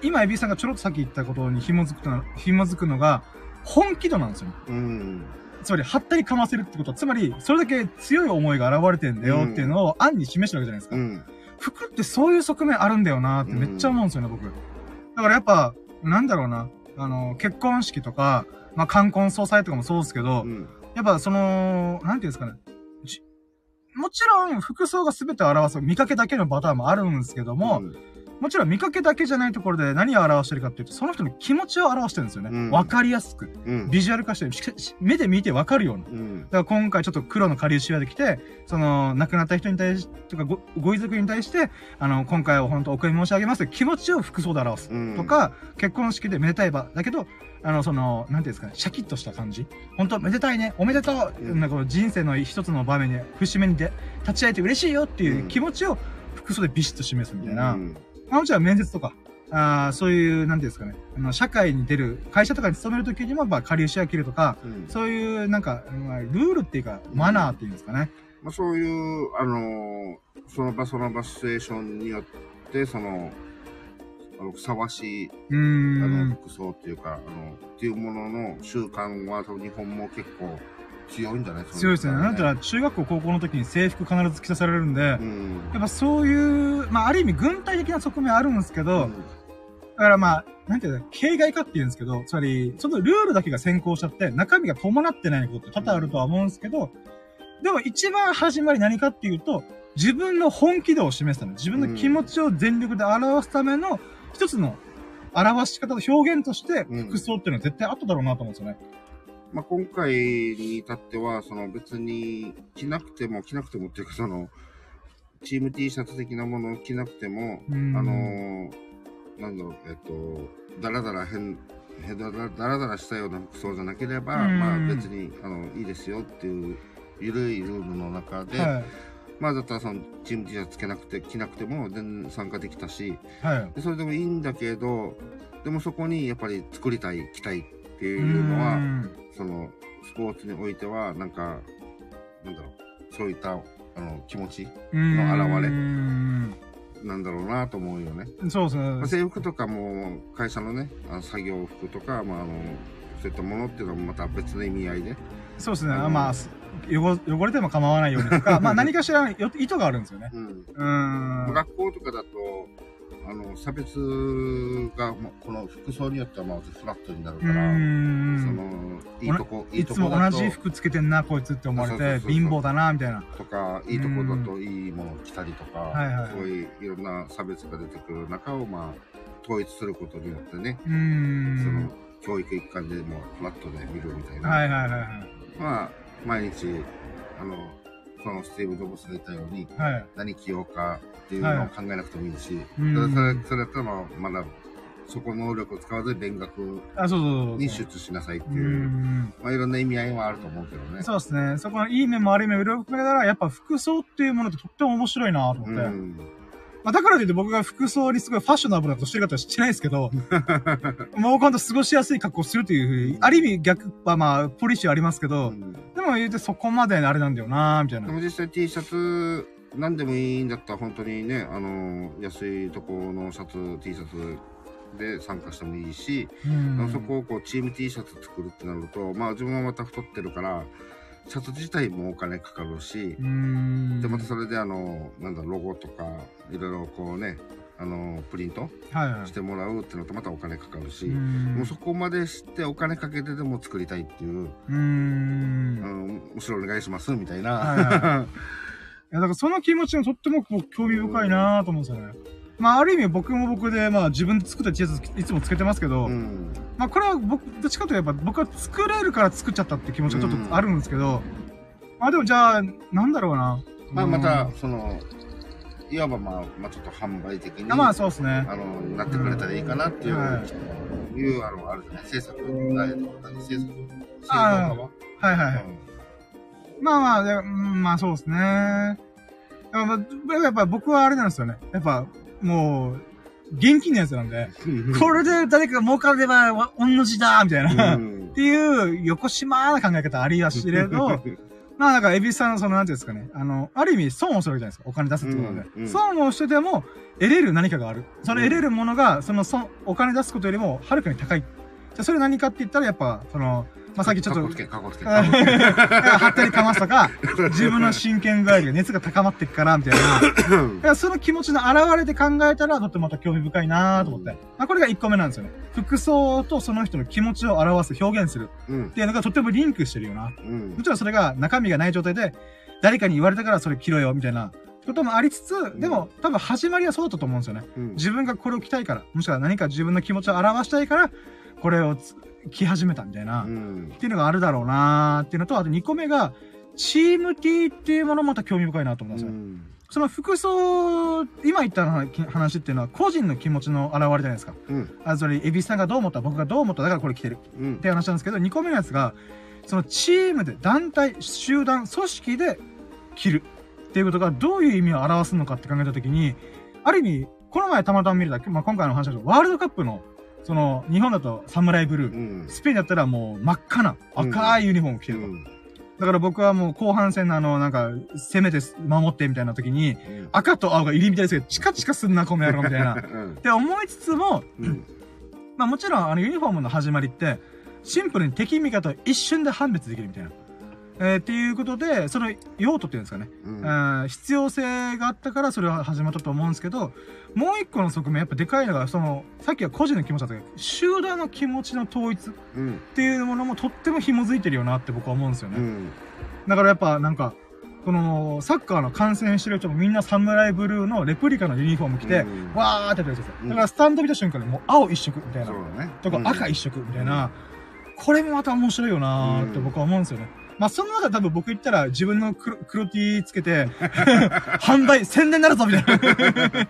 今、エビさんがちょろっとさっき言ったことに紐づくの、紐づくのが、本気度なんですよ。うん。つまり、はったりかませるってことは、つまり、それだけ強い思いが現れてんだよっていうのを暗に示してるわけじゃないですか。うん。服ってそういう側面あるんだよなってめっちゃ思うんですよね、僕。だからやっぱ、なんだろうな。あの、結婚式とか、まあ、冠婚葬祭とかもそうですけど、うん。やっぱその、なんていうんですかね。じもちろん服装が全てを表す見かけだけのパターンもあるんですけども、うん、もちろん見かけだけじゃないところで何を表してるかっていうと、その人の気持ちを表してるんですよね。うんわ、かりやすく。うん。ビジュアル化してる。目で見てわかるような。うん。だから今回ちょっと黒のカリウシアで来て、その、亡くなった人に対して、とかご、ご遺族に対して、あの、今回は本当お悔やみ申し上げます気持ちを服装で表す。うんとか、結婚式でめでたい場。だけど、あの、その、なんていうんですかね、シャキッとした感じ。本当めでたいね、おめでとう、うん。なんか人生の一つの場面に、節目にで、立ち会えて嬉しいよっていう気持ちを服装でビシッと示すみたいな。うん。まあもちろん面接とか、あーそういう、なんていうんですかね、あの、社会に出る、会社とかに勤めるときにも、まあ、カリウシア着るとか、うん。そういう、なんか、まあルールっていうか、マナーっていうんですかね。まあ、そういう、あのーその場その場シチュエーションによって、その、あの、ふさわしい、うあーの、ん。服装っていうか、あの、っていうものの習慣は、日本も結構強いんじゃない？強いですね。なんていうら、の中学校、高校の時に制服必ず着させられるんで、ん。っぱそういう、まあ、ある意味軍隊的な側面あるんですけど、うんだからまあ、なんていうの、形骸化って言うんですけど、つまり、そのルールだけが先行しちゃって、中身が伴ってないことって多々あるとは思うんですけど、でも一番始まり何かっていうと、自分の本気度を示すため、自分の気持ちを全力で表すための一つの表し方と表現として、うん。服装っていうのは絶対あっただろうなと思うんですよね。まあ、今回に至っては、その別に着なくても、着なくてもっていうか、その、チーム T シャツ的なものを着なくても、うん。あのーなんだろう、えっと、だらだら変、へだらだらだらしたような服装じゃなければ、うん。まあ別に、あの、いいですよっていう、ゆるいルールの中で、はまあだったらその、チーム T シャツつけなくて、着なくても全然参加できたし、い。はい。でそれでもいいんだけど、でもそこにやっぱり作りたい、着たいっていうのは、んその、スポーツにおいては、なんか、なんだろう、そういった、あの、気持ちの表れうんなんだろうなと思うよね。そうですまあね。制服とかも、会社のね、あの作業服とか、まあ、あの、そういったものっていうのはまた別の意味合いで。そうですね。まあ、す汚汚れても構わないようにとか、まあ何かしらのよ意図があるんですよね。うん。うーん。学校とかだと、あの、差別が、まあこの服装によってはまずフラットになるうから、そ。の、いいとこ、いいつもいとこだと、同じ服つけてんな、こいつって思われて、貧乏だな、みたいな。とか、いいとこだといいものを着たりとか、はいはいそういういろんな差別が出てくる中を、まあ、統一することによってね、そのん。、教育一環でもうフラットで見るみたいな。はいはいはいはい。まあ、毎日、あの、そのスティーブ・ジョブスが言ったように、はい。何着ようかっていうのを考えなくてもいいし、うんそれそれだったらまあ、まだ、そこの能力を使わずに勉学。に集中しなさいってういう、ん。まあいろんな意味合いはあると思うけどね。そうですね。そこのいい面も悪い面もいろいろ含めながら、やっぱ服装っていうものってとっても面白いなと思って。うん。まあ、だからといって僕が服装にすごいファッショナブルなことしてる方はしてないですけど、もう今度過ごしやすい格好をするというふうに、ある意味逆はまあ、ポリシーありますけど、うんでも言うてそこまであれなんだよなみたいな。でも実際 T シャツ、何でもいいんだったら本当にね、あの、安いとこのシャツ、T シャツで参加してもいいし、うんそこをこうチーム T シャツ作るってなると、まあ自分はまた太ってるから、シャツ自体もお金かかるしう、ん。で、またそれであの、なんだ、ロゴとか、いろいろこうね、あの、プリントはいはい。してもらうってのとまたお金かかるし、うんもうそこまでしてお金かけてでも作りたいっていう、うあん。の、むしろお願いしますみたいな。はいはい いや、だからその気持ちがとっても興味深いなと思うんですよね。まあ、ある意味僕も僕で、まあ自分で作った T シャツいつもつけてますけど、うん。まあこれは僕、どっちかといえば僕は作れるから作っちゃったって気持ちがちょっとあるんですけど、まあでもじゃあ、なんだろうな。まあまたうん、その、いわばまあ、まあちょっと販売的に、あまあそうですね。あの、なってくれたらいいかなっていう、はいう、あの、あるじゃない制作、何何制作製造あ側はいはいはい。まあまあ、でうんまあそうですね。やっぱやっぱ僕はあれなんですよね。やっぱ、もう、現金のやつなんで、うんこれで誰かが儲かれば、わ同じだみたいな。っうんていう、横島な考え方ありやしれど、まあなんか、エビスさんのその、なんていうんですかね。あの、ある意味損をするわけじゃないですか。お金出すってことで。うんうん損をしてても、得れる何かがある。その得れるものが、その損、お金出すことよりも、はるかに高い。じゃあそれ何かって言ったら、やっぱ、その、まあ、さっきちょっとかっこつ、け、かっこつけ。はったりかますとか、自分の真剣具合が熱が高まっていくから、みたいな。だからその気持ちの表れで考えたら、とってもまた興味深いなと思って。まあ、これが1個目なんですよね。服装とその人の気持ちを表す、表現するうんっ。ていうのがとってもリンクしてるよな。うんも。ちろんそれが中身がない状態で、誰かに言われたからそれ着ろよ、みたいなこともありつつ、でも多分始まりはそうだったと思うんですよね。うん自分がこれを着たいから、もしくは何か自分の気持ちを表したいから、これをつ着始めたみたいな。うんっていうのがあるだろうなーっていうのと、あと2個目が、チーム T っていうものもまた興味深いなと思うんですよ。その服装、今言った話っていうのは個人の気持ちの表れじゃないですか。うん。あ、それ、エビスさんがどう思った、僕がどう思った、だからこれ着てるうんっ。て話なんですけど、2個目のやつが、そのチームで、団体、集団、組織で着るっていうことがどういう意味を表すのかって考えたときに、ある意味、この前たまたま見れた、まあ、今回の話だと、ワールドカップの、その、日本だとサムライブルー、うん。スペインだったらもう真っ赤な赤いユニフォーム着てると。うんだから僕はもう後半戦のあの、なんか、攻めて守ってみたいな時に、赤と青が入りみたいですけど、チカチカすんな、この野郎みたいな。っうんて思いつつも、うんまあもちろんあのユニフォームの始まりって、シンプルに敵味方を一瞬で判別できるみたいな。えーっていうことで、その用途っていうんですかね。うんえー必要性があったからそれは始まったと思うんですけど、もう一個の側面、やっぱでかいのが、その、さっきは個人の気持ちだったけど、集団の気持ちの統一っうんていうものもとっても紐づいてるよなって僕は思うんですよね。うんだからやっぱなんか、この、サッカーの観戦してる人もみんなサムライブルーのレプリカのユニフォーム着て、うんわーってやってるんですよ。うんだからスタンド見た瞬間にもう青一色みたいなね。とか赤一色みたいな、これもまた面白いよなーって僕は思うんですよね。まあその中で多分僕言ったら自分の黒黒 T つけて、販売、宣伝になるぞみたいな。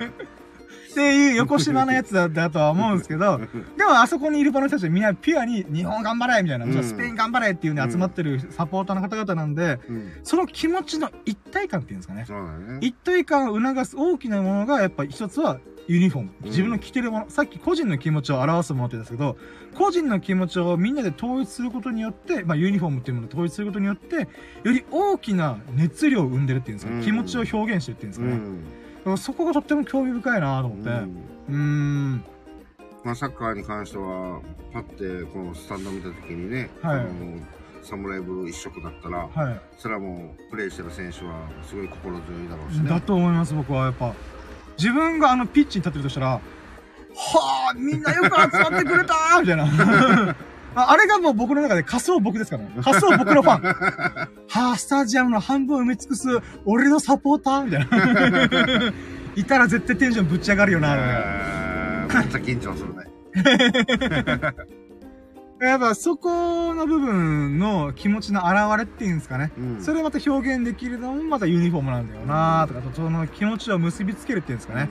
っていう横島なやつだだとは思うんですけど、でもあそこにいる場の人たちはみんなピュアに日本頑張れみたいな、うんスペイン頑張れっていうね集まってるサポーターの方々なんで、うんその気持ちの一体感っていうんですかね。ね。一体感を促す大きなものがやっぱ一つはユニフォーム。うん自分の着てるもの、さっき個人の気持ちを表すものって言ったんですけど、個人の気持ちをみんなで統一することによって、まあユニフォームっていうものを統一することによって、より大きな熱量を生んでるっていうんですか、うん気持ちを表現してるっていうんですかね。そこがとっても興味深いなと思って。ううん。まあ、サッカーに関しては、パってこのスタンド見たときにね、はいあのサムライブルー一色だったら、はい。それはもう、プレイしてる選手は、すごい心強いだろうしね。だと思います、僕はやっぱ。自分があのピッチに立ってるとしたら、はあ、みんなよく集まってくれたーみたいな。ああれがもう僕の中で仮想僕ですからね。仮想僕のファン。はあ、スタジアムの半分を埋め尽くす俺のサポーターみたいな。いたら絶対テンションぶち上がるよな、あめっちゃ緊張するね。やっぱそこの部分の気持ちの表れっていうんですかね。うん。それをまた表現できるのもまたユニフォームなんだよなとか、その気持ちを結びつけるっていうんですかね。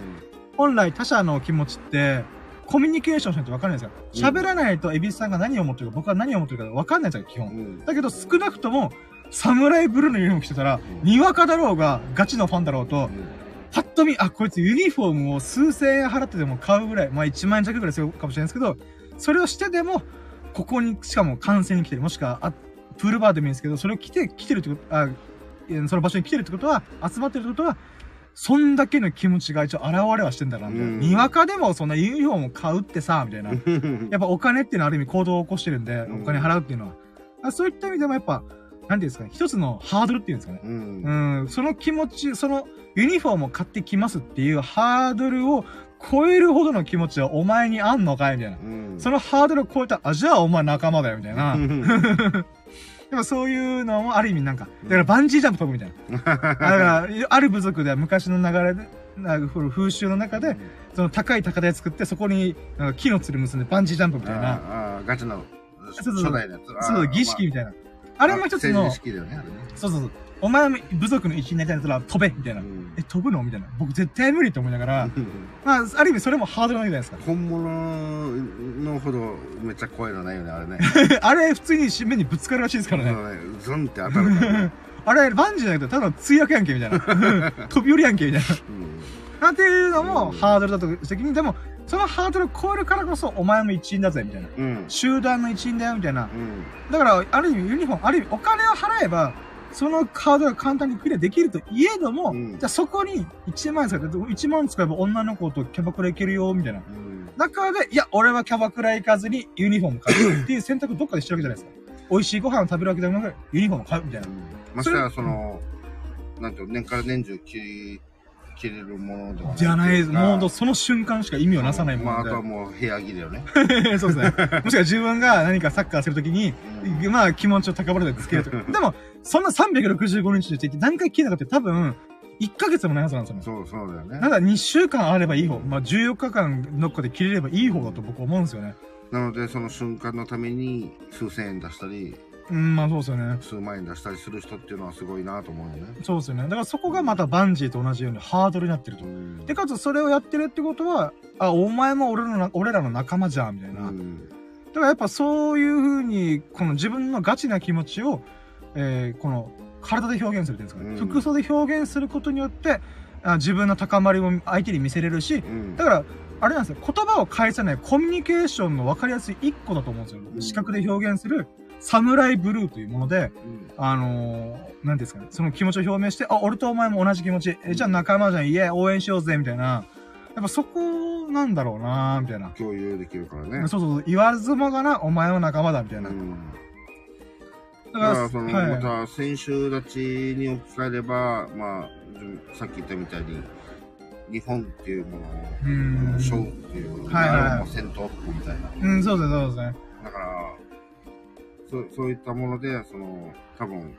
本来他者の気持ちって、コミュニケーションしないと分かんないですから。喋らないとエビスさんが何を思ってるか、僕は何を思ってるか分かんないん、基本。うん。うん。だけど少なくとも、サムライブルーのユニフォーム着てたら、うんにわかだろうが、ガチのファンだろうと、うんパッと見、あ、こいつユニフォームを数千円払ってでも買うぐらい、まあ1万円弱ぐらいするかもしれないですけど、それをしてでも、ここに、しかも観戦に来てる、もしくは、あプールバーでもいいんですけど、それを着て、来てるってこと、あ、その場所に来てるってことは、集まってるってことは、そんだけの気持ちが一応現れはしてんだな、みたいな。うんにわかでもそんなユニフォームを買うってさ、みたいな。う んやっぱお金っていうのはある意味行動を起こしてるんで、うんお金払うっていうのは。あそういった意味でもやっぱ、なんていうんですかね、一つのハードルっていうんですかね。うん。うん、その気持ち、そのユニフォームを買ってきますっていうハードルを超えるほどの気持ちはお前にあんのかいみたいな。うん。そのハードルを超えた、あ、じゃあお前仲間だよみたいな。うんでもそういうのもある意味なんか、だからバンジージャンプ飛ぶみたいな。だから、ある部族では昔の流れで、なんか風習の中で、その高い高台作って、そこになんか木のつる結んでバンジージャンプみたいな。ああ、ガチのそうそう初代のやつ。そう、儀式みたいな。あれも一つの。そうそうそう。お前も部族の一員になりたいんだったら飛べみたいな。うんえ、飛ぶの？みたいな。僕絶対無理と思いながら、まあ、ある意味それもハードルなわけじゃないですか。本物のほどめっちゃ怖いのないよね、あれね。あれ、普通に目にぶつかるらしいですからね。ズンって当たるからね。あれ、バンジーじゃなくて、ただの墜落やんけ、みたいな。飛び降りやんけ、みたいな。なんていうのもうんハードルだと責任でも、そのハードルを超えるからこそ、お前も一員だぜ、みたいな。うん。うん。集団の一員だよ、みたいな。うん。だから、ある意味、ユニフォーム、ある意味、お金を払えば、そのカードが簡単にクリアできるといえども、うんじゃあそこに1万円使って、1万使えば女の子とキャバクラ行けるよ、みたいな。うん。中で、いや、俺はキャバクラ行かずにユニフォーム買うっていう選択をどっかでしてるわけじゃないですか。美味しいご飯を食べるわけでもなく、ユニフォーム買うみたいな。ましてや、その、なんていうの年から年中着れるものではない。じゃないです。もうその瞬間しか意味をなさないもまあ、あ。とはもう部屋着だよね。そうですね。もしくは自分が何かサッカーするときに、うんまあ気持ちを高ぶるでつけるとか。でも、そんな365日でって何回着れなかって多分、1ヶ月もないはずなんですよね。そう、そうだよねなん。だ2週間あればいい方。まあ14日間どっかで着れればいい方だと僕は思うんですよね。なので、その瞬間のために数千円出したり、うん、まあそうですよね。数万円出したりする人っていうのはすごいなと思うよね。そうですよね。だからそこがまたバンジーと同じようにハードルになってるとう。んで、かつそれをやってるってことは、あ、お前も俺のな、俺らの仲間じゃん、みたいな。うんだからやっぱそういう風に、この自分のガチな気持ちを、えーこの体で表現するっていうんですかね、うん服装で表現することによって、あ自分の高まりを相手に見せれるし、うんだから、あれなんですよ、言葉を返さないコミュニケーションの分かりやすい一個だと思うんですよ。うん視覚で表現する、サムライブルーというもので、うんあのー、なんですかね、その気持ちを表明して、あ、俺とお前も同じ気持ち、え、じゃあ仲間じゃん、いえ、応援しようぜ、みたいな。やっぱそこなんだろうなみたいな。共有できるからね。そうそうそう、言わずもがな、お前は仲間だ、みたいな。うんだだから、その、はいまた、選手たちに置き換えれば、まあ、じさっき言ったみたいに、日本っていうものを、うんショーっていうものはいはい戦闘服みたいな。うん、そうですね、そうですね。だから、そうそういったもので、その、多分、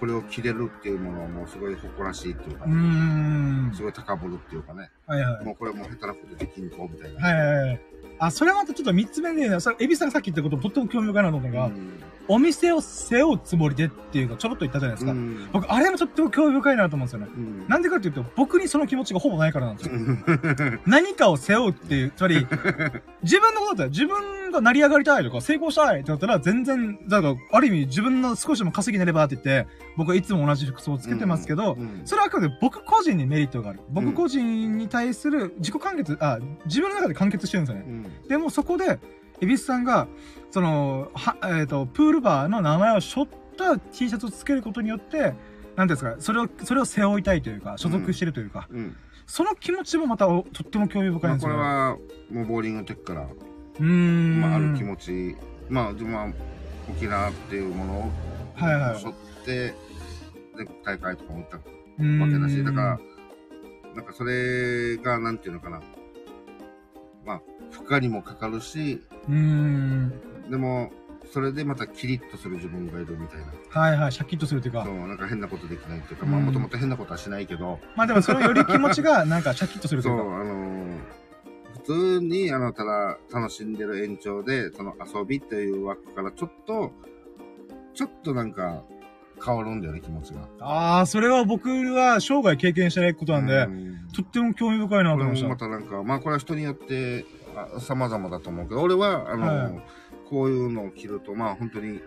これを着れるっていうものはもうすごい誇らしいっていうかうー、ん。すごい高ぶるっていうかね、はいはい。もうこれもう下手なことできんと、みたいな。はいはいはい。あ、それはまたちょっと三つ目で、それ、エビさんがさっき言ったこととっても興味深いなと思うのが、うんお店を背負うつもりでっていうか、ちょろっと言ったじゃないですか。うん僕、あれもとっても興味深いなと思うんですよね。うんなんでかっていうと、僕にその気持ちがほぼないからなんですよ。う ん何かを背負うっていう、つまり、自分のことだったら、自分が成り上がりたいとか、成功したいってなったら、全然、だから、ある意味自分の少しでも稼ぎになればって言って、僕はいつも同じ服装をつけてますけど、うんそれはあくまで僕個人にメリットがある。僕個人に対する自己完結、あ、自分の中で完結してるんですよね。うんでもそこで、エビスさんが、その、は、えっ、と、プールバーの名前を背負った T シャツをつけることによって、なんですか、それを、それを背負いたいというか、所属してるというか、うんその気持ちもまたおとっても興味深いんまあ、ですよ、ね。これは、もうボーリングの時から、うーん。まあ、ある気持ち、まあ、でもまあ、沖縄っていうものを、はいはい背負って、で、大会とかも行ったうーんわけだし、だから、なんかそれが、なんていうのかな。まあ、負荷にもかかるし、うーん。でも、それでまたキリッとする自分がいるみたいな。はいはい、シャキッとするというかそ。う、なんか変なことできないっていうか、うんまあ、もともと変なことはしないけど、まあでもそれより気持ちがなんかシャキッとするとそ、いううか。あのー普通に、あの、ただ楽しんでる延長で、その遊びっていう枠からちょっと、ちょっとなんか、変わるんだよね、気持ちが。ああ、それは僕は生涯経験してないことなんで、うんとっても興味深いなと思いましまた。たなんか、まあこれは人によってあ様々だと思うけど、俺は、あの、はいこういうのを着ると、まあ本当に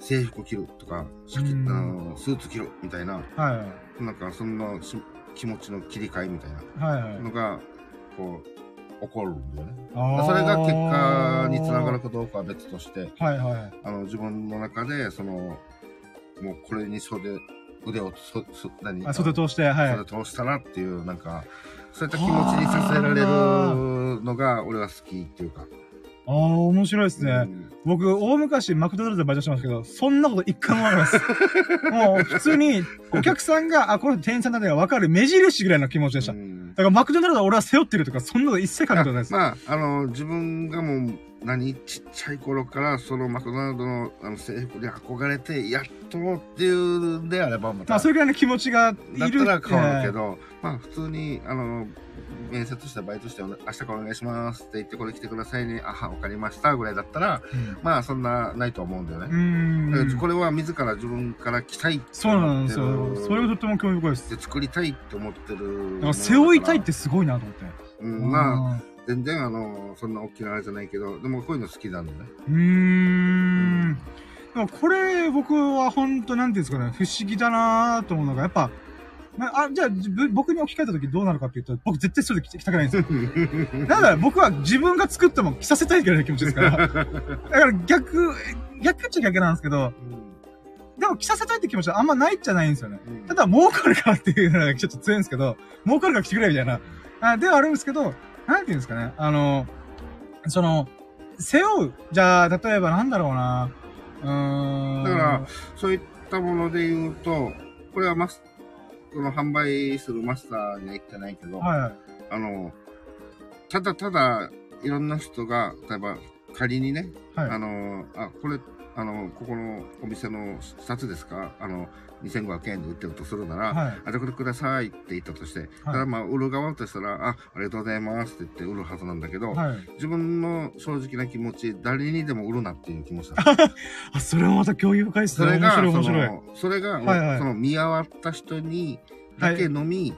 制服着るとか、シャキうんあのスーツ着るみたいな、はい。なんかそんなし気持ちの切り替えみたいなはいはい。のが、こう、起こるんだよね。それが結果につながるかどうかは別として、はいはい。あの、自分の中で、その、もうこれに袖、腕をそ、そ、何？あ、袖通して、はい。袖通したらっていう、なんか、そういった気持ちにさせられるのが、俺は好きっていうか。ああ、面白いですね。うん僕、大昔マクドナルドでバイトしてましたけど、そんなこと一回もわかります。もう、普通に、お客さんが、あ、これ店員さんだねがわかる目印ぐらいの気持ちでした。だうんから、マクドナルドは俺は背負ってるとか、そんなこと一切考えたことないです。まあ、あの、自分がもう、何、ちっちゃい頃から、そのマクドナルドのあの制服に憧れて、やっとっていうんであれば、また、まあ、それぐらいの気持ちがいだっる。たら変わるけど。ど、まあ、普通に、あの、面接してバイトして、明日からお願いしますって言って、これ来てくださいね。あは、わかりました。ぐらいだったら、うんまあ、そんな、ないと思うんだよね。これは自ら自分から来たいってそうなんですよ。それがとっても興味深いです。で作りたいって思ってるだから背負いたいってすごいなと思って。うん、まあ全然あのそんな大きなあれじゃないけどでもこういうの好きなんだねうーん。でもこれ、僕は本当なんていうんですかね、不思議だなと思うのが、やっぱ、まあ、じゃあ、僕に置き換えた時どうなるかっていうと、僕絶対それで着着たくないんですよ。だから僕は自分が作っても着させたいぐらいの気持ちですから。だから逆、逆っちゃ逆なんですけど、でも着させたいって気持ちはあんまないっちゃないんですよね。うんただ儲かるからっていうのがちょっと強いんですけど、儲かるから来てくれみたいな。あではあるんですけど、なんていうんですかね。あの、その、背負う。じゃあ、例えばなんだろうな。うーん。だから、そういったもので言うとこれはマスこの販売するマスターには言ってないけど、はいはい。あのただただいろんな人が例えば仮にね、はい。あのあこれあのここのお店の札ですか？あの2500円で売ってるとするなら、はい。あ、じゃあこれくださいって言ったとして、ただまあ、売る側としたら、あ、ありがとうございますって言って売るはずなんだけど、はい。自分の正直な気持ち、誰にでも売るなっていう気持ちだ。あ、それはまた興味深いで。面それが、白い面そ白い。の、それが、はいはいその見合わった人にだけのみ、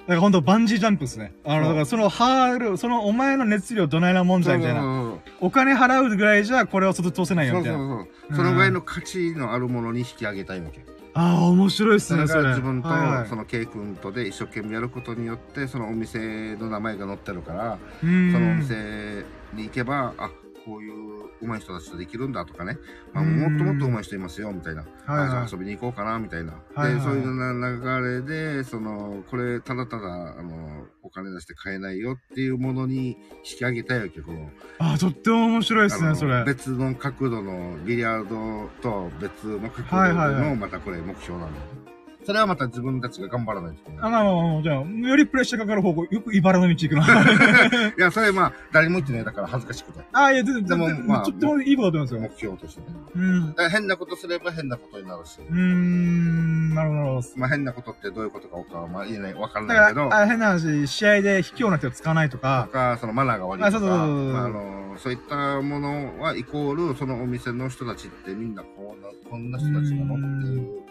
だから本当バンジージャンプですね。あの、そうだからそのハードル、そのお前の熱量どないなもんじゃみたいな。そうお金払うぐらいじゃこれは外通せないよそうそうみたいな。そうそう。そのぐらいの価値のあるものに引き上げたいわけ。ああ、面白いですね、それ。自分とその K 君とで一生懸命やることによってそのお店の名前が載ってるからそのお店に行けばあこういう上手い人たちとできるんだとかね、まあ、うん。もっともっと上手い人いますよみたいな、はいはい。あ遊びに行こうかなみたいな、はいはい。でそういうな流れでそのこれただただあのお金出して買えないよっていうものに引き上げたいわけこの。ああ、とっても面白いですね、それ。別の角度のビリヤードと別の角はい度のまたこれ目標なんだよねそれはまた自分たちが頑張らないといけないあ、まあまあまあ、じゃあ、よりプレッシャーかかる方向、よく茨の道行くな。いや、それまあ、誰も言ってないだから恥ずかしくて。ああ、いや、全然、でも全然まあとってもいいことだと思うん目ですよ。標としてね。うん。変なことすれば変なことになるし。うーん、なるほど。まあ変なことってどういうことかはまあ言えない、わかんだないけど、あ変な話、試合で卑怯な手を使わないととか、か、そのマナーが悪いとか、あそうそうそうそうまああの、そういったものはイコール、そのお店の人たちってみんなこんな、こんな人たちなのっていう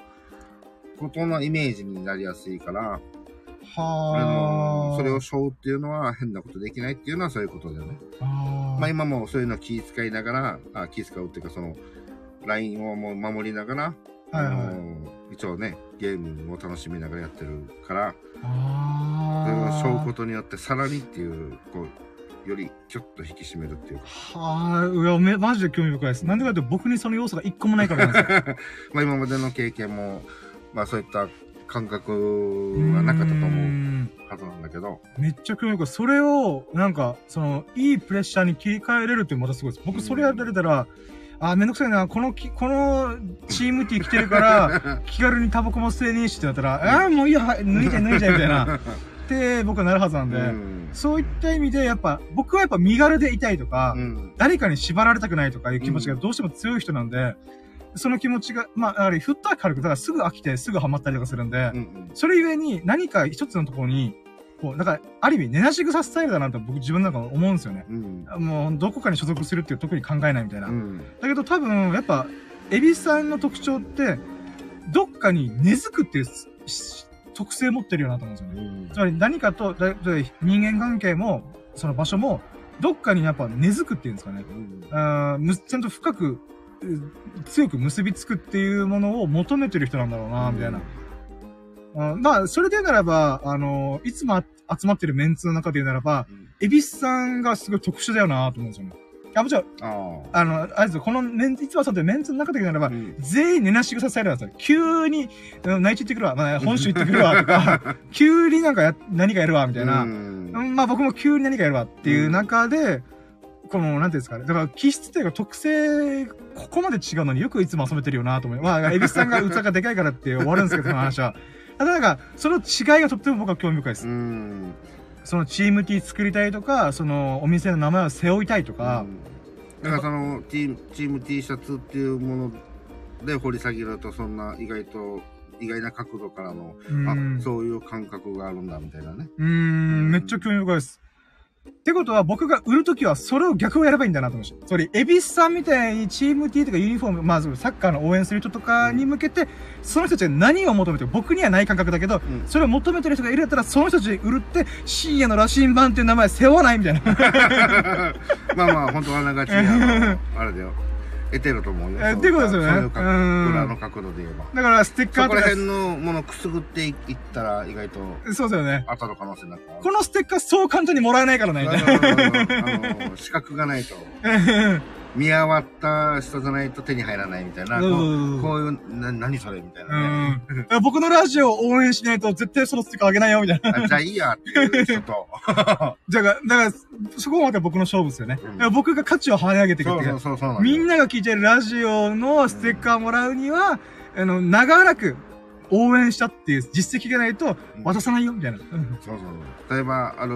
ことのイメージになりやすいから、あはあ。の、それを背負うっていうのは変なことできないっていうのはそういうことだよね。まあ今もそういうの気遣いながら、あ気遣うっていうかその、ラインをもう守りながら、はいはいあの一応ね、ゲームを楽しみながらやってるから、あそれを背負うーことによってさらにっていう、こう、よりキュッと引き締めるっていうか。はあ、いや、め、マジで興味深いです。なんでかって僕にその要素が一個もないからなんですよ。まあ今までの経験も、まあそういった感覚はなかったと思ううんはずなんだけど、めっちゃ興味深い。それを、なんか、その、いいプレッシャーに切り替えれるってまたすごいです。僕それやられたら、あー、めんどくさいな。このき、このチームティー来てるから、気軽にタバコも吸えねえしってなったら、ああー、もういいや、はい脱いじゃい脱いじゃいみたいな。って僕はなるはずなんで、うんそういった意味で、やっぱ、僕はやっぱ身軽でいたいとか、うん誰かに縛られたくないとかいう気持ちがどうしても強い人なんで、その気持ちが、まあ、やはり、ふっとは軽く、だからすぐ飽きて、すぐハマったりとかするんで、うんうんそれゆえに何か一つのところに、こう、だから、ある意味、寝なし草スタイルだなと僕自分なんか思うんですよね。うん。もう、どこかに所属するっていう特に考えないみたいな。うん。だけど多分、やっぱ、エビスさんの特徴って、どっかに根付くっていうし特性持ってるよなと思うんですよね。うんつまり何かと、だだ人間関係も、その場所も、どっかにやっぱ根付くっていうんですかね。あーむちゃんと深く、う強く結びつくっていうものを求めてる人なんだろうな、みたいな。あまあ、それでならば、あの、いつも集まってるメンツの中で言うならば、うん。エビスさんがすごい特殊だよなと思うんですよね。あ、もちろん、ああの、あれですよこのメンツ、いつも集まってるメンツの中で言うならあ。ば、うん。全員寝なし草スタイルなんですよ。急に、うん内地行ってくるわ、まあ、本州行ってくるわ、とか、急になんかや、何かやるわ、みたいな。まあ僕も急に何かやるわっていう中で、この、なんていうんですかね。だから気質というか特性、ここまで違うのによくいつも遊べてるよなと思う。まあ、エビスさんが器がでかいからって終わるんですけど、そ の話は。ただなんか、その違いがとっても僕は興味深いです。うん。そのチーム T 作りたいとか、そのお店の名前を背負いたいとか、だからそのチームチーム T シャツっていうもので掘り下げるとそんな意外と意外な角度からの、うんあそういう感覚があるんだみたいなね。うーん、めっちゃ興味深いです。ってことは僕が売るときはそれを逆をやればいいんだなと思いました。つまり、エビスさんみたいにチーム T とかユニフォーム、まあ、サッカーの応援する人とかに向けて、その人たちが何を求めてる僕にはない感覚だけど、うんそれを求めてる人がいるんだったら、その人たちに売るって、深夜の羅針盤っていう名前背負わないみたいな。まあまあ本当はあながち あれだよ。得てると思うよ。えっていうことですよねそういう角うん裏の角度で言えば。だから、ステッカーそことらか、辺のものをくすぐっていったら意外とそうですよね。当たる可能性なんかある。このステッカーそう簡単にもらえないからね。あの資格がないと 見合わった人じゃないと手に入らないみたいな、こうん。うこういうな何それみたいなね、うん。僕のラジオを応援しないと絶対そのステッカーあげないよ、みたいな。あじゃあいいやっていう人と。だから、だから、そこがまた僕の勝負ですよね。うん。僕が価値を跳ね上げていくっていう。かそうそうそうそうみんなが聞いてるラジオのステッカーもらうには、あの、長らく応援したっていう実績がないとうん。渡さないよ、みたいな。うん。そうそう例えばある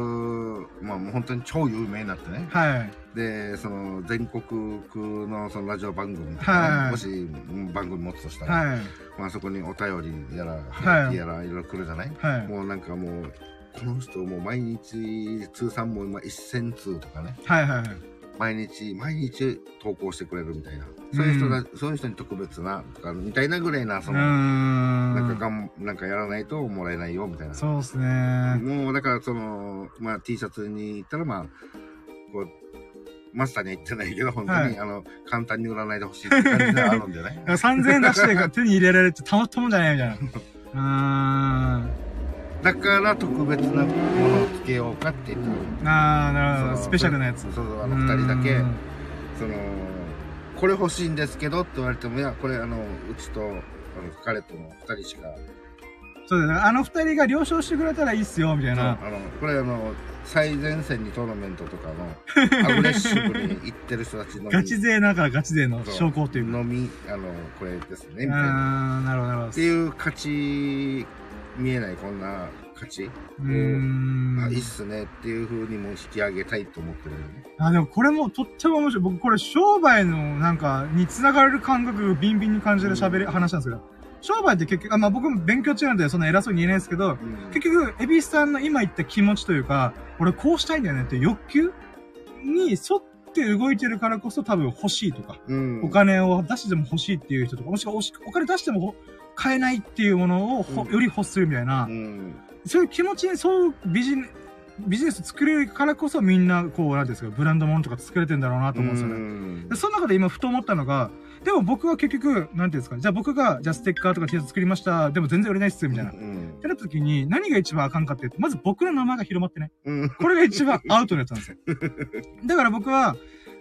まあもう本当に超有名になってね。はい。でその全国区のそのラジオ番組はいもしうん番組持つとしたら、はい。まあそこにお便りやら、はいやらいろいろ来るじゃない？はい。もうなんかもうこの人もう毎日通算も今1000通とかねはい。はい。毎日毎日投稿してくれるみたいなそういう人だ、そういう人に特別なとかみたいなぐらいなそうの。なんかがんなんかやらないともらえないよみたいなそうですね。もうだからそのまあ T シャツに行ったらまあこうマスターには言ってないけど本当に、はいあの簡単に売らないでほしいって感じでは あるんでね3000円出して手に入れられるってたまったもんじゃないみたいな。うーん。だから特別なものをつけようかって言ってるあー、なるほど。スペシャルなやつ。そうそうあの二人だけそのこれ欲しいんですけどって言われてもいやこれあのうちとあの彼との二人しかそうだよね。あの二人が了承してくれたらいいっすよ、みたいあな。のこれあの最前線にトーナメントとかのアグレッシブに行ってる人たちのみガチ勢だからガチ勢の証拠っていうか。のみあのこれですねみたいなあー、なるほど、なるほどって。いう価値見えないこんな価値うーんあいいっすねっていう風にも引き上げたいと思ってるよねあ、でもこれもとっても面白い。僕これ商売のなんかに繋がれる感覚ビンビンに感じる喋り、話なんですけど。商売って結局、あ、まあ僕も勉強中なんでそんな偉そうに言えないですけど、結局、エビスさんの今言った気持ちというか、俺こうしたいんだよねって欲求に沿って動いてるからこそ多分欲しいとか、うん。お金を出しても欲しいっていう人とか、もしくはおしお金出しても買えないっていうものをほうん。より欲するみたいな、うん。そういう気持ちにそうビジネビジネス作れるからこそみんなこう、なんですか、ブランド物とか作れてんだろうなと思うんですよね。んでその中で今ふと思ったのが、でも僕は結局、なんていうんですか、じゃあ僕が、じゃあステッカーとか T シャツ作りました、でも全然売れないっす、みたいな。っうんてなった時に、何が一番あかんかってまず僕の名前が広まってない。うんこれが一番アウトのやつなんですよ。だから僕は、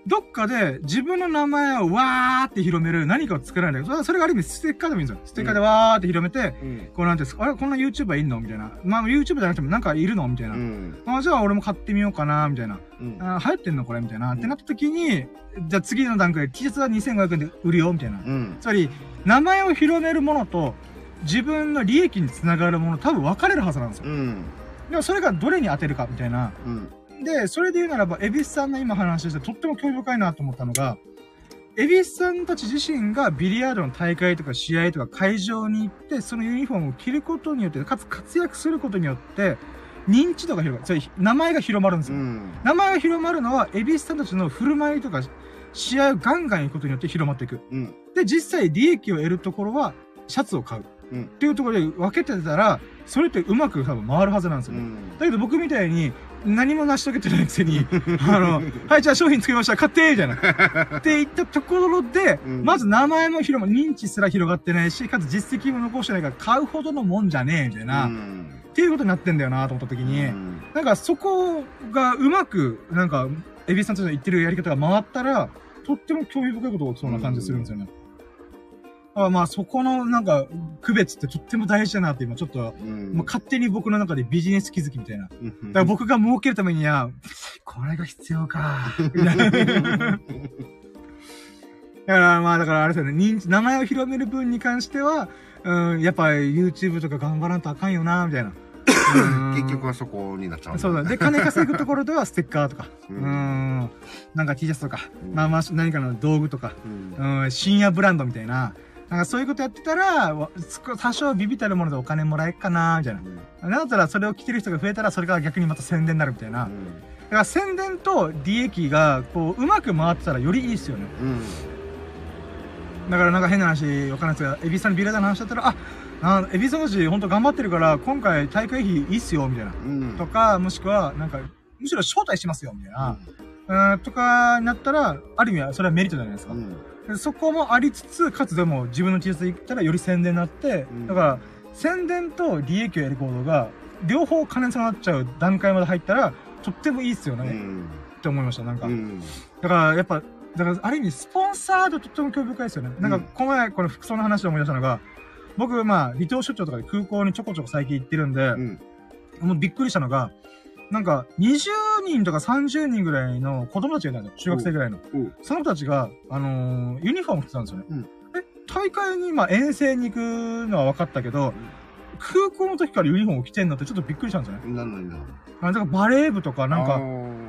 どっかで自分の名前をわーって広める何かを作らないそれはそれがある意味ステッカーでもいいんですよ。ステッカーでわーって広めて、うんこうなんですか、あれこんな YouTuber いんのみたいな。まあ YouTube じゃなくてもなんかいるのみたいな。うんあじゃあ俺も買ってみようかな、みたいな。うんあ流行ってんのこれみたいな。ってなった時に、じゃあ次の段階で T シャツは2500円で売るよ、みたいな。うんつまり、名前を広めるものと、自分の利益につながるもの、多分分かれるはずなんですよ。うんでもそれがどれに当てるか、みたいな。うんで、それで言うならば、エビスさんの今話してとっても興味深いなと思ったのが、エビスさんたち自身がビリヤードの大会とか試合とか会場に行って、そのユニフォームを着ることによって、かつ活躍することによって、認知度が広がる。それ、名前が広まるんですよ。うん。名前が広まるのは、エビスさんたちの振る舞いとか、試合をガンガン行くことによって広まっていく。うん。で、実際利益を得るところは、シャツを買う。うんっていうところで分けてたら、それってうまく多分回るはずなんですよね。うん。だけど僕みたいに、何も成し遂げてないくせに、あの、はい、じゃあ商品作りました、買ってみたいな。って言ったところで、うんまず名前も広ま、認知すら広がってないし、かつ実績も残してないから買うほどのもんじゃねえ、みたいな、うっん。ていうことになってんだよなと思った時に、うんなんかそこがうまく、なんか、エビさんたちの言ってるやり方が回ったら、とっても興味深いことそうな感じするんですよね。だからまあそこのなんか、区別ってとっても大事だなって今ちょっと、うん。もう勝手に僕の中でビジネス気づきみたいな。だうん。から僕が儲けるためには、これが必要か。だからまあだからあれですよね、認知、名前を広める分に関しては、うん、やっぱ YouTube とか頑張らんとあかんよな、みたいな。うん。結局はそこになっちゃう。んそうだ。で、金稼ぐところではステッカーとか、ううんん、なんか T シャツとか、うん。まあまあ何かの道具とか、うん。うん、深夜ブランドみたいな、なんかそういうことやってたら、多少ビビたるものでお金もらえっかな、みたいな。なんだったらそれを着てる人が増えたら、それが逆にまた宣伝になるみたいな。だから宣伝と利益が、こう、うまく回ってたらよりいいっすよね。うんだからなんか変な話、わかんないですが、エビさんビラダの話だったら、あ、あエビさんたちほんと頑張ってるから、今回大会費いいっすよ、みたいな。うんとか、もしくは、なんか、むしろ招待しますよ、みたいな。うん、とかになったら、ある意味はそれはメリットじゃないですか。そこもありつつ、かつでも自分の T シャツで行ったらより宣伝になって、うん。だから、宣伝と利益を得る行動が、両方金になっちゃう段階まで入ったら、とってもいいっすよね、うん。って思いました、なんか。うん。だから、やっぱ、だから、ある意味、スポンサーととっても興味深いですよね。なんか、うんこの前、この服装の話で思い出したのが、僕、まあ、離島出張とかで空港にちょこちょこ最近行ってるんで、うん。もうびっくりしたのが、なんか、20人とか30人ぐらいの子供たちがいたんですよ。中学生ぐらいの。おうその子たちが、あのーユニフォーム着てたんですよね。うんえ、大会に、まあ、遠征に行くのは分かったけど、空港の時からユニフォーム着てんのってちょっとびっくりしたんですよね。なのになあだからバレー部とか、なんか、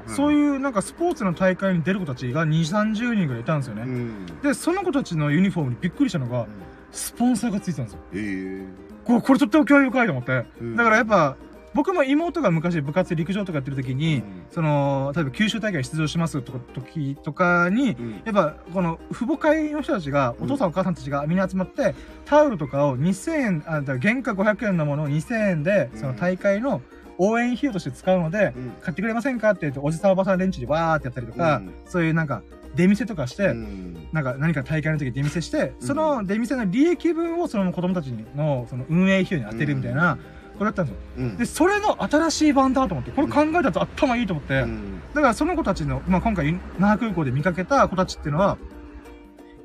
そうういうなんかスポーツの大会に出る子たちが2、30人ぐらいいたんですよね。んで、その子たちのユニフォームにびっくりしたのが、スポンサーがついてたんですよ。えこれ、これとっても興味深いと思って。えだからやっぱ、僕も妹が昔部活陸上とかやってる時に、その、例えば九州大会出場しますとか、時とかに、うん。やっぱ、この、父母会の人たちが、お父さんお母さんたちがみんな集まって、タオルとかを2000円、あ、だ原価500円のものを2000円で、その大会の応援費用として使うので、うん。買ってくれませんかって言って、おじさんおばさん連中でわーってやったりとか、うん。そういうなんか、出店とかして、うん。なんか何か大会の時に出店して、その出店の利益分をその子供たちのその運営費用に当てるみたいな、これだったんですよ。うん。で、それの新しい版だと思って、これ考えたと頭いいと思って、うん。だからその子たちの、まあ、今回、那覇空港で見かけた子たちっていうのは、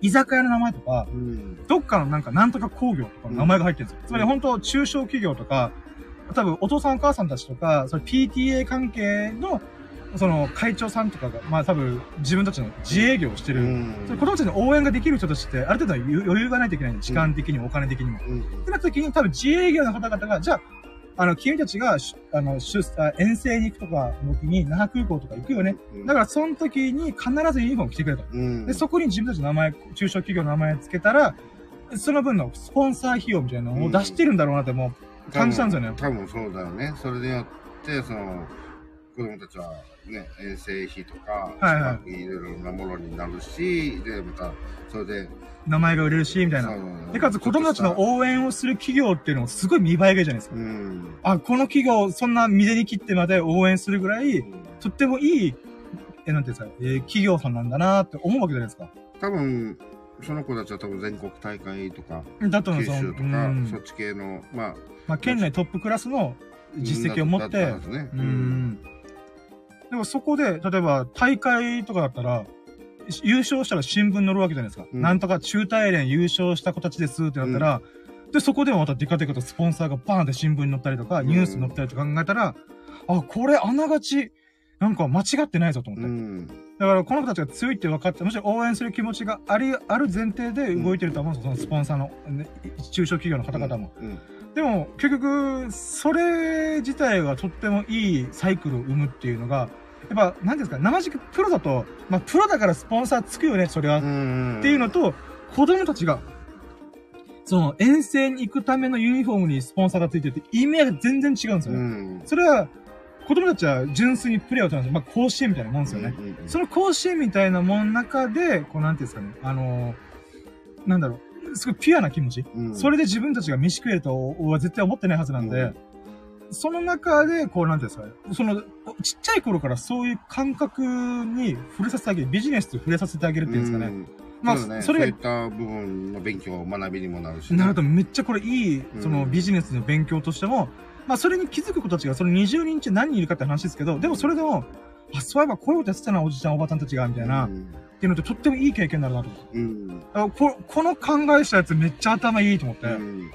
居酒屋の名前とか、うん。どっかのなんかなんとか工業とかの名前が入ってるんですよ。つまり本当中小企業とか、多分お父さんお母さんたちとか、その PTA 関係の、その会長さんとかが、まあ多分自分たちの自営業をしてる、うん。それ子供たちの応援ができる人たちって、ある程度余裕がないといけないんで、時間的にもお金的にも。うん。ってなった時に多分自営業の方々が、じゃあ、あの、君たちがし、あの、出あ遠征に行くとかの時に、那覇空港とか行くよね。だから、その時に必ずユニフォーム着てくれと。うんで、そこに自分たちの名前、中小企業の名前つけたら、その分のスポンサー費用みたいなのを出してるんだろうなってもう感じたんですよね。多分そうだよね。それによって、その、子供たちはね、遠征費とか、はいはいいろいろなものになるし、で、また、それで、名前が売れるし、みたいな。で、かつ子供たちの応援をする企業っていうのもすごい見栄えがいいじゃないですか。うん。あ、この企業、そんな水に切ってまで応援するぐらい、とってもいい、え、なんていうんですか、えー企業さんなんだなって思うわけじゃないですか。多分、その子たちは多分全国大会とか、だと思うんですよ。九州とか、うんそっち系の、まあ、まあ、県内トップクラスの実績を持ってね。う。ん。でもそこで、例えば大会とかだったら、優勝したら新聞載るわけじゃないですか。うんなんとか中大連優勝した子たちですってなったら、で、そこでもまたデカデカとスポンサーがバーンって新聞に載ったりとか、うんニュースに載ったりとか考えたら、あ、これあながち、なんか間違ってないぞと思って。うん。だからこの子たちが強いって分かって、もし応援する気持ちがあり、ある前提で動いてると思うんですよ。そのスポンサーの、ね中小企業の方々も。うん。でも、結局、それ自体がとってもいいサイクルを生むっていうのが、やっぱ、なんていうんですか、生軸プロだと、まあ、プロだからスポンサーつくよね、それは。っうん。ていうのと、子供たちが、その、遠征に行くためのユニフォームにスポンサーがついてるって、意味合いが全然違うんですようね。ん。それは、子供たちは純粋にプレーを取るんですよ。まあ、甲子園みたいなもんですよね。その甲子園みたいなもんの中で、こう、なんていうんですかね、あのーなんだろう、すごいピュアな気持ち。うん。それで自分たちが飯食えるとは絶対思ってないはずなんで、うん。その中で、こう、なんていうんですかね、その、ちっちゃい頃からそういう感覚に触れさせてあげる、ビジネスと触れさせてあげるっていうんですかね。うん。まあそれがそういった部分の勉強、学びにもなるし、なるとめっちゃこれいい、うん。そのビジネスの勉強としても、まあそれに気づく子たちがその20人中何人いるかって話ですけど、でもそれでも、あ、そういえばこういうことやってたな、おじちゃんおばちゃんたちが、みたいな、っうんていうのってとってもいい経験になるなと思って。うん。あここの考えしたやつめっちゃ頭いいと思って。だうん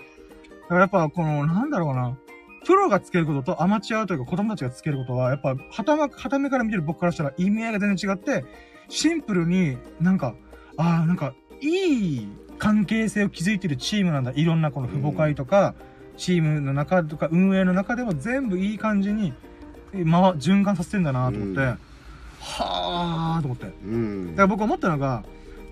からやっぱこの、なんだろうな。プロがつけることとアマチュアというか子供たちがつけることは、やっぱ、はたま、はためから見てる僕からしたら意味合いが全然違って、シンプルになんか、ああ、なんか、いい関係性を築いてるチームなんだ。いろんなこの父母会とか、チームの中とか運営の中でも全部いい感じに、え回、循環させてんだなと思って、うんはあと思って。うんだから僕思ったのが、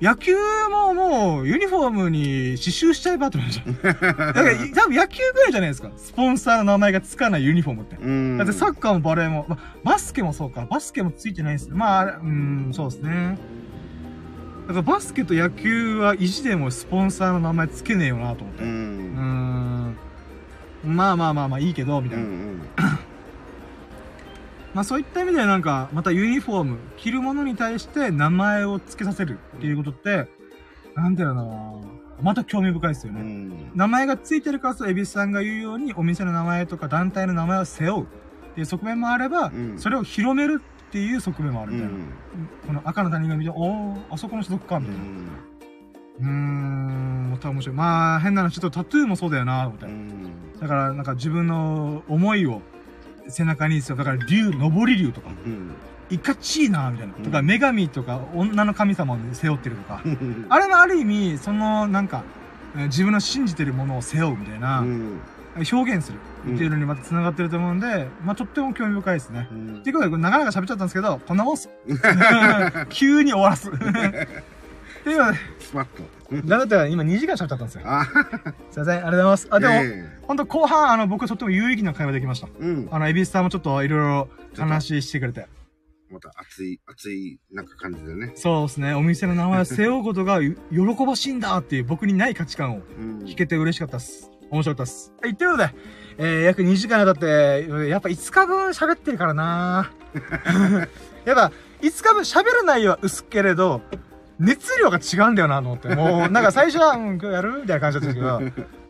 野球ももうユニフォームに刺繍しちゃえばって思いました。だから多分野球ぐらいじゃないですか。スポンサーの名前がつかないユニフォームって。うんだってサッカーもバレーも、まバスケもそうか。バスケもついてないです。まああれ、うん、そうですね。だからバスケと野球は意地でもスポンサーの名前つけねえよなと思って。うん。ん。まあまあまあまあいいけど、みたいな。うんうん まあそういった意味でなんか、またユニフォーム、着るものに対して名前を付けさせるっていうことって、なんていうなまた興味深いですよね。うん名前が付いてるからこそ、エビスさんが言うように、お店の名前とか団体の名前を背負うっていう側面もあれば、うんそれを広めるっていう側面もあるうみたいな。んこの赤の他人が見て、おー、あそこの所属か、みたいな。うーん、また面白い。まあ、変な話、ちょっとタトゥーもそうだよな、と思ってう。んだから、なんか自分の思いを背中にですよ。だから、竜、上り竜とか、うんいかちいな、みたいな。とか、うん女神とか、女の神様を背負ってるとか。うんあれもある意味、その、なんか、えー自分の信じてるものを背負うみたいな、うん表現するうんっていうのにまた繋がってると思うんで、まあとっても興味深いですね。うんっていうことで、これ長々喋っちゃったんですけど、こんなもんっす。急に終わらす。っていうので、スパッとだって今2時間喋っちゃったんですよ。あすいません、ありがとうございます。あ、でも、えほんと後半、あの、僕とっても有意義な会話できました。えうんあの、エビスさんもちょっといろいろ話してくれて。また熱い熱いなんか感じでねそうですね、お店の名前を背負うことが 喜ばしいんだっていう僕にない価値観をうん聞けて嬉しかったっす。面白かったっす。はい、ということで、えー、約2時間にわたって、やっぱ5日分喋ってるからな やっぱ、5日分喋る内容は薄っけれど、熱量が違うんだよなと思って。もう、なんか最初は、うん、今日やる？みたいな感じだったけど、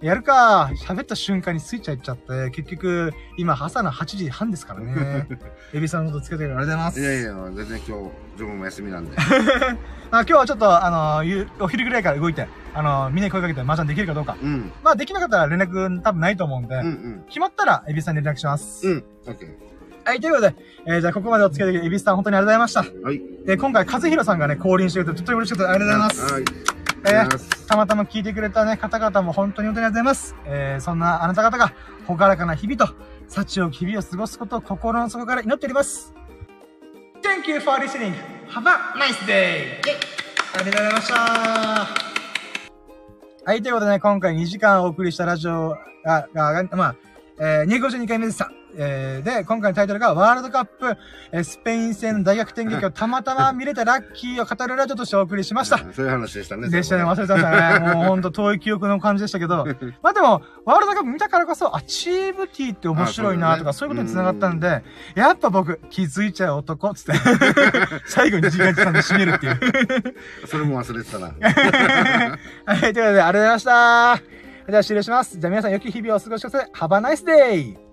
やるか、喋った瞬間にスイッチ入っちゃって、結局、今朝の8時半ですからね。エビさんのことつけてくれてありがとうございます。いやいや全然今日自分も休みなんで あ今日はちょっと、あの、ゆお昼ぐらいから動いて、あの、みんなに声かけて麻雀できるかどうか。うんまあ、できなかったら連絡多分ないと思うんで、うんうん決まったら、エビさんに連絡します。うんオッケはい、ということで、えー、じゃあここまでお付き合いできるエビスさん本当にありがとうございましーはいた。えー、今回、和弘さんがね、降臨してくれてとっても嬉しかった。ありがとうございます。はいえーたまたま聞いてくれたね、方々も本当に本当にありがとうございます。えー、そんなあなた方が、ほがらかな日々と、幸を日々を過ごすことを心の底から祈っております。Thank you for listening. Have a nice day. ありがとうございました。はい、ということでね、今回2時間お送りしたラジオが、が、がまあ、えー、252回目でした。えー、で、今回のタイトルが、ワールドカップ、えースペイン戦の大逆転劇を たまたま見れたラッキーを語るラジオとしてお送りしました。そういう話でしたねでしたね、忘れてましたね。もうほんと遠い記憶の感じでしたけど。まあでも、ワールドカップ見たからこそ、アチーブティーって面白いなとか、あそういうことに繋がったんで、やっぱ僕、気づいちゃう男、つって。最後に時間時間で締めるっていう。それも忘れてたなはい、ということで、ありがとうございました。じゃあ終了します。じゃあ皆さん良き日々をお過ごしください。Have a nice day!